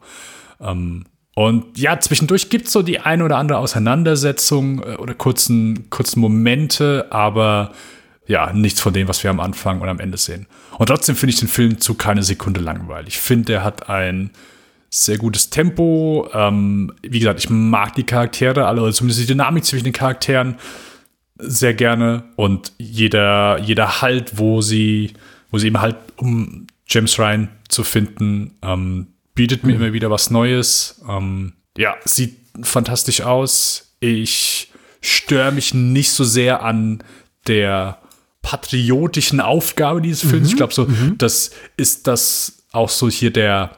Ähm, und ja, zwischendurch gibt es so die eine oder andere Auseinandersetzung äh, oder kurzen, kurzen Momente, aber ja, nichts von dem, was wir am Anfang und am Ende sehen. Und trotzdem finde ich den Film zu keine Sekunde langweilig. Ich finde, er hat ein sehr gutes Tempo. Ähm, wie gesagt, ich mag die Charaktere alle, zumindest die Dynamik zwischen den Charakteren sehr gerne und jeder, jeder Halt, wo sie, wo sie eben halt, um James Ryan zu finden, ähm, bietet mir mhm. immer wieder was Neues. Ähm, ja, sieht fantastisch aus. Ich störe mich nicht so sehr an der patriotischen Aufgabe dieses Films. Mhm. Ich glaube, so, mhm. das ist das auch so hier der,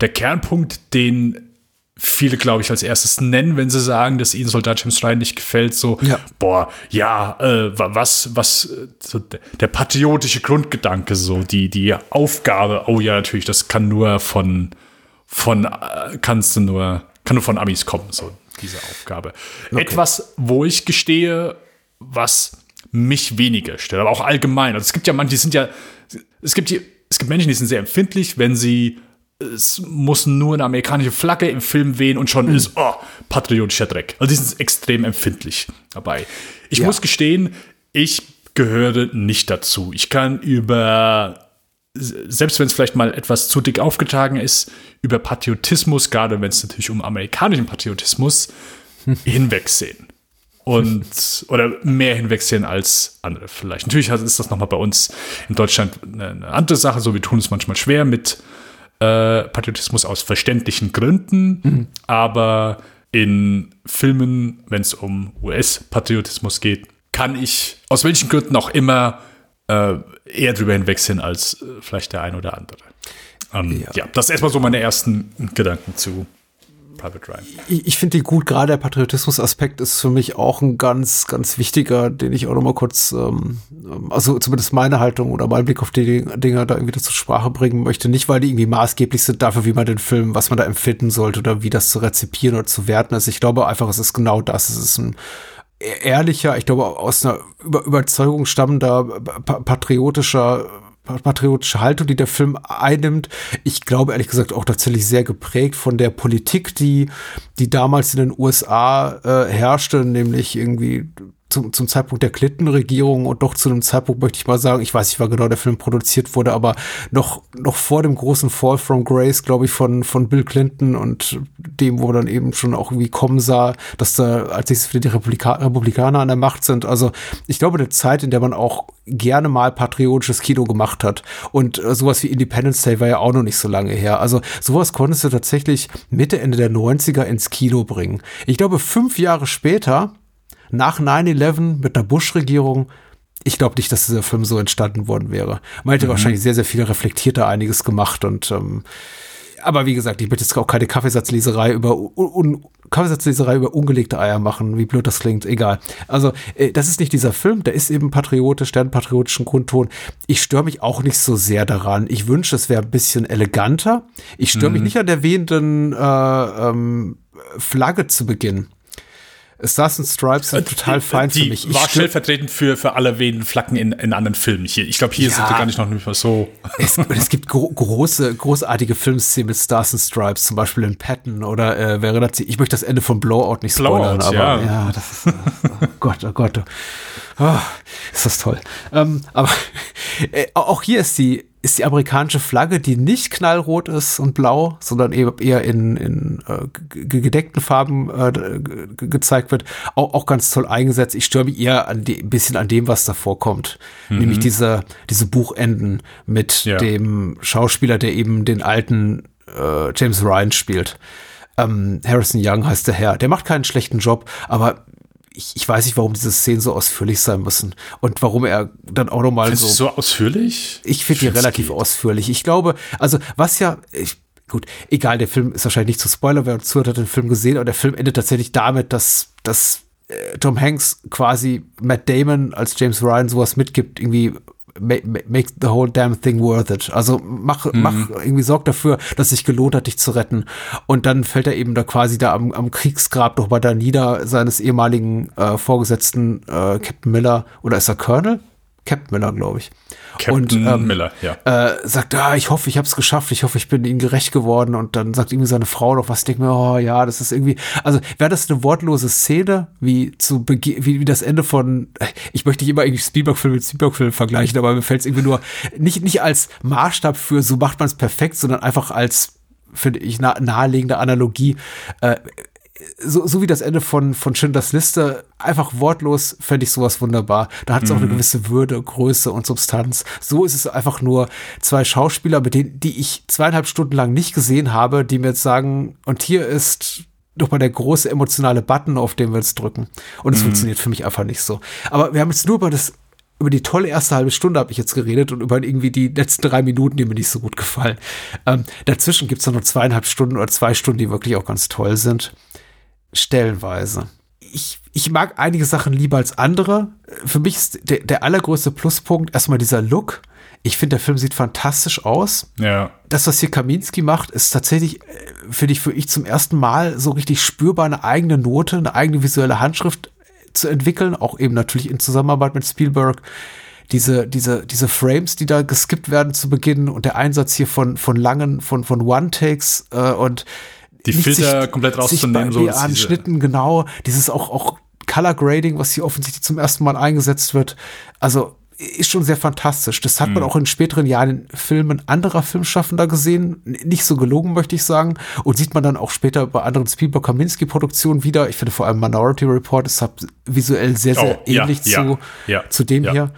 der Kernpunkt, den viele, glaube ich, als erstes nennen, wenn sie sagen, dass ihnen Soldat James Ryan nicht gefällt. So, ja. boah, ja, äh, was, was, so der patriotische Grundgedanke, so die, die Aufgabe. Oh ja, natürlich, das kann nur von, von, äh, kannst du nur, kann nur von Amis kommen, so diese Aufgabe. Okay. Etwas, wo ich gestehe, was mich weniger stört, aber auch allgemein. Also es gibt ja manche, die sind ja, es gibt hier, es gibt Menschen, die sind sehr empfindlich, wenn sie es muss nur eine amerikanische Flagge im Film wehen und schon mhm. ist, oh, patriotischer Dreck. Also die sind extrem empfindlich dabei. Ich ja. muss gestehen, ich gehöre nicht dazu. Ich kann über, selbst wenn es vielleicht mal etwas zu dick aufgetragen ist, über Patriotismus, gerade wenn es natürlich um amerikanischen Patriotismus, (laughs) hinwegsehen. Und, oder mehr hinwegsehen als andere vielleicht. Natürlich ist das nochmal bei uns in Deutschland eine andere Sache, so wir tun es manchmal schwer mit äh, Patriotismus aus verständlichen Gründen, mhm. aber in Filmen, wenn es um US-Patriotismus geht, kann ich aus welchen Gründen auch immer äh, eher drüber hinwegsehen als äh, vielleicht der ein oder andere. Ähm, ja. ja, das ist erstmal so meine ersten Gedanken zu Private Ryan. Ich, ich finde die gut, gerade der Patriotismus-Aspekt ist für mich auch ein ganz, ganz wichtiger, den ich auch noch mal kurz, ähm, ähm, also zumindest meine Haltung oder mein Blick auf die Dinge da irgendwie zur Sprache bringen möchte. Nicht, weil die irgendwie maßgeblich sind dafür, wie man den Film, was man da empfinden sollte oder wie das zu rezipieren oder zu werten ist. Ich glaube einfach, es ist genau das. Es ist ein e-, ehrlicher, ich glaube, aus einer Über Überzeugung stammender, patriotischer patriotische Haltung, die der Film einnimmt. Ich glaube ehrlich gesagt auch tatsächlich sehr geprägt von der Politik, die, die damals in den USA äh, herrschte, nämlich irgendwie zum, zum Zeitpunkt der Clinton-Regierung und doch zu einem Zeitpunkt möchte ich mal sagen, ich weiß nicht, wann genau der Film produziert wurde, aber noch, noch vor dem großen Fall from Grace, glaube ich, von, von Bill Clinton und dem, wo man dann eben schon auch irgendwie kommen sah, dass da als nächstes wieder die Republika Republikaner an der Macht sind. Also ich glaube, eine Zeit, in der man auch gerne mal patriotisches Kino gemacht hat. Und äh, sowas wie Independence Day war ja auch noch nicht so lange her. Also sowas konntest du tatsächlich Mitte, Ende der 90er ins Kino bringen. Ich glaube, fünf Jahre später nach 9-11 mit einer Bush-Regierung, ich glaube nicht, dass dieser Film so entstanden worden wäre. Man hätte mhm. wahrscheinlich sehr, sehr viel reflektierter einiges gemacht und ähm, aber wie gesagt, ich möchte jetzt auch keine Kaffeesatzleserei über un, Kaffeesatzleserei über ungelegte Eier machen, wie blöd das klingt, egal. Also, äh, das ist nicht dieser Film, der ist eben patriotisch, der hat einen patriotischen Grundton. Ich störe mich auch nicht so sehr daran. Ich wünsche, es wäre ein bisschen eleganter. Ich störe mhm. mich nicht an der wehenden äh, ähm, Flagge zu Beginn. Stars and Stripes sind äh, total fein die für mich. Ich war stellvertretend für, für alle wehenden Flaggen in, in anderen Filmen. Hier, ich glaube, hier ja, sind wir gar nicht noch nicht mal so. Es, es gibt gro große, großartige Filmszenen mit Stars and Stripes, zum Beispiel in Patton oder äh, wäre das, ich möchte das Ende von Blowout nicht spoilern, Blowout, aber ja. ja, das ist, oh Gott, oh Gott. Oh, ist das toll. Ähm, aber (laughs) äh, auch hier ist die, ist die amerikanische Flagge, die nicht knallrot ist und blau, sondern eben eher in, in äh, gedeckten Farben äh, gezeigt wird, auch, auch ganz toll eingesetzt. Ich störe mich eher an die, ein bisschen an dem, was davor kommt. Mhm. Nämlich diese, diese Buchenden mit ja. dem Schauspieler, der eben den alten äh, James Ryan spielt. Ähm, Harrison Young heißt der Herr. Der macht keinen schlechten Job, aber ich, ich weiß nicht, warum diese Szenen so ausführlich sein müssen und warum er dann auch nochmal so. so ausführlich? Ich finde die relativ geht. ausführlich. Ich glaube, also was ja, ich, gut, egal, der Film ist wahrscheinlich nicht zu Spoiler, wer uns zuhört, hat den Film gesehen, aber der Film endet tatsächlich damit, dass, dass äh, Tom Hanks quasi Matt Damon als James Ryan sowas mitgibt, irgendwie make, make the whole damn thing worth it. Also mach, mhm. mach irgendwie sorg dafür, dass sich gelohnt hat, dich zu retten. Und dann fällt er eben da quasi da am, am Kriegsgrab noch mal da nieder seines ehemaligen äh, Vorgesetzten äh, Captain Miller oder ist er Colonel? Captain Miller, glaube ich. Captain und, ähm, Miller, ja. Äh, sagt, ah, ich hoffe, ich habe es geschafft, ich hoffe, ich bin ihnen gerecht geworden. Und dann sagt irgendwie seine Frau noch was, ich denke mir, oh ja, das ist irgendwie, also wäre das eine wortlose Szene, wie zu wie, wie das Ende von, ich möchte nicht immer irgendwie Spielberg-Film mit Spielberg-Film vergleichen, aber mir fällt es irgendwie nur, nicht, nicht als Maßstab für, so macht man es perfekt, sondern einfach als, finde ich, naheliegende Analogie. Äh, so, so wie das Ende von, von Schindlers Liste, einfach wortlos fände ich sowas wunderbar. Da hat es mhm. auch eine mhm. gewisse Würde, Größe und Substanz. So ist es einfach nur zwei Schauspieler, mit denen, die ich zweieinhalb Stunden lang nicht gesehen habe, die mir jetzt sagen, und hier ist doch mal der große emotionale Button, auf den wir jetzt drücken. Und es mhm. funktioniert für mich einfach nicht so. Aber wir haben jetzt nur über das über die tolle erste halbe Stunde habe ich jetzt geredet und über irgendwie die letzten drei Minuten, die mir nicht so gut gefallen. Ähm, dazwischen gibt es noch zweieinhalb Stunden oder zwei Stunden, die wirklich auch ganz toll sind stellenweise. Ich, ich mag einige Sachen lieber als andere. Für mich ist der, der allergrößte Pluspunkt erstmal dieser Look. Ich finde, der Film sieht fantastisch aus. Ja. Das, was hier Kaminski macht, ist tatsächlich, äh, finde ich, für ich zum ersten Mal so richtig spürbar eine eigene Note, eine eigene visuelle Handschrift zu entwickeln, auch eben natürlich in Zusammenarbeit mit Spielberg. Diese, diese, diese Frames, die da geskippt werden zu Beginn und der Einsatz hier von, von langen, von, von One-Takes äh, und die Filter sich, komplett rauszunehmen. So an Schnitten, genau. Dieses auch, auch Color Grading, was hier offensichtlich zum ersten Mal eingesetzt wird. Also ist schon sehr fantastisch. Das hat man mhm. auch in späteren Jahren in Filmen anderer Filmschaffender gesehen. Nicht so gelogen, möchte ich sagen. Und sieht man dann auch später bei anderen Spielberg-Kaminski-Produktionen wieder. Ich finde vor allem Minority Report ist visuell sehr, sehr oh, ähnlich ja, zu, ja, zu dem ja. hier.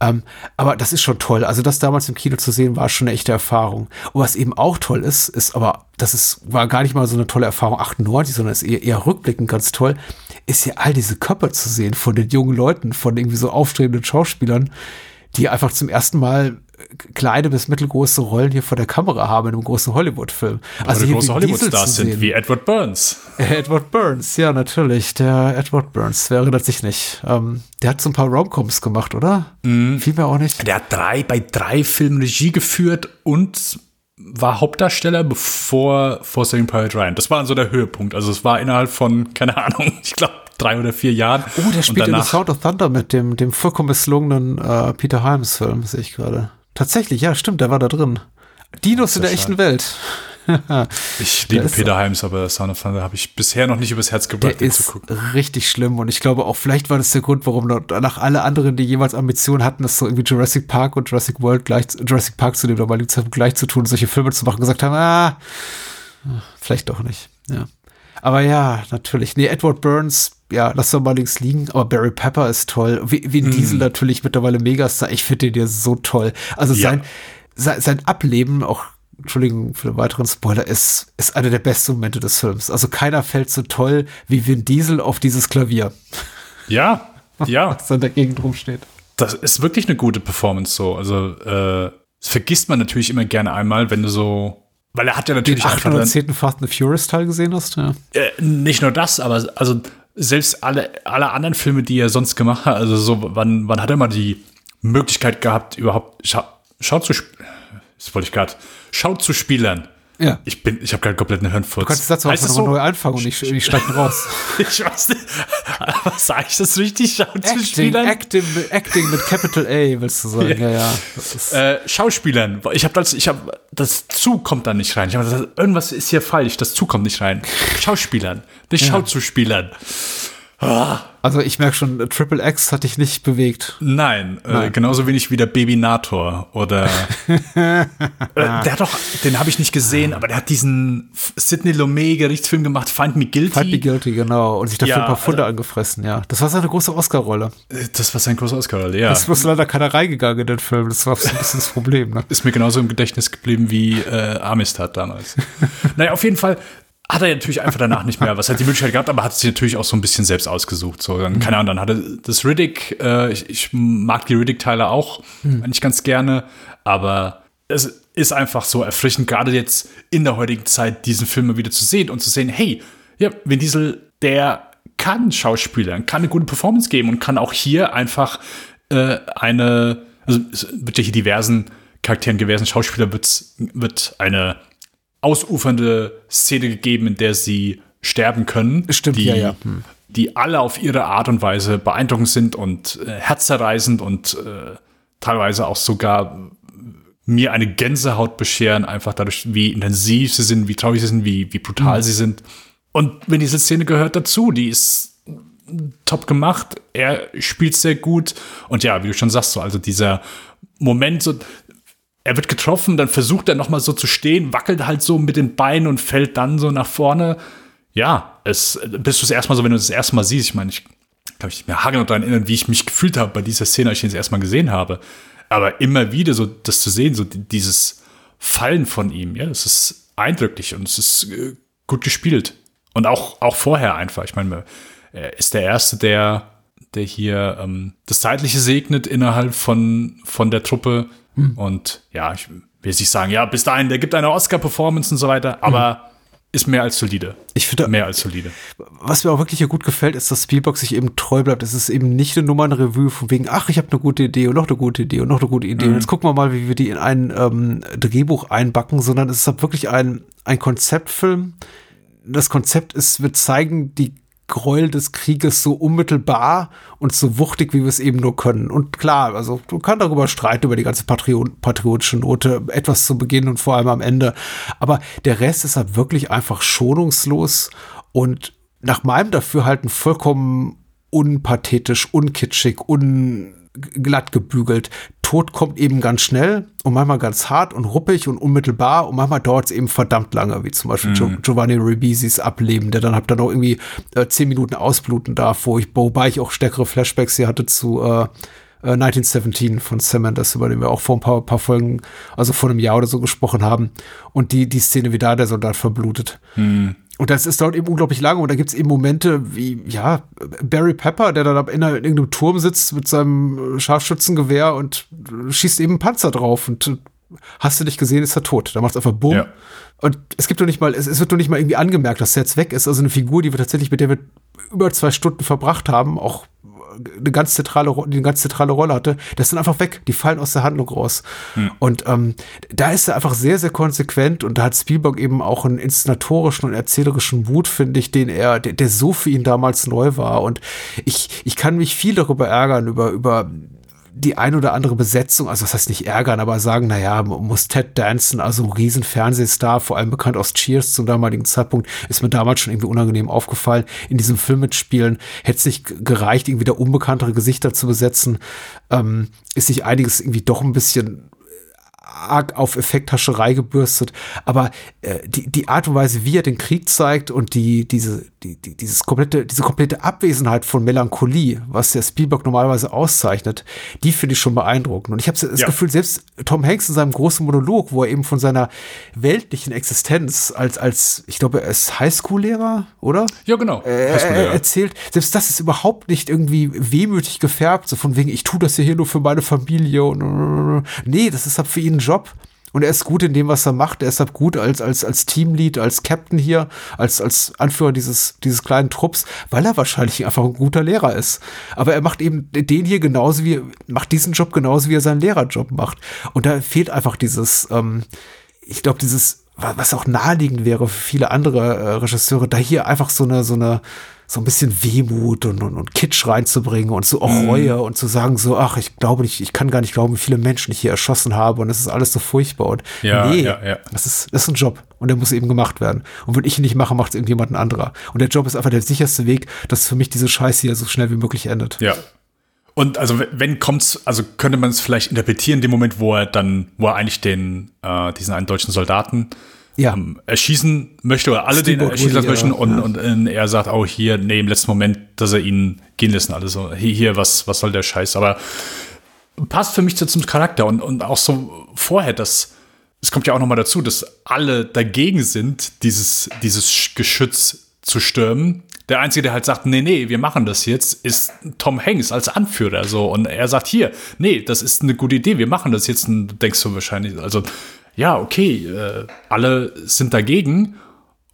Ähm, aber das ist schon toll. Also das damals im Kino zu sehen, war schon eine echte Erfahrung. Und was eben auch toll ist, ist aber, das ist, war gar nicht mal so eine tolle Erfahrung 98, sondern ist eher, eher rückblickend ganz toll, ist hier all diese Körper zu sehen von den jungen Leuten, von irgendwie so aufstrebenden Schauspielern, die einfach zum ersten Mal kleine bis mittelgroße Rollen hier vor der Kamera haben in einem großen Hollywood-Film. Also hier große Hollywood-Stars sind wie Edward Burns. Edward Burns, ja, natürlich. Der Edward Burns, wer erinnert sich nicht? Ähm, der hat so ein paar Romcoms gemacht, oder? Mhm. Fiel mir auch nicht. Der hat drei, bei drei Filmen Regie geführt und war Hauptdarsteller bevor vor Saving Private Ryan. Das war so der Höhepunkt. Also es war innerhalb von, keine Ahnung, (laughs) ich glaube drei oder vier Jahren. Oh, der spielt in The Sound of Thunder mit dem, dem vollkommen misslungenen äh, Peter Hyams Film, sehe ich gerade. Tatsächlich, ja, stimmt, der war da drin. Dinos in der echten Welt. (laughs) ich liebe Peter Heims, aber Sound of Thunder habe ich bisher noch nicht übers Herz gebracht, der ist richtig schlimm und ich glaube auch, vielleicht war das der Grund, warum danach alle anderen, die jemals Ambitionen hatten, das so irgendwie Jurassic Park und Jurassic World gleich, Jurassic Park zu dem damaligen Zeitpunkt gleich zu tun, solche Filme zu machen, gesagt haben, ah, vielleicht doch nicht, ja. Aber ja, natürlich. Nee, Edward Burns, ja, lass doch mal links liegen, aber Barry Pepper ist toll. Wie, wie mm. Diesel natürlich mittlerweile Megastar. Ich finde den ja so toll. Also ja. sein, sein, sein Ableben, auch Entschuldigung für den weiteren Spoiler, ist, ist einer der besten Momente des Films. Also keiner fällt so toll wie Vin Diesel auf dieses Klavier. Ja, (laughs) ja. Was dann dagegen drum steht. Das ist wirklich eine gute Performance so. Also, äh, das vergisst man natürlich immer gerne einmal, wenn du so weil er hat ja natürlich Den 810. Fast and the Furious Teil gesehen hast, ja. Äh, nicht nur das, aber also selbst alle, alle anderen Filme, die er sonst gemacht hat, also so, wann, wann hat er mal die Möglichkeit gehabt, überhaupt Schau, Schau zu das wollte ich gerade, Schau zu spielen. Ja. Ich bin, ich habe gerade komplett eine Hirnfurz. Du kannst den Satz auch nochmal so? neu anfangen und ich, ich steige raus. (laughs) ich weiß nicht. Was sage ich das richtig? Schauspielern? Acting, acting, acting mit Capital A, willst du sagen. (laughs) Ja, ja. ja. Äh, Schauspielern. Ich habe das, ich habe, das zu kommt da nicht rein. Ich habe gesagt, irgendwas ist hier falsch. Das zu kommt nicht rein. Schauspielern. Nicht ja. Schauzuspielern. Ah. Also ich merke schon, Triple X hat dich nicht bewegt. Nein, äh, Nein. Äh, genauso wenig wie der Baby Nator oder (laughs) äh, der hat doch, den habe ich nicht gesehen, aber der hat diesen Sidney Lumet Gerichtsfilm gemacht, Find Me Guilty. Find Me Guilty, genau, und sich dafür ja, ein paar Funde also, angefressen, ja. Das war seine große Oscar-Rolle. Äh, das war seine große Oscar-Rolle, ja. Das ist leider keiner reingegangen in den Film, das war so ein bisschen das Problem. Ne? Ist mir genauso im Gedächtnis geblieben wie äh, Amistad damals. (laughs) naja, auf jeden Fall, hat er natürlich einfach danach nicht mehr, was hat die Möglichkeit gehabt, aber hat sich natürlich auch so ein bisschen selbst ausgesucht. So, dann, keine Ahnung, dann hatte das Riddick, äh, ich, ich mag die Riddick-Teile auch mhm. eigentlich ganz gerne, aber es ist einfach so erfrischend, gerade jetzt in der heutigen Zeit, diesen Film mal wieder zu sehen und zu sehen, hey, ja, Vin Diesel, der kann Schauspielern, kann eine gute Performance geben und kann auch hier einfach äh, eine, also es wird ja hier diversen Charakteren, diversen Schauspieler wird, wird eine ausufernde Szene gegeben, in der sie sterben können. Stimmt, die, ja, ja. Hm. Die alle auf ihre Art und Weise beeindruckend sind und äh, herzerreißend und äh, teilweise auch sogar mir eine Gänsehaut bescheren, einfach dadurch, wie intensiv sie sind, wie traurig sie sind, wie, wie brutal mhm. sie sind. Und wenn diese Szene gehört dazu, die ist top gemacht, er spielt sehr gut und ja, wie du schon sagst, so, also dieser Moment, so, er wird getroffen, dann versucht er nochmal so zu stehen, wackelt halt so mit den Beinen und fällt dann so nach vorne. Ja, es bist du es erstmal so, wenn du es das erste Mal siehst. Ich meine, ich kann mich mir hageln daran erinnern, wie ich mich gefühlt habe bei dieser Szene, als ich ihn das erste gesehen habe. Aber immer wieder so das zu sehen, so dieses Fallen von ihm, ja, es ist eindrücklich und es ist äh, gut gespielt. Und auch, auch vorher einfach. Ich meine, er ist der Erste, der, der hier ähm, das Zeitliche segnet innerhalb von, von der Truppe hm. Und ja, ich will nicht sagen, ja, bis dahin, der gibt eine Oscar-Performance und so weiter, aber hm. ist mehr als solide. Ich finde mehr als solide. Was mir auch wirklich hier gut gefällt, ist, dass Spielberg sich eben treu bleibt. Es ist eben nicht eine Nummernrevue von wegen, ach, ich habe eine gute Idee und noch eine gute Idee und noch eine gute Idee. Mhm. Und jetzt gucken wir mal, wie wir die in ein ähm, Drehbuch einbacken, sondern es ist halt wirklich ein, ein Konzeptfilm. Das Konzept ist, wir zeigen die Gräuel des Krieges so unmittelbar und so wuchtig, wie wir es eben nur können. Und klar, also du kannst darüber streiten, über die ganze Patriot patriotische Note, etwas zu Beginn und vor allem am Ende. Aber der Rest ist halt wirklich einfach schonungslos und nach meinem Dafürhalten vollkommen unpathetisch, unkitschig, un glatt gebügelt. Tod kommt eben ganz schnell und manchmal ganz hart und ruppig und unmittelbar und manchmal dauert es eben verdammt lange, wie zum Beispiel mhm. Giovanni Ribisis Ableben, der dann hat dann auch irgendwie äh, zehn Minuten ausbluten darf, wo ich, wobei ich auch stärkere Flashbacks hier hatte zu äh, 1917 äh, von Sam Mendes, über den wir auch vor ein paar, paar, Folgen, also vor einem Jahr oder so gesprochen haben. Und die, die Szene, wie da der Soldat verblutet. Mhm. Und das ist dort eben unglaublich lange. Und da gibt es eben Momente wie, ja, Barry Pepper, der dann in, in irgendeinem Turm sitzt mit seinem Scharfschützengewehr und schießt eben einen Panzer drauf. Und hast du nicht gesehen, ist er tot. Da macht es einfach Bumm. Ja. Und es gibt doch nicht mal, es, es wird doch nicht mal irgendwie angemerkt, dass er jetzt weg ist. Also eine Figur, die wir tatsächlich, mit der wir über zwei Stunden verbracht haben, auch eine ganz zentrale, die eine ganz zentrale Rolle hatte, das sind einfach weg. Die fallen aus der Handlung raus. Hm. Und ähm, da ist er einfach sehr, sehr konsequent und da hat Spielberg eben auch einen inszenatorischen und erzählerischen Wut, finde ich, den er, der, der so für ihn damals neu war. Und ich, ich kann mich viel darüber ärgern, über, über die ein oder andere Besetzung, also das heißt nicht ärgern, aber sagen, naja, muss Ted Danson, also ein riesen Fernsehstar, vor allem bekannt aus Cheers zum damaligen Zeitpunkt, ist mir damals schon irgendwie unangenehm aufgefallen, in diesem Film mitspielen, hätte es nicht gereicht, irgendwie da unbekanntere Gesichter zu besetzen, ähm, ist sich einiges irgendwie doch ein bisschen arg auf Effekthascherei gebürstet, aber äh, die, die Art und Weise, wie er den Krieg zeigt und die, diese, die, die, dieses komplette, diese komplette Abwesenheit von Melancholie, was der Spielberg normalerweise auszeichnet, die finde ich schon beeindruckend. Und ich habe das ja. Gefühl, selbst Tom Hanks in seinem großen Monolog, wo er eben von seiner weltlichen Existenz als, als ich glaube, er ist Highschool-Lehrer, oder? Ja, genau. Äh, er erzählt, selbst das ist überhaupt nicht irgendwie wehmütig gefärbt, so von wegen, ich tue das hier nur für meine Familie und nee, das ist halt für ihn Job. Und er ist gut in dem, was er macht. Er ist halt gut als, als, als Teamlead, als Captain hier, als, als Anführer dieses, dieses kleinen Trupps, weil er wahrscheinlich einfach ein guter Lehrer ist. Aber er macht eben den hier genauso wie, macht diesen Job genauso, wie er seinen Lehrerjob macht. Und da fehlt einfach dieses, ähm, ich glaube, dieses, was auch naheliegend wäre für viele andere äh, Regisseure, da hier einfach so eine, so eine, so ein bisschen Wehmut und, und, und Kitsch reinzubringen und so auch mhm. Reue und zu sagen so, ach, ich glaube nicht, ich kann gar nicht glauben, wie viele Menschen ich hier erschossen habe und es ist alles so furchtbar und ja, nee, ja, ja. Das, ist, das ist ein Job und der muss eben gemacht werden. Und wenn ich ihn nicht mache, macht es irgendjemand ein anderer. Und der Job ist einfach der sicherste Weg, dass für mich diese Scheiße hier so schnell wie möglich endet. Ja. Und also wenn kommt's, also könnte man es vielleicht interpretieren, in dem Moment, wo er dann, wo er eigentlich den, äh, diesen einen deutschen Soldaten ja. ähm, erschießen möchte oder alle Steamboat den erschießen lassen möchten und, ja. und, und, er sagt auch hier, nee, im letzten Moment, dass er ihn gehen lassen. Also hier, hier was, was soll der Scheiß? Aber passt für mich zum Charakter und, und auch so vorher, dass es kommt ja auch noch mal dazu, dass alle dagegen sind, dieses, dieses Geschütz zu stürmen. Der Einzige, der halt sagt, nee, nee, wir machen das jetzt, ist Tom Hanks als Anführer. So. Und er sagt hier, nee, das ist eine gute Idee, wir machen das jetzt. Und denkst du wahrscheinlich, also ja, okay, äh, alle sind dagegen.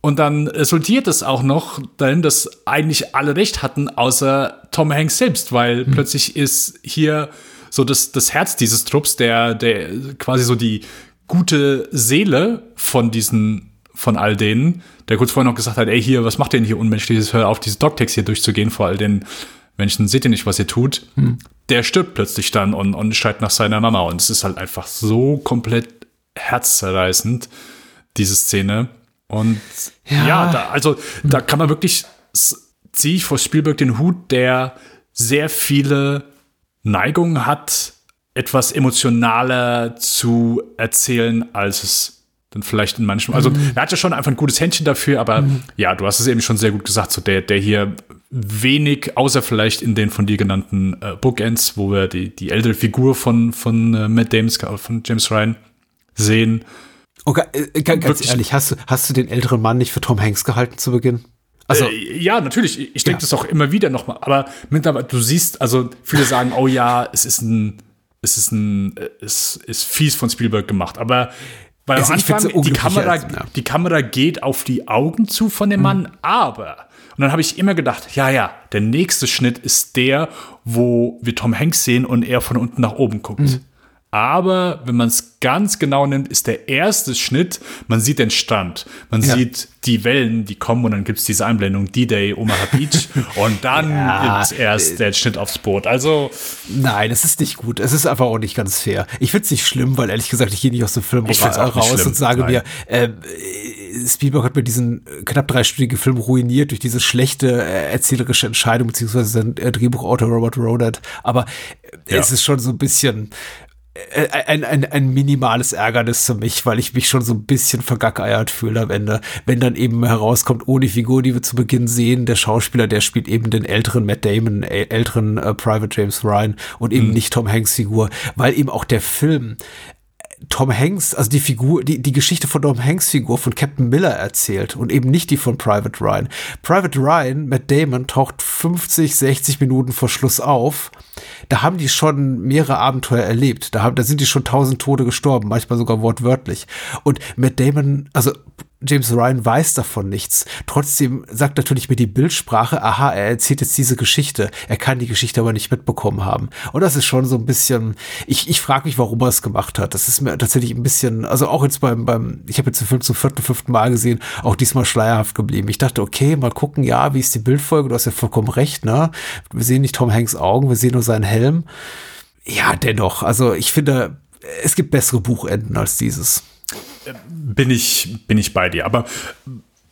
Und dann resultiert es auch noch darin, dass eigentlich alle recht hatten, außer Tom Hanks selbst, weil mhm. plötzlich ist hier so das, das Herz dieses Trupps, der, der quasi so die gute Seele von diesen, von all denen, der kurz vorher noch gesagt hat, ey, hier, was macht ihr denn hier unmenschliches? Hör auf, diese Dogtext hier durchzugehen vor all den Menschen, seht ihr nicht, was ihr tut? Mhm. Der stirbt plötzlich dann und, und schreit nach seiner Mama. Und es ist halt einfach so komplett herzzerreißend, diese Szene. Und ja, ja da, also da kann man wirklich, ziehe ich vor Spielberg den Hut, der sehr viele Neigungen hat, etwas emotionaler zu erzählen, als es dann vielleicht in manchen. Also mhm. er hat ja schon einfach ein gutes Händchen dafür, aber mhm. ja, du hast es eben schon sehr gut gesagt, so der, der hier wenig, außer vielleicht in den von dir genannten äh, Bookends, wo wir die, die ältere Figur von, von äh, Matt Dames, von James Ryan sehen. Okay, äh, ganz Wirklich. ehrlich, hast du, hast du den älteren Mann nicht für Tom Hanks gehalten zu Beginn? Also, äh, ja, natürlich. Ich denke ja. das auch immer wieder nochmal. Aber mittlerweile, du siehst, also viele sagen, oh ja, es ist ein, es ist ein, es ist fies von Spielberg gemacht. Aber weil also am Anfang die Kamera, als, ja. die Kamera geht auf die Augen zu von dem Mann, mhm. aber und dann habe ich immer gedacht, ja, ja, der nächste Schnitt ist der, wo wir Tom Hanks sehen und er von unten nach oben guckt. Mhm. Aber wenn man es ganz genau nimmt, ist der erste Schnitt, man sieht den Strand, man ja. sieht die Wellen, die kommen und dann gibt es diese Einblendung D-Day, Omaha Beach (laughs) und dann ja, ist erst der Schnitt aufs Boot. Also. Nein, es ist nicht gut. Es ist einfach auch nicht ganz fair. Ich finde es nicht schlimm, weil ehrlich gesagt, ich gehe nicht aus dem Film raus, und sage Nein. mir, äh, Spielberg hat mir diesen knapp dreistündigen Film ruiniert durch diese schlechte äh, erzählerische Entscheidung, beziehungsweise sein äh, Drehbuchautor Robert Ronald. Aber ja. es ist schon so ein bisschen äh, ein, ein, ein minimales Ärgernis für mich, weil ich mich schon so ein bisschen vergackeiert fühle am Ende. Wenn dann eben herauskommt, ohne Figur, die wir zu Beginn sehen, der Schauspieler, der spielt eben den älteren Matt Damon, älteren äh, Private James Ryan und eben mhm. nicht Tom Hanks Figur, weil eben auch der Film Tom Hanks, also die Figur, die, die Geschichte von Tom Hanks Figur von Captain Miller erzählt und eben nicht die von Private Ryan. Private Ryan, Matt Damon, taucht 50, 60 Minuten vor Schluss auf. Da haben die schon mehrere Abenteuer erlebt. Da, haben, da sind die schon tausend Tode gestorben, manchmal sogar wortwörtlich. Und Matt Damon, also James Ryan weiß davon nichts. Trotzdem sagt natürlich mir die Bildsprache, aha, er erzählt jetzt diese Geschichte. Er kann die Geschichte aber nicht mitbekommen haben. Und das ist schon so ein bisschen, ich, ich frage mich, warum er es gemacht hat. Das ist mir tatsächlich ein bisschen, also auch jetzt beim, beim ich habe jetzt den Film zum vierten, fünften Mal gesehen, auch diesmal schleierhaft geblieben. Ich dachte, okay, mal gucken, ja, wie ist die Bildfolge? Du hast ja vollkommen recht, ne? Wir sehen nicht Tom Hanks Augen, wir sehen nur seinen Helm ja, dennoch. Also ich finde, es gibt bessere Buchenden als dieses. Bin ich, bin ich bei dir. Aber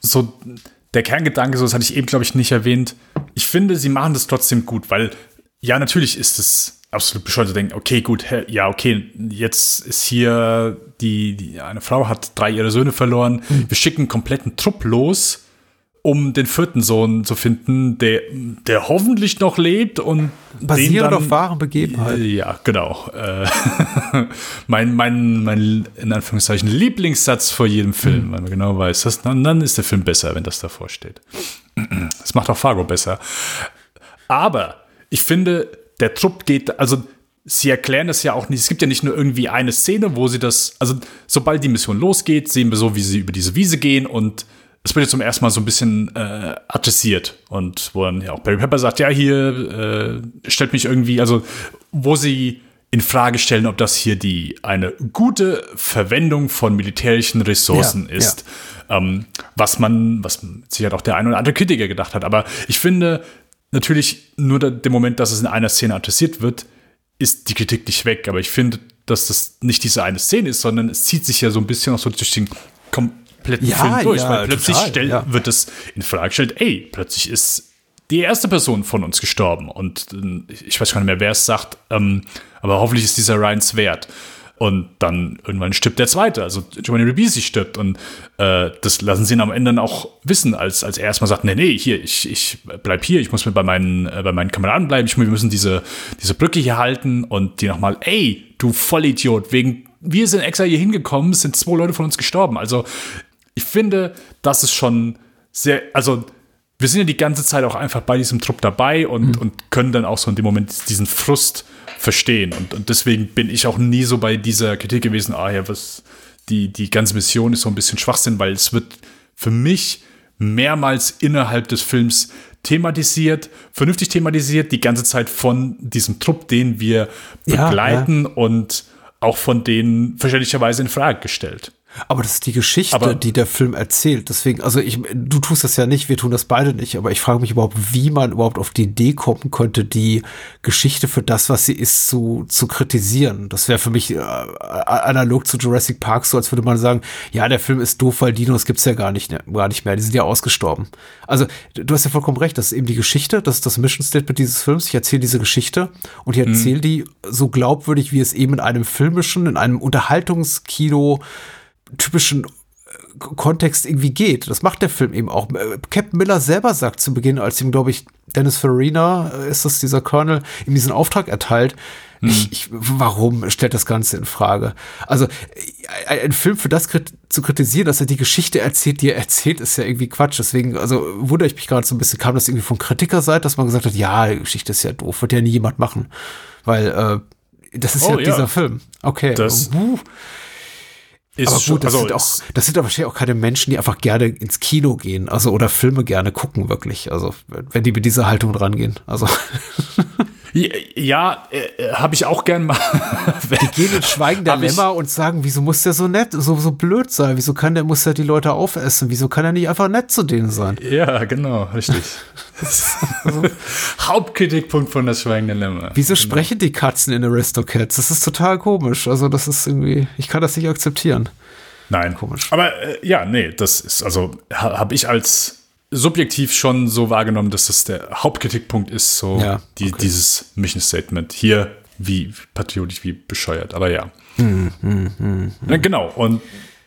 so der Kerngedanke, so das hatte ich eben, glaube ich, nicht erwähnt. Ich finde, sie machen das trotzdem gut, weil ja, natürlich ist es absolut bescheuert zu denken, okay, gut, ja, okay, jetzt ist hier die, die eine Frau hat drei ihrer Söhne verloren. Mhm. Wir schicken einen kompletten Trupp los, um den vierten Sohn zu finden, der, der hoffentlich noch lebt und basierend auf wahren Begebenheiten. Ja, genau. Äh, (laughs) mein, mein, mein, in Anführungszeichen, Lieblingssatz vor jedem Film, mhm. weil man genau weiß, dass, dann, dann ist der Film besser, wenn das davor steht. (clears throat) Das macht auch Fargo besser. Aber ich finde, der Trupp geht, also sie erklären das ja auch nicht. Es gibt ja nicht nur irgendwie eine Szene, wo sie das, also sobald die Mission losgeht, sehen wir so, wie sie über diese Wiese gehen und es wird jetzt zum ersten Mal so ein bisschen äh, adressiert und wo dann ja auch Barry Pepper sagt, ja, hier äh, stellt mich irgendwie, also wo sie in Frage stellen, ob das hier die eine gute Verwendung von militärischen Ressourcen ja, ist, ja. Ähm, was man, was sicher auch der eine oder andere Kritiker gedacht hat. Aber ich finde, natürlich nur der, der Moment, dass es in einer Szene adressiert wird, ist die Kritik nicht weg. Aber ich finde, dass das nicht diese eine Szene ist, sondern es zieht sich ja so ein bisschen auch so durch den kompletten ja, Film durch, ja, weil plötzlich total, stell, ja. wird es in Frage gestellt, ey, plötzlich ist die erste Person von uns gestorben und äh, ich weiß gar nicht mehr, wer es sagt, ähm, aber hoffentlich ist dieser Ryans wert. Und dann irgendwann stirbt der zweite, also Giovanni Ribisi stirbt. Und äh, das lassen sie ihn am Ende dann auch wissen, als, als er erstmal sagt, nee, nee, hier, ich, ich bleib hier, ich muss mir bei meinen, äh, bei meinen Kameraden bleiben, ich, wir müssen diese, diese Brücke hier halten und die nochmal, ey, du Vollidiot, wegen, wir sind extra hier hingekommen, sind zwei Leute von uns gestorben. Also ich finde, das ist schon sehr, also wir sind ja die ganze Zeit auch einfach bei diesem Trupp dabei und, mhm. und können dann auch so in dem Moment diesen Frust verstehen. Und, und deswegen bin ich auch nie so bei dieser Kritik gewesen, ah ja, was, die, die ganze Mission ist so ein bisschen Schwachsinn, weil es wird für mich mehrmals innerhalb des Films thematisiert, vernünftig thematisiert, die ganze Zeit von diesem Trupp, den wir begleiten ja, ja. und auch von denen verständlicherweise in Frage gestellt. Aber das ist die Geschichte, aber, die der Film erzählt. Deswegen, also ich, du tust das ja nicht, wir tun das beide nicht, aber ich frage mich überhaupt, wie man überhaupt auf die Idee kommen könnte, die Geschichte für das, was sie ist, zu, zu kritisieren. Das wäre für mich äh, analog zu Jurassic Park so, als würde man sagen, ja, der Film ist doof, weil Dinos gibt's ja gar nicht, gar nicht mehr, die sind ja ausgestorben. Also, du hast ja vollkommen recht, das ist eben die Geschichte, das ist das Mission Statement dieses Films. Ich erzähle diese Geschichte und ich erzähle mhm. die so glaubwürdig, wie es eben in einem filmischen, in einem Unterhaltungskino typischen äh, Kontext irgendwie geht. Das macht der Film eben auch. Äh, Captain Miller selber sagt zu Beginn, als ihm, glaube ich, Dennis Farina, äh, ist das dieser Colonel, ihm diesen Auftrag erteilt, hm. ich, ich, warum stellt das Ganze in Frage? Also, ein Film für das krit zu kritisieren, dass er die Geschichte erzählt, die er erzählt, ist ja irgendwie Quatsch. Deswegen, also, wundere ich mich gerade so ein bisschen, kam das irgendwie von Kritikerseite, dass man gesagt hat, ja, die Geschichte ist ja doof, wird ja nie jemand machen. Weil, äh, das ist oh, ja, ja, dieser Film. Okay. Das, uh. Ist aber gut, das, also sind auch, das sind aber wahrscheinlich auch keine Menschen, die einfach gerne ins Kino gehen, also oder Filme gerne gucken, wirklich. Also, wenn die mit dieser Haltung rangehen. Also. (laughs) Ja, äh, habe ich auch gern mal. (laughs) die gehen in Schweigen der Lämmer und sagen, wieso muss der so nett, so, so blöd sein? Wieso kann der, muss er die Leute aufessen? Wieso kann er nicht einfach nett zu denen sein? Ja, genau, richtig. (laughs) Hauptkritikpunkt von das Schweigen der Lämmer. Wieso genau. sprechen die Katzen in Aristocats? Das ist total komisch. Also, das ist irgendwie, ich kann das nicht akzeptieren. Nein. Komisch. Aber äh, ja, nee, das ist, also habe ich als subjektiv schon so wahrgenommen, dass das der Hauptkritikpunkt ist, so ja, die, okay. dieses Mission Statement. Hier wie patriotisch, wie bescheuert, aber ja. Hm, hm, hm. Genau, und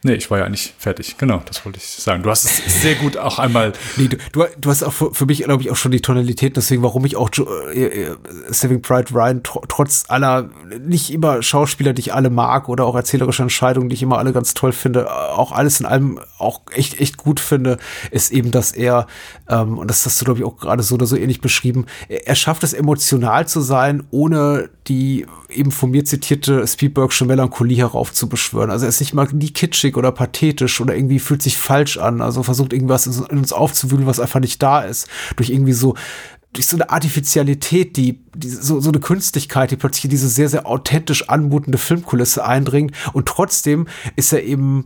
Nee, ich war ja nicht fertig. Genau, das wollte ich sagen. Du hast es sehr gut auch einmal. (laughs) Nee, du, du, hast auch für, für mich, glaube ich, auch schon die Tonalität, deswegen, warum ich auch äh, äh, Saving Pride Ryan tr trotz aller, nicht immer Schauspieler, die ich alle mag oder auch erzählerische Entscheidungen, die ich immer alle ganz toll finde, auch alles in allem auch echt, echt gut finde, ist eben, dass er, ähm, und das hast du, glaube ich, auch gerade so oder so ähnlich beschrieben, er, er schafft es emotional zu sein, ohne die eben von mir zitierte Spielbergsche Melancholie heraufzubeschwören. Also er ist nicht mal nie kitschig oder pathetisch oder irgendwie fühlt sich falsch an. Also versucht irgendwas in uns aufzuwühlen, was einfach nicht da ist. Durch irgendwie so durch so eine Artificialität, die, die so, so eine Künstlichkeit, die plötzlich diese sehr, sehr authentisch anmutende Filmkulisse eindringt. Und trotzdem ist er eben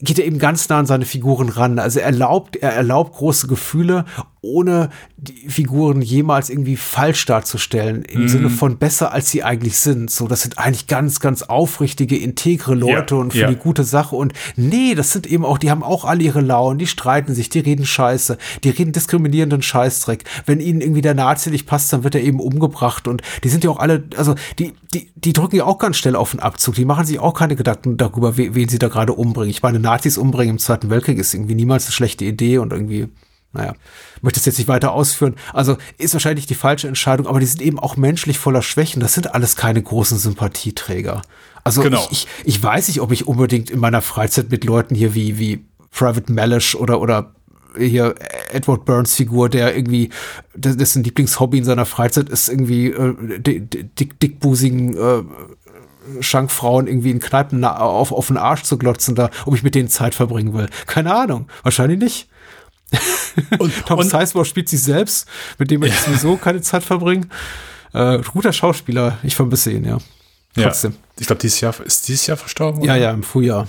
geht er eben ganz nah an seine Figuren ran. Also er erlaubt, er erlaubt große Gefühle, ohne die Figuren jemals irgendwie falsch darzustellen, im Mhm. Sinne von besser, als sie eigentlich sind. So, das sind eigentlich ganz, ganz aufrichtige, integre Leute Ja, und für ja. die gute Sache. Und nee, das sind eben auch, die haben auch alle ihre Launen, die streiten sich, die reden Scheiße, die reden diskriminierenden Scheißdreck. Wenn ihnen irgendwie der Nazi nicht passt, dann wird er eben umgebracht. Und die sind ja auch alle, also die, die, die drücken ja auch ganz schnell auf den Abzug. Die machen sich auch keine Gedanken darüber, we- wen sie da gerade umbringen. Ich meine, Nazis umbringen im Zweiten Weltkrieg ist irgendwie niemals eine schlechte Idee und irgendwie naja, möchte es jetzt nicht weiter ausführen. Also ist wahrscheinlich die falsche Entscheidung, aber die sind eben auch menschlich voller Schwächen. Das sind alles keine großen Sympathieträger. Also Genau. ich, ich, ich weiß nicht, ob ich unbedingt in meiner Freizeit mit Leuten hier wie, wie Private Malish oder, oder hier Edward Burns Figur, der irgendwie, dessen Lieblingshobby in seiner Freizeit ist, irgendwie äh, di- di- dick, dickbusigen äh, Schankfrauen irgendwie in Kneipen auf, auf den Arsch zu glotzen, da, ob ich mit denen Zeit verbringen will. Keine Ahnung. Wahrscheinlich nicht. (laughs) Und, Tom Sizemore spielt sich selbst, mit dem ich sowieso keine Zeit verbringe. Äh, guter Schauspieler, ich vermisse ihn, ja. ja, Trotzdem. ich glaube, dieses Jahr ist dieses Jahr verstorben. Ja, oder? ja, im Frühjahr.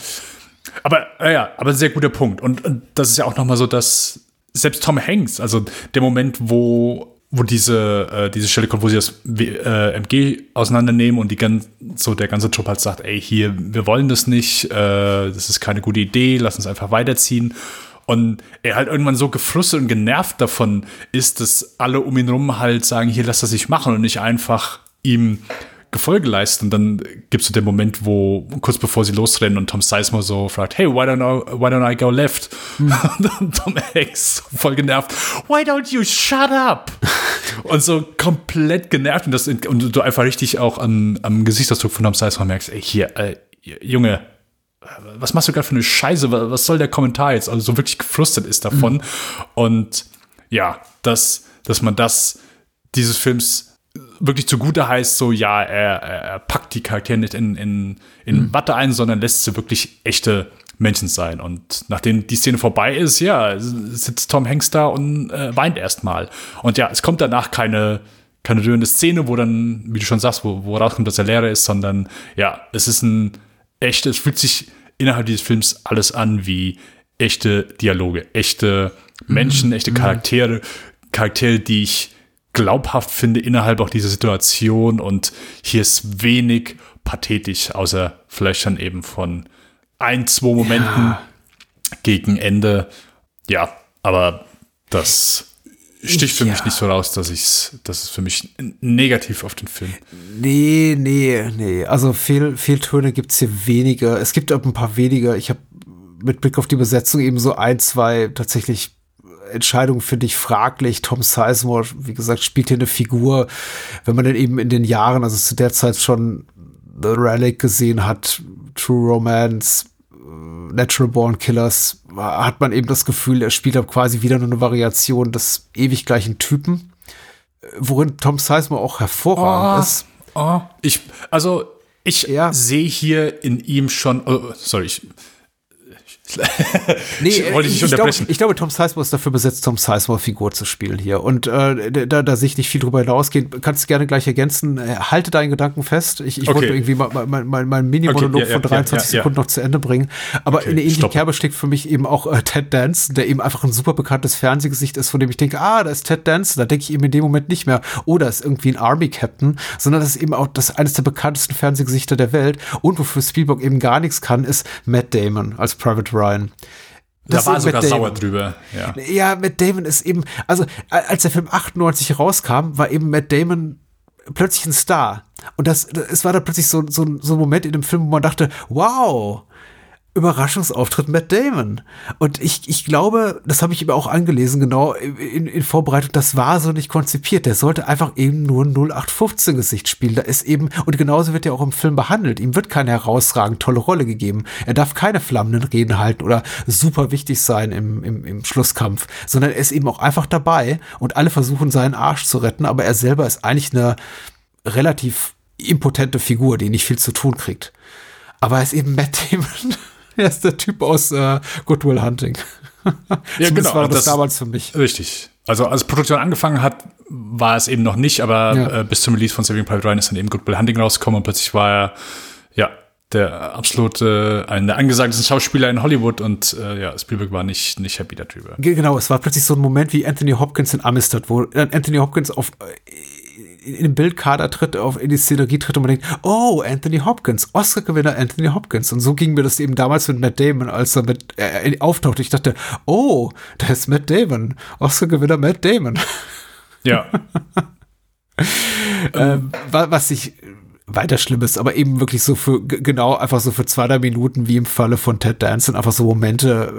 Aber äh, ja, aber sehr guter Punkt. Und, und das ist ja auch noch mal so, dass selbst Tom Hanks, also der Moment, wo wo diese äh, diese Stelle kommt, wo sie das äh, MG auseinandernehmen und die ganz so der ganze Trupp halt sagt, ey hier, wir wollen das nicht, äh, das ist keine gute Idee, lass uns einfach weiterziehen. Und er halt irgendwann so gefrustet und genervt davon ist, dass alle um ihn rum halt sagen, hier lass das nicht machen und nicht einfach ihm Gefolge leisten. Und dann gibt es so den Moment, wo kurz bevor sie losrennen und Tom Sizemore so fragt, hey, why don't I, why don't I go left? (laughs) Und dann Tom Hanks voll genervt, why don't you shut up? (laughs) und so komplett genervt und, das, und du einfach richtig auch am, am Gesichtsausdruck von Tom Sizemore merkst, ey, hier, äh, Junge, was machst du gerade für eine Scheiße? Wa- Was soll der Kommentar jetzt? Also so wirklich gefrustet ist davon. Und ja, dass, dass man das dieses Films wirklich zugute heißt, so ja, er, er packt die Charaktere nicht in, in, in Watte ein, sondern lässt sie wirklich echte Menschen sein. Und nachdem die Szene vorbei ist, ja, sitzt Tom Hanks da und äh, weint erstmal. Und ja, es kommt danach keine, keine rührende Szene, wo dann, wie du schon sagst, wo, wo rauskommt, dass er Lehrer ist, sondern ja, es ist ein echte, es fühlt sich innerhalb dieses Films alles an wie echte Dialoge, echte Menschen, echte Charaktere, Charaktere, die ich glaubhaft finde innerhalb auch dieser Situation. Und hier ist wenig pathetisch, außer vielleicht dann eben von ein, zwei Momenten gegen Ende. Ja, aber das sticht für mich Ja. nicht so raus, dass ich's, dass es für mich negativ auf den Film. Nee, nee, nee. Also Fehl, Fehltöne gibt's hier weniger. Es gibt auch ein paar weniger. Ich habe mit Blick auf die Besetzung eben so ein, zwei tatsächlich Entscheidungen finde ich fraglich. Tom Sizemore, wie gesagt, spielt hier eine Figur. Wenn man dann eben in den Jahren, also zu der Zeit schon The Relic gesehen hat, True Romance, äh, Natural Born Killers, hat man eben das Gefühl, er spielt ab quasi wieder nur eine Variation des ewig gleichen Typen. Äh, Worin Tom Sizemore auch hervorragend Oh. ist. Oh, ich, also ich Ja. sehe hier in ihm schon, oh, sorry, ich, (laughs) Nee, Ich wollte ich, nicht ich, glaube, unterbrechen. ich glaube, Tom Sizemore ist dafür besetzt, Tom Sizemore-Figur zu spielen hier. Und äh, da, da sehe ich nicht viel drüber hinausgehen. Kannst du gerne gleich ergänzen. Äh, Halte deinen Gedanken fest. Ich, ich Okay. wollte irgendwie mein, mein, mein, mein Mini-Monolog Okay, ja, ja, von 23 ja, Sekunden noch zu Ende bringen. Aber Okay, in der ähnlichen stopp. Kerbe steckt für mich eben auch äh, Ted Danson, der eben einfach ein super bekanntes Fernsehgesicht ist, von dem ich denke, ah, da ist Ted Danson. Da denke ich eben in dem Moment nicht mehr, oh, da ist irgendwie ein Army-Captain, sondern das ist eben auch das eines der bekanntesten Fernsehgesichter der Welt. Und wofür Spielberg eben gar nichts kann, ist Matt Damon als Private Ryan. da Das war ist sogar sauer drüber. Ja. Ja, Matt Damon ist eben, also als der Film 98 rauskam, war eben Matt Damon plötzlich ein Star. Und das, es war dann plötzlich so, so, so ein Moment in dem Film, wo man dachte, wow, Überraschungsauftritt Matt Damon. Und ich, ich glaube, das habe ich ihm auch angelesen, genau in, in Vorbereitung, das war so nicht konzipiert. Der sollte einfach eben nur ein 0815-Gesicht spielen. Da ist eben, und genauso wird er auch im Film behandelt. Ihm wird keine herausragend tolle Rolle gegeben. Er darf keine flammenden Reden halten oder super wichtig sein im, im, im Schlusskampf, sondern er ist eben auch einfach dabei und alle versuchen seinen Arsch zu retten, aber er selber ist eigentlich eine relativ impotente Figur, die nicht viel zu tun kriegt. Aber er ist eben Matt Damon. (laughs) (laughs) er ist der Typ aus äh, Good Will Hunting. (laughs) Ja, genau. war das, Das- damals für mich. Richtig. Also als Produktion angefangen hat, war es eben noch nicht, aber Ja. äh, bis zum Release von Saving Private Ryan ist dann eben Good Will Hunting rausgekommen und plötzlich war er, ja, der absolute, ein der angesagtesten Schauspieler in Hollywood und äh, ja, Spielberg war nicht, nicht happy darüber. Genau, es war plötzlich so ein Moment wie Anthony Hopkins in Amistad, wo äh, Anthony Hopkins auf äh, in den Bildkader tritt, auf in die Szenerie tritt und man denkt, oh, Anthony Hopkins, Oscar-Gewinner Anthony Hopkins. Und so ging mir das eben damals mit Matt Damon, als er mit äh, auftauchte. Ich dachte, oh, da ist Matt Damon, Oscar-Gewinner Matt Damon. Ja. (laughs) ähm, was ich weiter Schlimmes, aber eben wirklich so für, genau, einfach so für zwei, drei Minuten, wie im Falle von Ted Danson, einfach so Momente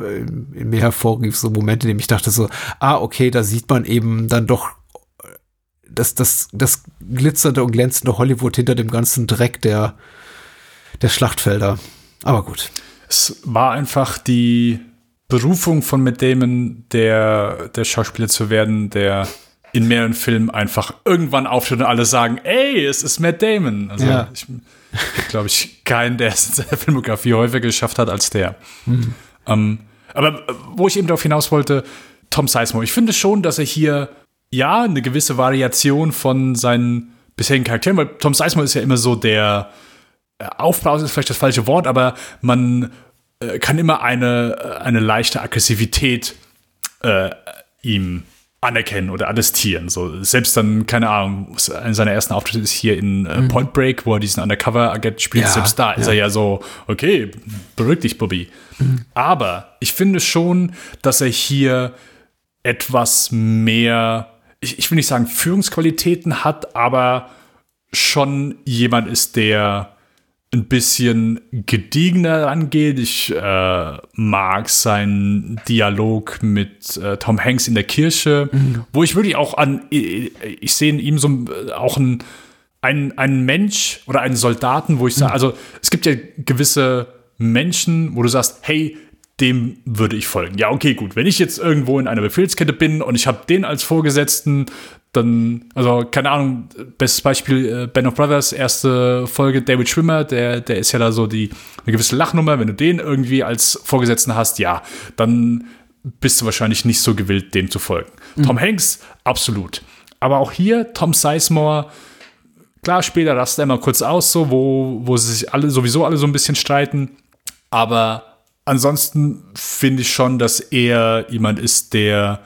äh, in mir hervorrief, so Momente, in denen ich dachte so, ah, okay, da sieht man eben dann doch das, das, das glitzernde und glänzende Hollywood hinter dem ganzen Dreck der, der Schlachtfelder. Aber gut. Es war einfach die Berufung von Matt Damon, der, der Schauspieler zu werden, der in mehreren Filmen einfach irgendwann auftritt und alle sagen, ey, es ist Matt Damon. Also ja. ich, glaube ich keinen, der es in seiner Filmografie häufiger geschafft hat als der. Mhm. Ähm, aber wo ich eben darauf hinaus wollte, Tom Sizemore, ich finde schon, dass er hier ja eine gewisse Variation von seinen bisherigen Charakteren, weil Tom Sizemore ist ja immer so der äh, Aufbau ist vielleicht das falsche Wort, aber man äh, kann immer eine, äh, eine leichte Aggressivität äh, ihm anerkennen oder attestieren. So, selbst dann, keine Ahnung, einer seiner ersten Auftritte ist hier in äh, mhm. Point Break, wo er diesen Undercover-Agent spielt. Ja, selbst da ja. ist er ja so, okay, beruhig dich, Bobby. Mhm. Aber ich finde schon, dass er hier etwas mehr, ich, ich will nicht sagen Führungsqualitäten hat, aber schon jemand ist, der ein bisschen gediegener rangeht. Ich äh, mag seinen Dialog mit äh, Tom Hanks in der Kirche, mhm. wo ich wirklich auch an, ich, ich sehe in ihm so äh, auch ein, ein, einen Mensch oder einen Soldaten, wo ich sage, mhm. also es gibt ja gewisse Menschen, wo du sagst, hey, dem würde ich folgen. Ja, okay, gut. Wenn ich jetzt irgendwo in einer Befehlskette bin und ich habe den als Vorgesetzten, dann, also keine Ahnung, bestes Beispiel, äh, Band of Brothers, erste Folge, David Schwimmer, der, der ist ja da so die, eine gewisse Lachnummer, wenn du den irgendwie als Vorgesetzten hast, ja, dann bist du wahrscheinlich nicht so gewillt, dem zu folgen. Mhm. Tom Hanks, absolut. Aber auch hier, Tom Sizemore, klar, später rastet er mal kurz aus, so, wo, wo sie sich alle sowieso alle so ein bisschen streiten, aber ansonsten finde ich schon, dass er jemand ist, der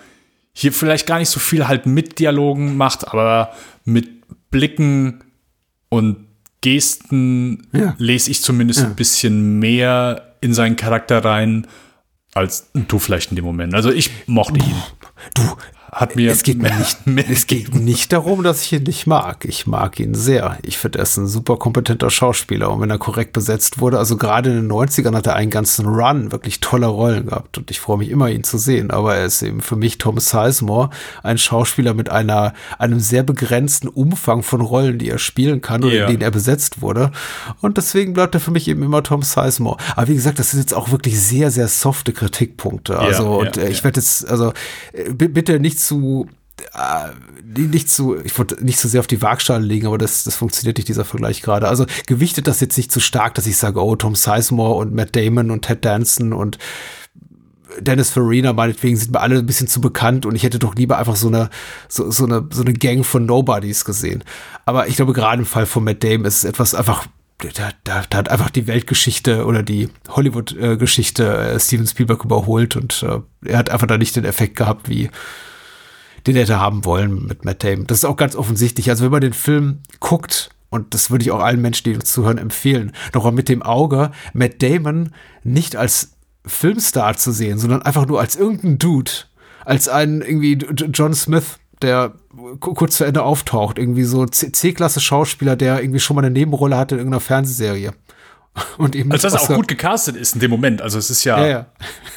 hier vielleicht gar nicht so viel halt mit Dialogen macht, aber mit Blicken und Gesten ja. lese ich zumindest ja. ein bisschen mehr in seinen Charakter rein, als du vielleicht in dem Moment. Also ich mochte ihn. Du, hat mir es geht mir nicht mehr es geht nicht darum, dass ich ihn nicht mag. Ich mag ihn sehr. Ich finde, er ist ein super kompetenter Schauspieler und wenn er korrekt besetzt wurde, also gerade in den 90ern hat er einen ganzen Run wirklich tolle Rollen gehabt und ich freue mich immer ihn zu sehen, aber er ist eben für mich Tom Sizemore, ein Schauspieler mit einer einem sehr begrenzten Umfang von Rollen, die er spielen kann oder yeah. in denen er besetzt wurde und deswegen bleibt er für mich eben immer Tom Sizemore. Aber wie gesagt, das sind jetzt auch wirklich sehr sehr softe Kritikpunkte. Also yeah, und yeah, ich werde jetzt also äh, bitte nicht zu äh, nicht zu, ich wollte nicht zu sehr auf die Waagschale legen, aber das, das funktioniert nicht, dieser Vergleich gerade. Also gewichtet das jetzt nicht zu stark, dass ich sage, oh, Tom Sizemore und Matt Damon und Ted Danson und Dennis Farina meinetwegen sind mir alle ein bisschen zu bekannt und ich hätte doch lieber einfach so eine, so, so eine, so eine Gang von Nobodies gesehen. Aber ich glaube, gerade im Fall von Matt Damon ist es etwas einfach, da, da, da hat einfach die Weltgeschichte oder die Hollywood-Geschichte äh, Steven Spielberg überholt und äh, er hat einfach da nicht den Effekt gehabt, wie den hätte haben wollen mit Matt Damon. Das ist auch ganz offensichtlich. Also wenn man den Film guckt, und das würde ich auch allen Menschen, die uns zuhören, empfehlen, noch mal mit dem Auge, Matt Damon nicht als Filmstar zu sehen, sondern einfach nur als irgendein Dude, als einen irgendwie John Smith, der kurz zu Ende auftaucht, irgendwie so C-Klasse Schauspieler, der irgendwie schon mal eine Nebenrolle hatte in irgendeiner Fernsehserie. Und eben also das auch gut gecastet ist in dem Moment. Also es ist ja. ja, ja.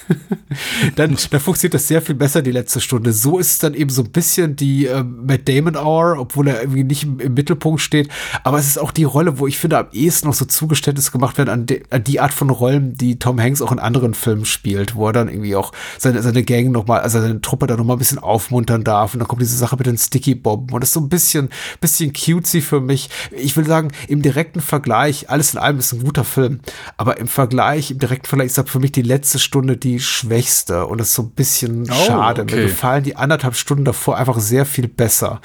(laughs) dann, dann funktioniert das sehr viel besser die letzte Stunde. So ist es dann eben so ein bisschen die äh, Matt Damon Hour, obwohl er irgendwie nicht im, im, Mittelpunkt steht. Aber es ist auch die Rolle, wo ich finde, am ehesten noch so Zugeständnis gemacht werden an, de, an die Art von Rollen, die Tom Hanks auch in anderen Filmen spielt, wo er dann irgendwie auch seine, seine Gang nochmal, also seine Truppe dann nochmal ein bisschen aufmuntern darf. Und dann kommt diese Sache mit den Sticky Bomben. Und das ist so ein bisschen, bisschen cutesy für mich. Ich will sagen, im direkten Vergleich, alles in allem ist ein guter Film. Aber im Vergleich, im direkten Vergleich ist das für mich die letzte Stunde die schwächste. Und das ist so ein bisschen oh, schade. Okay. Mir gefallen die anderthalb Stunden davor einfach sehr viel besser.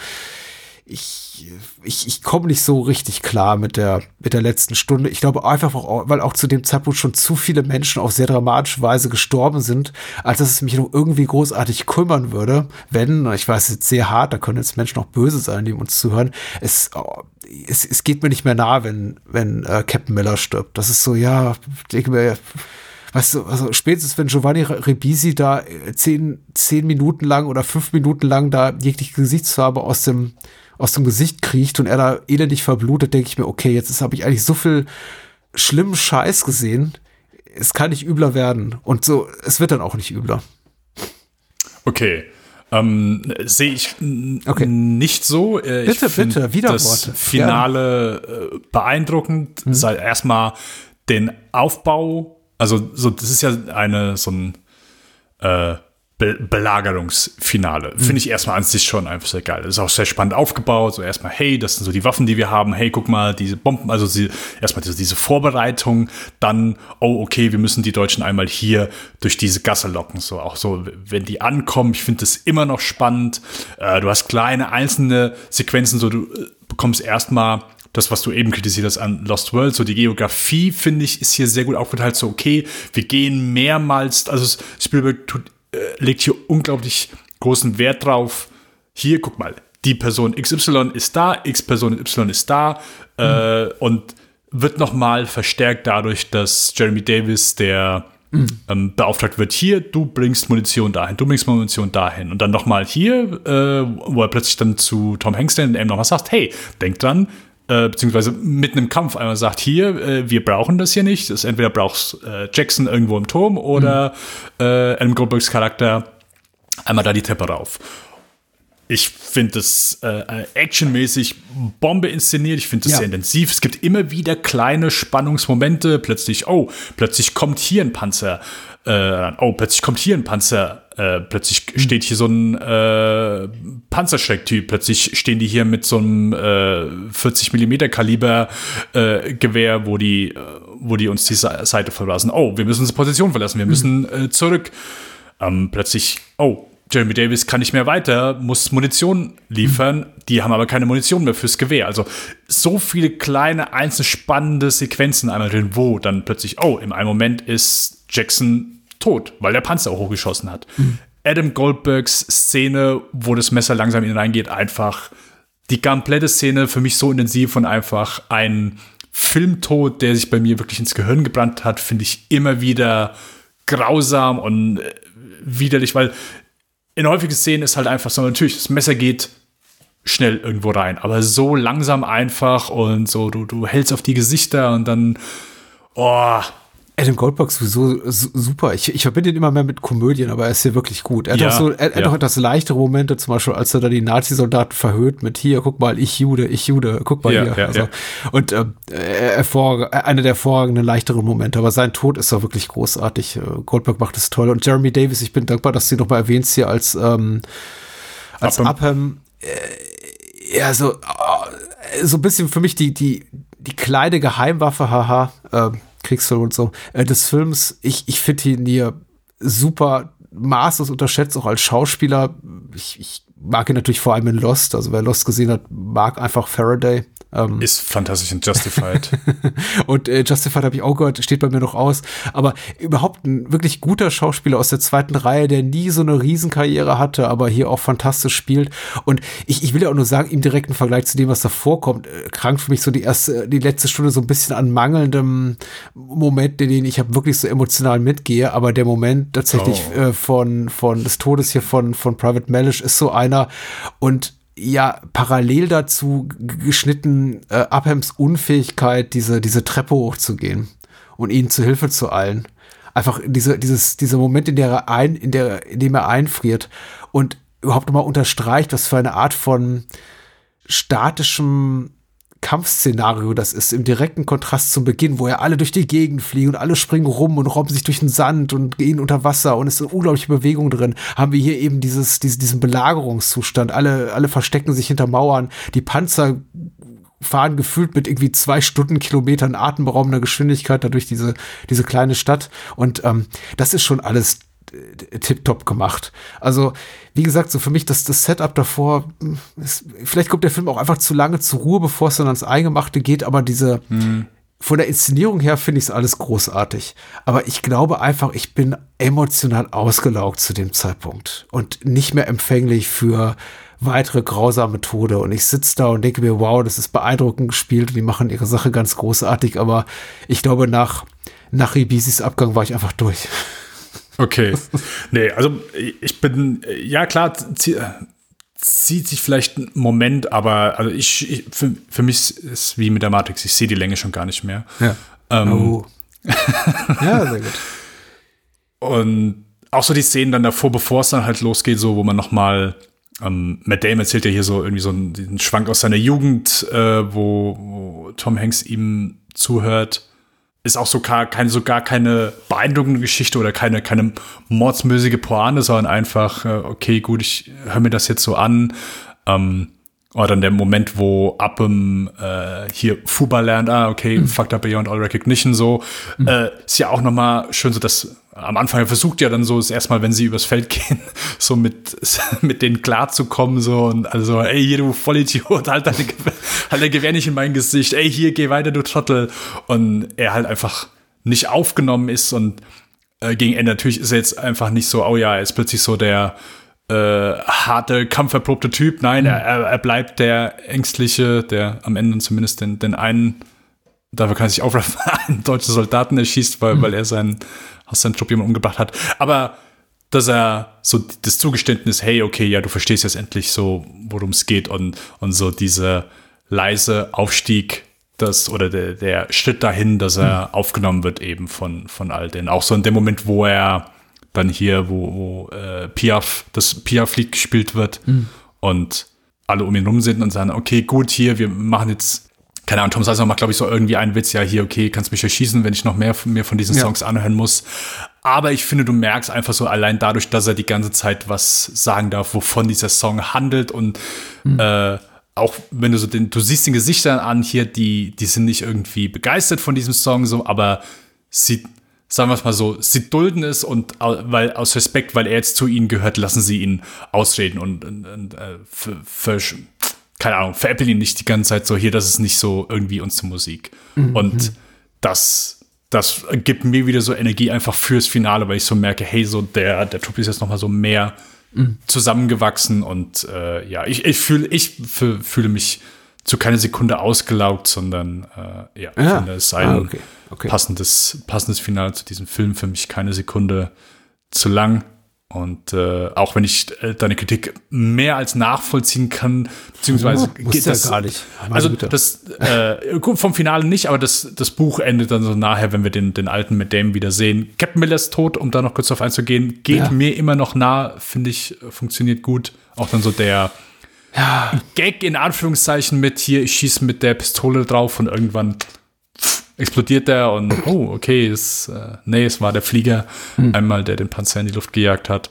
ich, ich, ich komme nicht so richtig klar mit der, mit der letzten Stunde. Ich glaube einfach, auch, weil auch zu dem Zeitpunkt schon zu viele Menschen auf sehr dramatische Weise gestorben sind, als dass es mich noch irgendwie großartig kümmern würde, wenn, ich weiß jetzt sehr hart, da können jetzt Menschen auch böse sein, die uns zuhören, es, es, es geht mir nicht mehr nah, wenn, wenn äh, Captain Miller stirbt. Das ist so, ja, denke mir, weißt du, also spätestens wenn Giovanni Ribisi da äh, zehn, zehn Minuten lang oder fünf Minuten lang da jegliche Gesichtsfarbe aus dem, aus dem Gesicht kriecht und er da elendig verblutet, denke ich mir, okay, jetzt habe ich eigentlich so viel schlimmen Scheiß gesehen. Es kann nicht übler werden. Und so, es wird dann auch nicht übler. Okay. Ähm, Sehe ich okay. nicht so. Äh, bitte, bitte, wieder Das Finale ja. Äh, beeindruckend. Mhm. Sei erstmal den Aufbau. Also, so, das ist ja eine, so ein, äh, Be Belagerungsfinale. Mhm. Finde ich erstmal an sich schon einfach sehr geil. Ist auch sehr spannend aufgebaut. So erstmal, hey, das sind so die Waffen, die wir haben. Hey, guck mal, diese Bomben, also sie, erstmal diese, diese Vorbereitung. Dann, oh, okay, wir müssen die Deutschen einmal hier durch diese Gasse locken. So auch so, wenn die ankommen, ich finde das immer noch spannend. Äh, du hast kleine einzelne Sequenzen, so du äh, bekommst erstmal das, was du eben kritisiert hast an Lost World, so die Geografie, finde ich, ist hier sehr gut aufgeteilt. So, okay, wir gehen mehrmals, also Spielberg tut äh, legt hier unglaublich großen Wert drauf. Hier, guck mal, die Person XY ist da, X Person Y ist da mhm. äh, und wird nochmal verstärkt dadurch, dass Jeremy Davis, der mhm. ähm, beauftragt wird, hier, du bringst Munition dahin, du bringst Munition dahin. Und dann nochmal hier, äh, wo er plötzlich dann zu Tom Hanks dann eben nochmal sagt, hey, denk dran, äh, beziehungsweise mitten im Kampf einmal sagt, hier, äh, wir brauchen das hier nicht. Das entweder brauchst äh, Jackson irgendwo im Turm oder mhm. äh, Adam Goldbergs Charakter einmal da die Treppe rauf. Ich finde das äh, actionmäßig Bombe inszeniert. Ich finde das ja. sehr intensiv. Es gibt immer wieder kleine Spannungsmomente. Plötzlich, oh, plötzlich kommt hier ein Panzer. Äh, oh, plötzlich kommt hier ein Panzer äh, plötzlich mhm. steht hier so ein äh, Panzerschrecktyp, plötzlich stehen die hier mit so einem äh, 40 mm Kaliber äh, Gewehr, wo die, äh, wo die uns die Seite verlassen. Oh, wir müssen unsere Position verlassen, wir mhm. müssen äh, zurück. Ähm, plötzlich, oh, Jeremy Davis kann nicht mehr weiter, muss Munition liefern. Die haben aber keine Munition mehr fürs Gewehr. Also so viele kleine, einzelne spannende Sequenzen einmal drin, wo dann plötzlich, oh, im einen Moment ist Jackson tot, weil der Panzer hochgeschossen hat. Mhm. Adam Goldbergs Szene, wo das Messer langsam in ihn reingeht, einfach die komplette Szene für mich so intensiv und einfach ein Filmtod, der sich bei mir wirklich ins Gehirn gebrannt hat, finde ich immer wieder grausam und äh, widerlich, weil in häufigen Szenen ist halt einfach so, natürlich, das Messer geht schnell irgendwo rein, aber so langsam einfach und so, du, du hältst auf die Gesichter und dann, oh, Adam Goldberg sowieso super. Ich, ich verbinde ihn immer mehr mit Komödien, aber er ist hier wirklich gut. Er hat, ja, auch, so, er, ja. hat auch etwas leichtere Momente, zum Beispiel, als er da die Nazi-Soldaten verhöhnt mit hier, guck mal, ich Jude, ich Jude, guck mal ja, hier. also, Und äh, hervor, einer der hervorragenden, leichteren Momente. Aber sein Tod ist doch wirklich großartig. Äh, Goldberg macht es toll. Und Jeremy Davis, ich bin dankbar, dass du ihn nochmal erwähnst hier als, ähm, als Upham. Upham äh, ja, so, äh, so ein bisschen für mich die, die, die kleine Geheimwaffe, haha, äh, Kriegsfilm und so, äh, des Films. Ich, ich finde ihn hier super maßlos unterschätzt, auch als Schauspieler. Ich, ich mag ihn natürlich vor allem in Lost. Also wer Lost gesehen hat, mag einfach Faraday. Ähm, ist fantastisch in Justified. (laughs) und äh, Justified habe ich auch gehört, steht bei mir noch aus. Aber überhaupt ein wirklich guter Schauspieler aus der zweiten Reihe, der nie so eine Riesenkarriere hatte, aber hier auch fantastisch spielt. Und ich, ich will ja auch nur sagen, im direkten Vergleich zu dem, was da vorkommt, äh, krankt für mich so die erste, die letzte Stunde so ein bisschen an mangelndem Moment, in den ich habe wirklich so emotional mitgehe. Aber der Moment tatsächlich oh. äh, von, von des Todes hier von, von Private Malish ist so einer. Und ja parallel dazu geschnitten äh, Uphams Unfähigkeit, diese, diese Treppe hochzugehen und ihnen zu Hilfe zu eilen. Einfach diese, dieses, dieser Moment, in der er ein, in der, in dem er einfriert und überhaupt nochmal unterstreicht, was für eine Art von statischem Kampfszenario das ist, im direkten Kontrast zum Beginn, wo ja alle durch die Gegend fliegen und alle springen rum und robben sich durch den Sand und gehen unter Wasser und es ist eine unglaubliche Bewegung drin, haben wir hier eben dieses, diese, diesen Belagerungszustand. Alle, alle verstecken sich hinter Mauern, die Panzer fahren gefühlt mit irgendwie zwei Stundenkilometern atemberaubender Geschwindigkeit dadurch diese, diese kleine Stadt. Und ähm, das ist schon alles tipptopp gemacht. Also, wie gesagt, so für mich, das, das Setup davor, ist, vielleicht kommt der Film auch einfach zu lange zur Ruhe, bevor es dann ans Eingemachte geht, aber diese, hm. von der Inszenierung her finde ich es alles großartig. Aber ich glaube einfach, ich bin emotional ausgelaugt zu dem Zeitpunkt und nicht mehr empfänglich für weitere grausame Tode. Und ich sitze da und denke mir, wow, das ist beeindruckend gespielt. Die machen ihre Sache ganz großartig. Aber ich glaube, nach, nach Ribisis Abgang war ich einfach durch. (laughs) Okay. (laughs) Nee, also ich bin, ja klar, zieht sich vielleicht ein Moment, aber also ich, ich für, für, mich ist es wie mit der Matrix, ich sehe die Länge schon gar nicht mehr. Ja. Ähm, oh. (laughs) ja, sehr gut. Und auch so die Szenen dann davor, bevor es dann halt losgeht, so wo man noch mal ähm, Matt Damon erzählt ja hier so irgendwie so einen, einen Schwank aus seiner Jugend, äh, wo, wo Tom Hanks ihm zuhört ist auch sogar keine, sogar keine beeindruckende Geschichte oder keine, keine mordsmösige Pointe, sondern einfach, äh, okay, gut, ich höre mir das jetzt so an. Ähm, oder dann der Moment, wo Upham äh, hier Fuba lernt, ah, okay, mhm. fucked up beyond all recognition, so, mhm. äh, ist ja auch nochmal schön so, dass am Anfang versucht ja dann so, ist erstmal, wenn sie übers Feld (laughs) gehen, so mit, mit denen klarzukommen, so, und also, ey, hier, du Vollidiot, halt deine, halt dein Gewehr nicht in mein Gesicht, ey, hier, geh weiter, du Trottel. Und er halt einfach nicht aufgenommen ist und äh, gegen Ende natürlich ist er jetzt einfach nicht so, oh ja, er ist plötzlich so der, äh, harte, kampferprobte Typ. Nein, mhm. er, er bleibt der ängstliche, der am Ende zumindest den, den einen, dafür kann er sich aufraffen, (laughs) einen deutschen Soldaten erschießt, weil, mhm. weil er seinen, aus seinem Trupp jemanden umgebracht hat. Aber dass er so das Zugeständnis, hey, okay, ja, du verstehst jetzt endlich so, worum es geht und, und so diese leise Aufstieg das, oder der, der Schritt dahin, dass er mhm. aufgenommen wird eben von, von all den. Auch so in dem Moment, wo er dann hier, wo, wo äh, Piaf, das Piaf-Lied gespielt wird mhm. und alle um ihn rum sind und sagen, okay, gut, hier, wir machen jetzt, keine Ahnung, Tom Seiser macht, glaube ich, so irgendwie einen Witz, ja, hier, okay, kannst mich erschießen, wenn ich noch mehr von, mir von diesen ja. Songs anhören muss. Aber ich finde, du merkst einfach so allein dadurch, dass er die ganze Zeit was sagen darf, wovon dieser Song handelt und mhm. äh, auch wenn du so den, du siehst den Gesichtern an hier, die, die sind nicht irgendwie begeistert von diesem Song, so, aber sie sagen wir es mal so, sie dulden es und weil aus Respekt, weil er jetzt zu ihnen gehört, lassen sie ihn ausreden und, und, und äh, für, für, keine Ahnung, veräppeln ihn nicht die ganze Zeit so, hier, das ist nicht so irgendwie unsere Musik. Mhm. Und das, das gibt mir wieder so Energie einfach fürs Finale, weil ich so merke, hey, so der, der Trupp ist jetzt noch mal so mehr mhm. zusammengewachsen und äh, ja, ich, ich fühle, ich fühle mich zu keine Sekunde ausgelaugt, sondern äh, ja, ich ja. finde es ein ah, okay. Okay. passendes, passendes Finale zu diesem Film. Für mich keine Sekunde zu lang. Und äh, auch wenn ich äh, deine Kritik mehr als nachvollziehen kann, beziehungsweise oh, geht das ja gar nicht. also das äh, vom Finale nicht, aber das, das Buch endet dann so nachher, wenn wir den, den alten mit Dame wieder sehen. Captain Miller ist tot, um da noch kurz drauf einzugehen, geht ja. mir immer noch nah, finde ich, funktioniert gut. Auch dann so der ja. Gag in Anführungszeichen mit hier, ich schieße mit der Pistole drauf und irgendwann explodiert der und oh, okay, ist, äh, nee, es war der Flieger, mhm. einmal, der den Panzer in die Luft gejagt hat.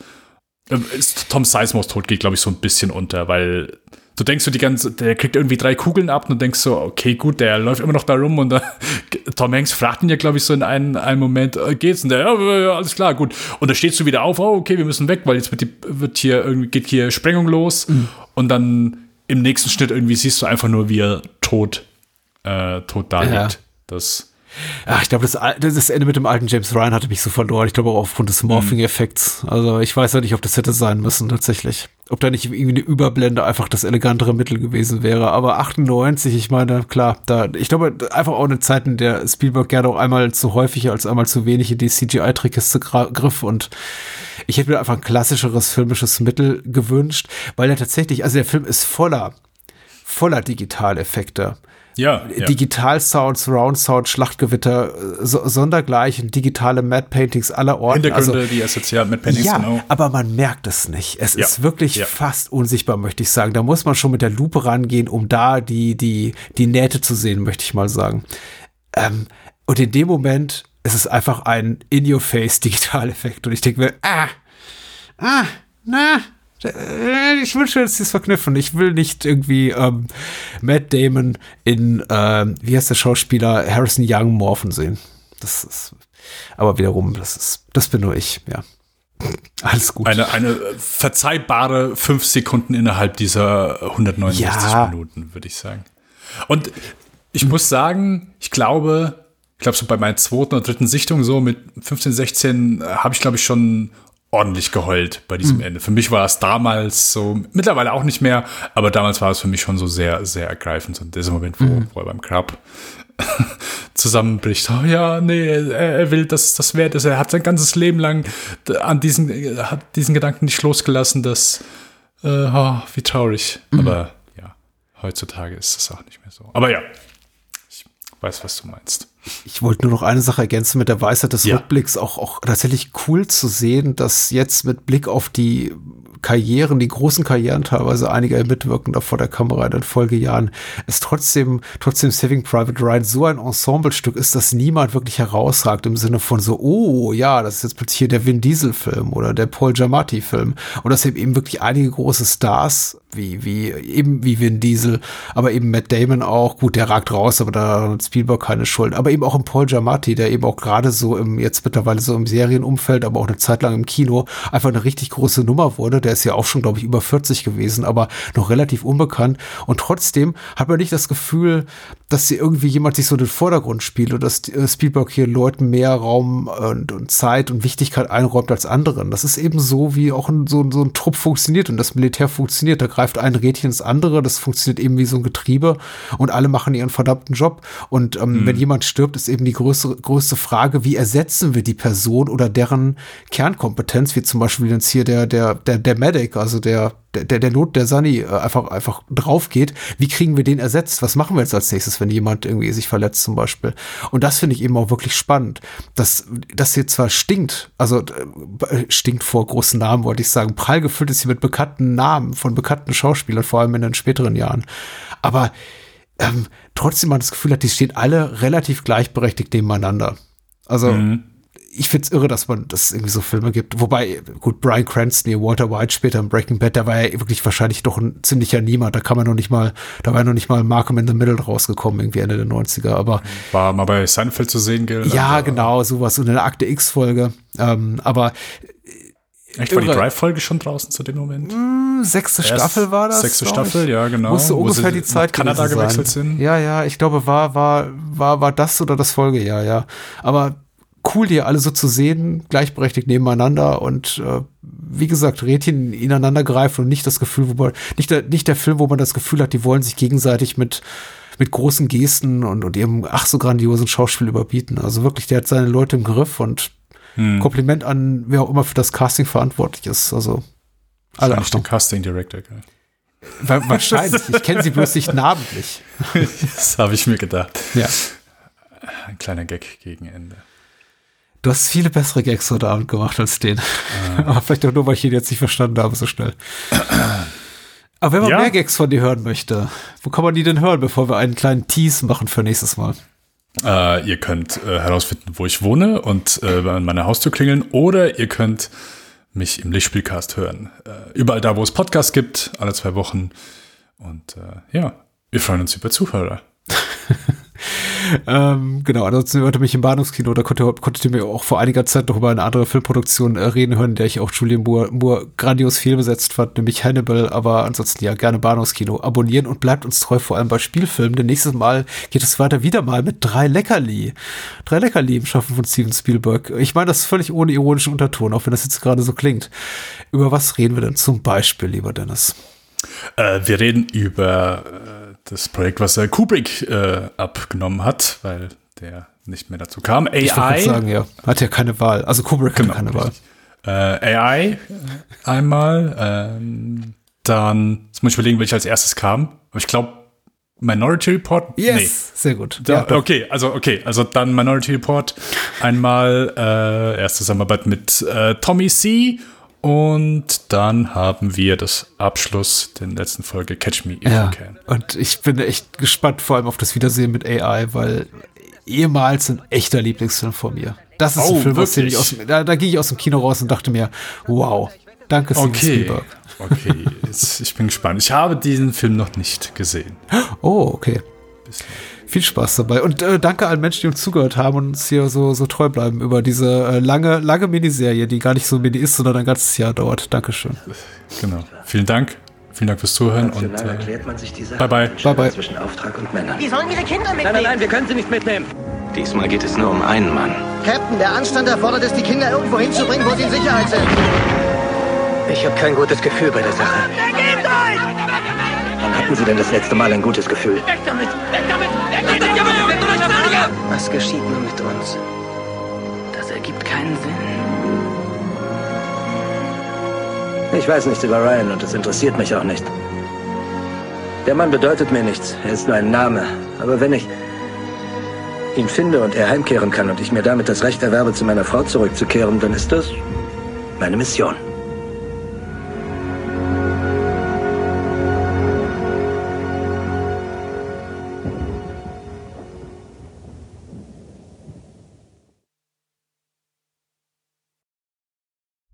Ähm, Tom Sizemores Tod geht, glaube ich, so ein bisschen unter, weil du denkst so die ganze, der kriegt irgendwie drei Kugeln ab und du denkst so, okay, gut, der läuft immer noch da rum und da, (laughs) Tom Hanks fragt ihn ja, glaube ich, so in einem, einem Moment, äh, geht's? Und der, ja, ja, alles klar, gut. Und da stehst du wieder auf, oh, okay, wir müssen weg, weil jetzt wird, die, wird hier irgendwie, geht hier Sprengung los mhm. Und dann im nächsten Schnitt irgendwie siehst du einfach nur, wie er tot, äh, tot da liegt. Ja. Das Ach, ich glaube, das, das Ende mit dem alten James Ryan hatte mich so verloren. Ich glaube auch aufgrund des Morphing-Effekts. Also ich weiß ja nicht, ob das hätte sein müssen, tatsächlich. Ob da nicht irgendwie eine Überblende einfach das elegantere Mittel gewesen wäre. Aber 98, ich meine, klar, da, ich glaube, einfach auch in der Spielberg gerne auch einmal zu häufig als einmal zu wenig in die CGI-Trickkiste griff. Und ich hätte mir einfach ein klassischeres filmisches Mittel gewünscht, weil er tatsächlich, also der Film ist voller, voller Digitaleffekte. Ja, ja. Digital-Sound, Surround-Sound, Schlachtgewitter, so, Sondergleichen, digitale Mad-Paintings aller Orten. Hintergründe, also, die essentiell Mad-Paintings, ja, genau. aber man merkt es nicht. Es ja. ist wirklich ja. fast unsichtbar, möchte ich sagen. Da muss man schon mit der Lupe rangehen, um da die, die, die Nähte zu sehen, möchte ich mal sagen. Ähm, und in dem Moment ist es einfach ein In-Your-Face-Digitaleffekt. Und ich denke mir, ah, ah, na, äh, ich wünsche, dass sie es verknüpfen. Ich will nicht irgendwie ähm, Matt Damon in, ähm, wie heißt der Schauspieler, Harrison Young morphen sehen. Das ist, aber wiederum, das ist, das bin nur ich, ja. (laughs) Alles gut. Eine, eine verzeihbare fünf Sekunden innerhalb dieser 169 Ja. Minuten, würde ich sagen. Und ich muss sagen, ich glaube, ich glaube, so bei meiner zweiten oder dritten Sichtung, so mit 15, 16, äh, habe ich, glaube ich, schon ordentlich geheult bei diesem Ende. Für mich war es damals so, mittlerweile auch nicht mehr, aber damals war es für mich schon so sehr, sehr ergreifend. So dieser Moment, wo, wo er beim Grab (laughs) zusammenbricht. Oh ja, nee, er, er will, dass das wert ist. Er hat sein ganzes Leben lang an diesen, hat diesen Gedanken nicht losgelassen, dass, äh, oh, wie traurig. Aber ja, heutzutage ist das auch nicht mehr so. Aber ja, ich weiß, was du meinst. Ich wollte nur noch eine Sache ergänzen mit der Weisheit des Ja. Rückblicks. Auch, auch tatsächlich cool zu sehen, dass jetzt mit Blick auf die Karrieren, die großen Karrieren teilweise einiger Mitwirkender vor der Kamera in den Folgejahren, es trotzdem, trotzdem Saving Private Ryan so ein Ensemblestück ist, dass niemand wirklich herausragt im Sinne von so, oh ja, das ist jetzt plötzlich hier der Vin Diesel Film oder der Paul Giamatti Film und dass eben wirklich einige große Stars wie, wie, eben wie Vin Diesel, aber eben Matt Damon auch, gut, der ragt raus, aber da hat Spielberg keine Schuld, aber eben auch ein Paul Giamatti, der eben auch gerade so im, jetzt mittlerweile so im Serienumfeld, aber auch eine Zeit lang im Kino, einfach eine richtig große Nummer wurde, der ist ja auch schon, glaube ich, über 40 gewesen, aber noch relativ unbekannt und trotzdem hat man nicht das Gefühl, dass hier irgendwie jemand sich so in den Vordergrund spielt oder dass äh, Spielberg hier Leuten mehr Raum und, und Zeit und Wichtigkeit einräumt als anderen. Das ist eben so, wie auch ein, so, so ein Trupp funktioniert und das Militär funktioniert. Da greift ein Rädchen ins andere, das funktioniert eben wie so ein Getriebe und alle machen ihren verdammten Job. Und ähm, wenn jemand stirbt, ist eben die größere, größte Frage, wie ersetzen wir die Person oder deren Kernkompetenz, wie zum Beispiel jetzt hier der, der, der, der Medic, also der, der, der Not der Sunny äh, einfach, einfach drauf geht. Wie kriegen wir den ersetzt? Was machen wir jetzt als nächstes, wenn jemand irgendwie sich verletzt zum Beispiel? Und das finde ich eben auch wirklich spannend, dass das hier zwar stinkt, also äh, stinkt vor großen Namen, wollte ich sagen, prall gefüllt ist hier mit bekannten Namen von bekannten Schauspielern, vor allem in den späteren Jahren. Aber ähm, trotzdem man das Gefühl hat, die stehen alle relativ gleichberechtigt nebeneinander. Also ich find's irre, dass man das irgendwie so Filme gibt. Wobei, gut, Brian Cranston, hier Walter White später in Breaking Bad, der war ja wirklich wahrscheinlich doch ein ziemlicher Niemand. Da kann man noch nicht mal, da war ja noch nicht mal Malcolm in the Middle rausgekommen, irgendwie Ende der 90er. Aber War mal bei Seinfeld zu sehen, gell? ja, Aber- genau, sowas. Und eine Akte X-Folge. Ähm, aber Echt, war die. Drive-Folge schon draußen zu dem Moment? hm, sechste Erst Staffel war das. Sechste Staffel, ja, genau. Musste Wo ungefähr die Zeit Kanada gewechselt sein. sind. Ja, ja, ich glaube, war, war, war, war das oder das Folgejahr, ja. Aber cool, die alle so zu sehen, gleichberechtigt nebeneinander und äh, wie gesagt, Rädchen ineinander greifen und nicht das Gefühl, wo man, nicht der, nicht der Film, wo man das Gefühl hat, die wollen sich gegenseitig mit, mit großen Gesten und, und ihrem ach so grandiosen Schauspiel überbieten. Also wirklich, der hat seine Leute im Griff und Hm. Kompliment an wer auch immer für das Casting verantwortlich ist. Also alle den Achtung. Casting Director, gell? Wa- Wahrscheinlich. Ich kenne sie bloß nicht namentlich. (laughs) Das habe ich mir gedacht. Ja. Ein kleiner Gag gegen Ende. Du hast viele bessere Gags heute Abend gemacht als den. Aber vielleicht auch nur, weil ich ihn jetzt nicht verstanden habe so schnell. Aber wenn man Ja. mehr Gags von dir hören möchte, wo kann man die denn hören, bevor wir einen kleinen Tease machen für nächstes Mal? Äh, ihr könnt äh, herausfinden, wo ich wohne und äh, an meiner Haustür klingeln oder ihr könnt mich im Lichtspielcast hören. Äh, überall da, wo es Podcasts gibt, alle zwei Wochen. Und äh, ja, wir freuen uns über Zuhörer. (laughs) Ähm, genau, ansonsten hörte mich im Bahnhofskino, da konnte, konntet ihr mir auch vor einiger Zeit noch über eine andere Filmproduktion äh, reden hören, in der ich auch Julian Moore, Moore grandios fehlbesetzt fand, nämlich Hannibal, aber ansonsten ja, gerne Bahnhofskino abonnieren und bleibt uns treu, vor allem bei Spielfilmen, denn nächstes Mal geht es weiter wieder mal mit drei Leckerli. Drei Leckerli im Schaffen von Steven Spielberg. Ich meine das völlig ohne ironischen Unterton, auch wenn das jetzt gerade so klingt. Über was reden wir denn zum Beispiel, lieber Dennis? Äh, wir reden über äh, das Projekt, was äh, Kubrick äh, abgenommen hat, weil der nicht mehr dazu kam. Ich AI. gerade sagen, ja, hat ja keine Wahl. Also Kubrick Genau, hatte keine Wahl. richtig. Äh, AI äh, einmal. Ähm, dann, jetzt muss ich überlegen, welcher als erstes kam. Aber ich glaube, Minority Report. Yes, sehr gut. Da, Ja, okay, also okay, also dann Minority Report. Einmal äh, erste Zusammenarbeit mit äh, Tommy C. Und dann haben wir das Abschluss der letzten Folge Catch Me If Ja, You Can. und ich bin echt gespannt, vor allem auf das Wiedersehen mit AI, weil ehemals ein echter Lieblingsfilm von mir. Das ist Oh, ein Film, dem ich aus, dem- da, da ging ich aus dem Kino raus und dachte mir, wow, danke Steven Okay, Spielberg. okay, jetzt, ich bin gespannt. Ich habe diesen Film noch nicht gesehen. Oh, okay. Viel Spaß dabei. Und äh, danke allen Menschen, die uns zugehört haben und uns hier so, so treu bleiben über diese äh, lange, lange Miniserie, die gar nicht so mini ist, sondern ein ganzes Jahr dauert. Dankeschön. Genau. Vielen Dank. Vielen Dank fürs Zuhören und äh, erklärt man sich die Sache bye bye. Bye bye. zwischen Auftrag und Männern. Die sollen ihre Kinder Nein, nein, mitnehmen. nein, wir können sie nicht mitnehmen. Diesmal geht es nur um einen Mann. Captain, der Anstand erfordert es, die Kinder irgendwo hinzubringen, wo sie in Sicherheit sind. Ich habe kein gutes Gefühl bei der Sache. Wann hatten Sie denn das letzte Mal ein gutes Gefühl? Was geschieht nun mit uns? Das ergibt keinen Sinn. Ich weiß nichts über Ryan und es interessiert mich auch nicht. Der Mann bedeutet mir nichts. Er ist nur ein Name. Aber wenn ich ihn finde und er heimkehren kann und ich mir damit das Recht erwerbe, zu meiner Frau zurückzukehren, dann ist das meine Mission.